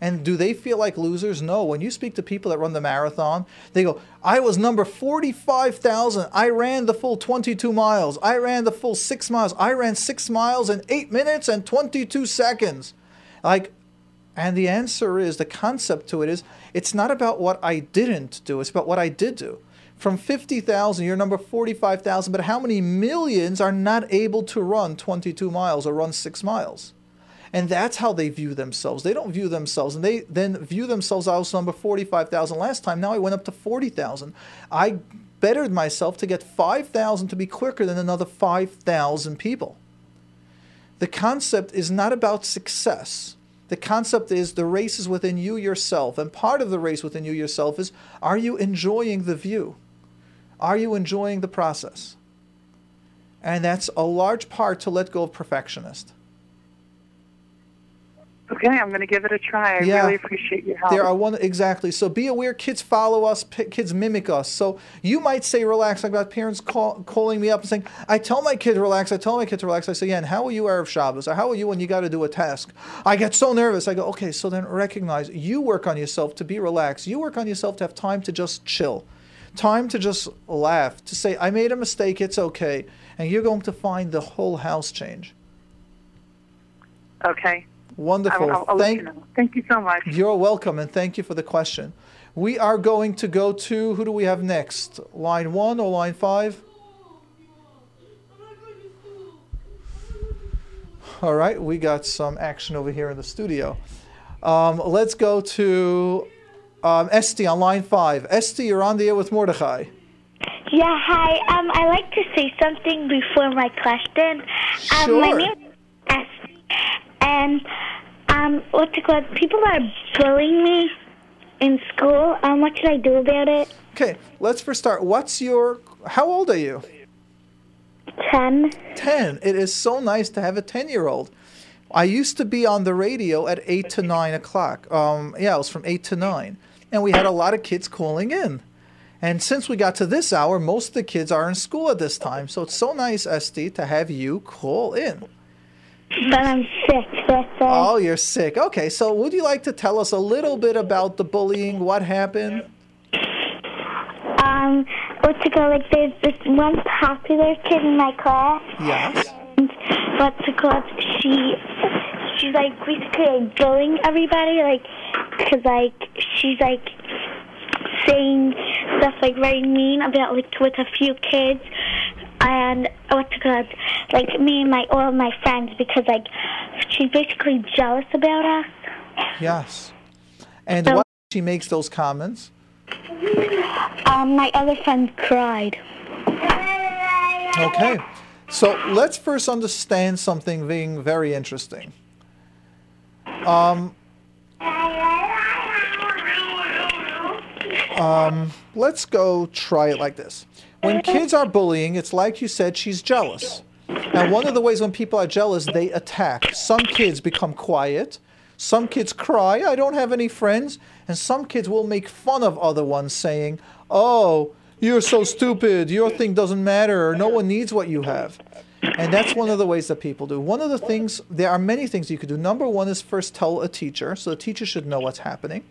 And do they feel like losers? No. When you speak to people that run the marathon, they go, I was number 45,000. I ran the full 22 miles. I ran the full six miles. I ran six miles in eight minutes and 22 seconds. Like, and the answer is the concept to it is it's not about what I didn't do, it's about what I did do from 50,000, you're number 45,000, but how many millions are not able to run 22 miles or run six miles? And that's how they view themselves. They don't view themselves, and they then view themselves. I was number 45,000 last time. Now I went up to 40,000. I bettered myself to get 5,000 to be quicker than another 5,000 people. The concept is not about success. The concept is the race is within you yourself. And part of the race within you yourself is are you enjoying the view? Are you enjoying the process? And that's a large part to let go of perfectionist. Okay, I'm going to give it a try. I Yeah. really appreciate your help. There are one exactly. So be aware. Kids follow us. P- kids mimic us. So you might say relax. Like got parents call, calling me up and saying, "I tell my kid to relax. I tell my kid to relax." I say, "Yeah." And how are you Erev Shabbos? Or how are you when you got to do a task? I get so nervous. I go, "Okay." So then recognize you work on yourself to be relaxed. You work on yourself to have time to just chill, time to just laugh. To say, "I made a mistake. It's okay," and you're going to find the whole house change. okay. Wonderful. I'll, I'll Thank you know. Thank you so much. You're welcome, and thank you for the question. We are going to go to who do we have next? Line one or line five? All right, we got some action over here in the studio. Um, let's go to um, Esty on line five. Esty, you're on the air with Mordechai. Yeah, hi. Um, I like to say something before my question. Um, my name is S, and um, what's it called? People are bullying me in school. Um, what should I do about it? Okay, let's first start. What's your? How old are you? Ten. Ten. It is so nice to have a ten-year-old. I used to be on the radio at eight to nine o'clock. Um, yeah, it was from eight to nine, and we had a lot of kids calling in. And since we got to this hour, most of the kids are in school at this time. So it's so nice, Esty, to have you call in. But I'm sick. That's all. Oh, you're sick. Okay, so would you like to tell us a little bit about the bullying? What happened? Um, what's it called? Like, there's this one popular kid in my class. Yes. And what's it called? She, she's like basically like bullying everybody, like, cause like she's like saying stuff like very mean about like with a few kids. and what's it called? Like me and my all my friends because like she's basically jealous about us. Yes. And So- why she makes those comments? Um, my other friend cried. Okay. So let's first understand something being very interesting. Um, um, let's go try it like this. When kids are bullying, it's like you said, she's jealous. And one of the ways when people are jealous, they attack. Some kids become quiet. Some kids cry, I don't have any friends. And some kids will make fun of other ones, saying, Oh, you're so stupid. Your thing doesn't matter. No one needs what you have. And that's one of the ways that people do. One of the things, there are many things you could do. Number one is first tell a teacher, so the teacher should know what's happening.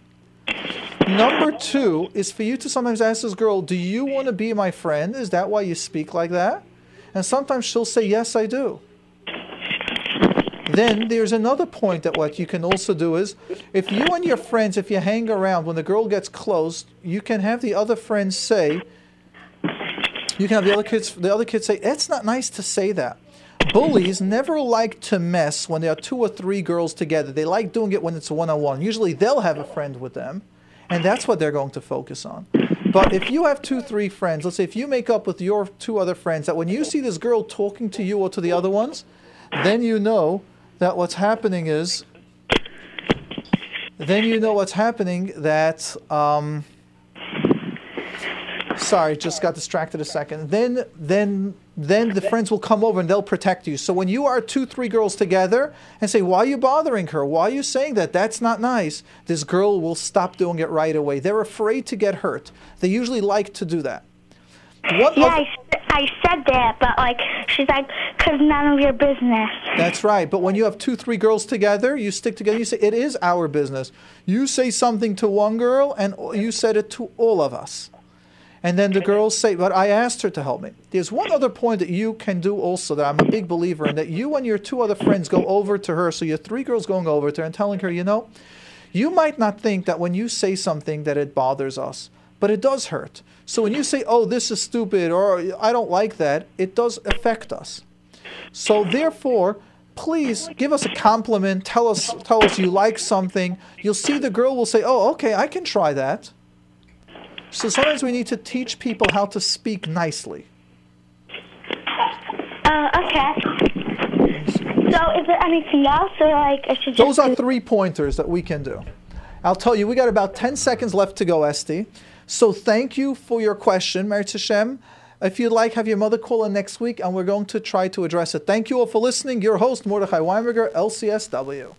Number two is for you to sometimes ask this girl, Do you want to be my friend? Is that why you speak like that? And sometimes she'll say, Yes, I do. Then there's another point that what you can also do is if you and your friends, if you hang around, when the girl gets close, you can have the other friends say, you can have the other kids the other kids say, It's not nice to say that. Bullies never like to mess when there are two or three girls together. They like doing it when it's one on one. Usually they'll have a friend with them, and that's what they're going to focus on. But if you have two, three friends, let's say if you make up with your two other friends, that when you see this girl talking to you or to the other ones, then you know that what's happening is, then you know what's happening that, um, sorry, just got distracted a second. Then, then, then the friends will come over and they'll protect you. So when you are two, three girls together and say, "Why are you bothering her? Why are you saying that? That's not nice." This girl will stop doing it right away. They're afraid to get hurt. They usually like to do that. What yeah, I, I, said that, but like she's like, "Cause none of your business." That's right. But when you have two, three girls together, you stick together. You say it is our business. You say something to one girl, and you said it to all of us. And then the girls say, "But I asked her to help me." There's one other point that you can do also that I'm a big believer in. That you and your two other friends go over to her. So you're three girls going over to her and telling her, you know, you might not think that when you say something that it bothers us, but it does hurt. So when you say, "Oh, this is stupid," or "I don't like that," it does affect us. So therefore, please give us a compliment. Tell us tell us you like something. You'll see the girl will say, "Oh, okay, I can try that." So sometimes we need to teach people how to speak nicely. Uh, okay. So, is there anything else, or like I should? Those are three pointers that we can do. I'll tell you, we got about 10 seconds left to go, Esty. So thank you for your question, Merit Hashem. If you'd like, have your mother call in next week, and we're going to try to address it. Thank you all for listening. Your host, Mordechai Winberger, LCSW.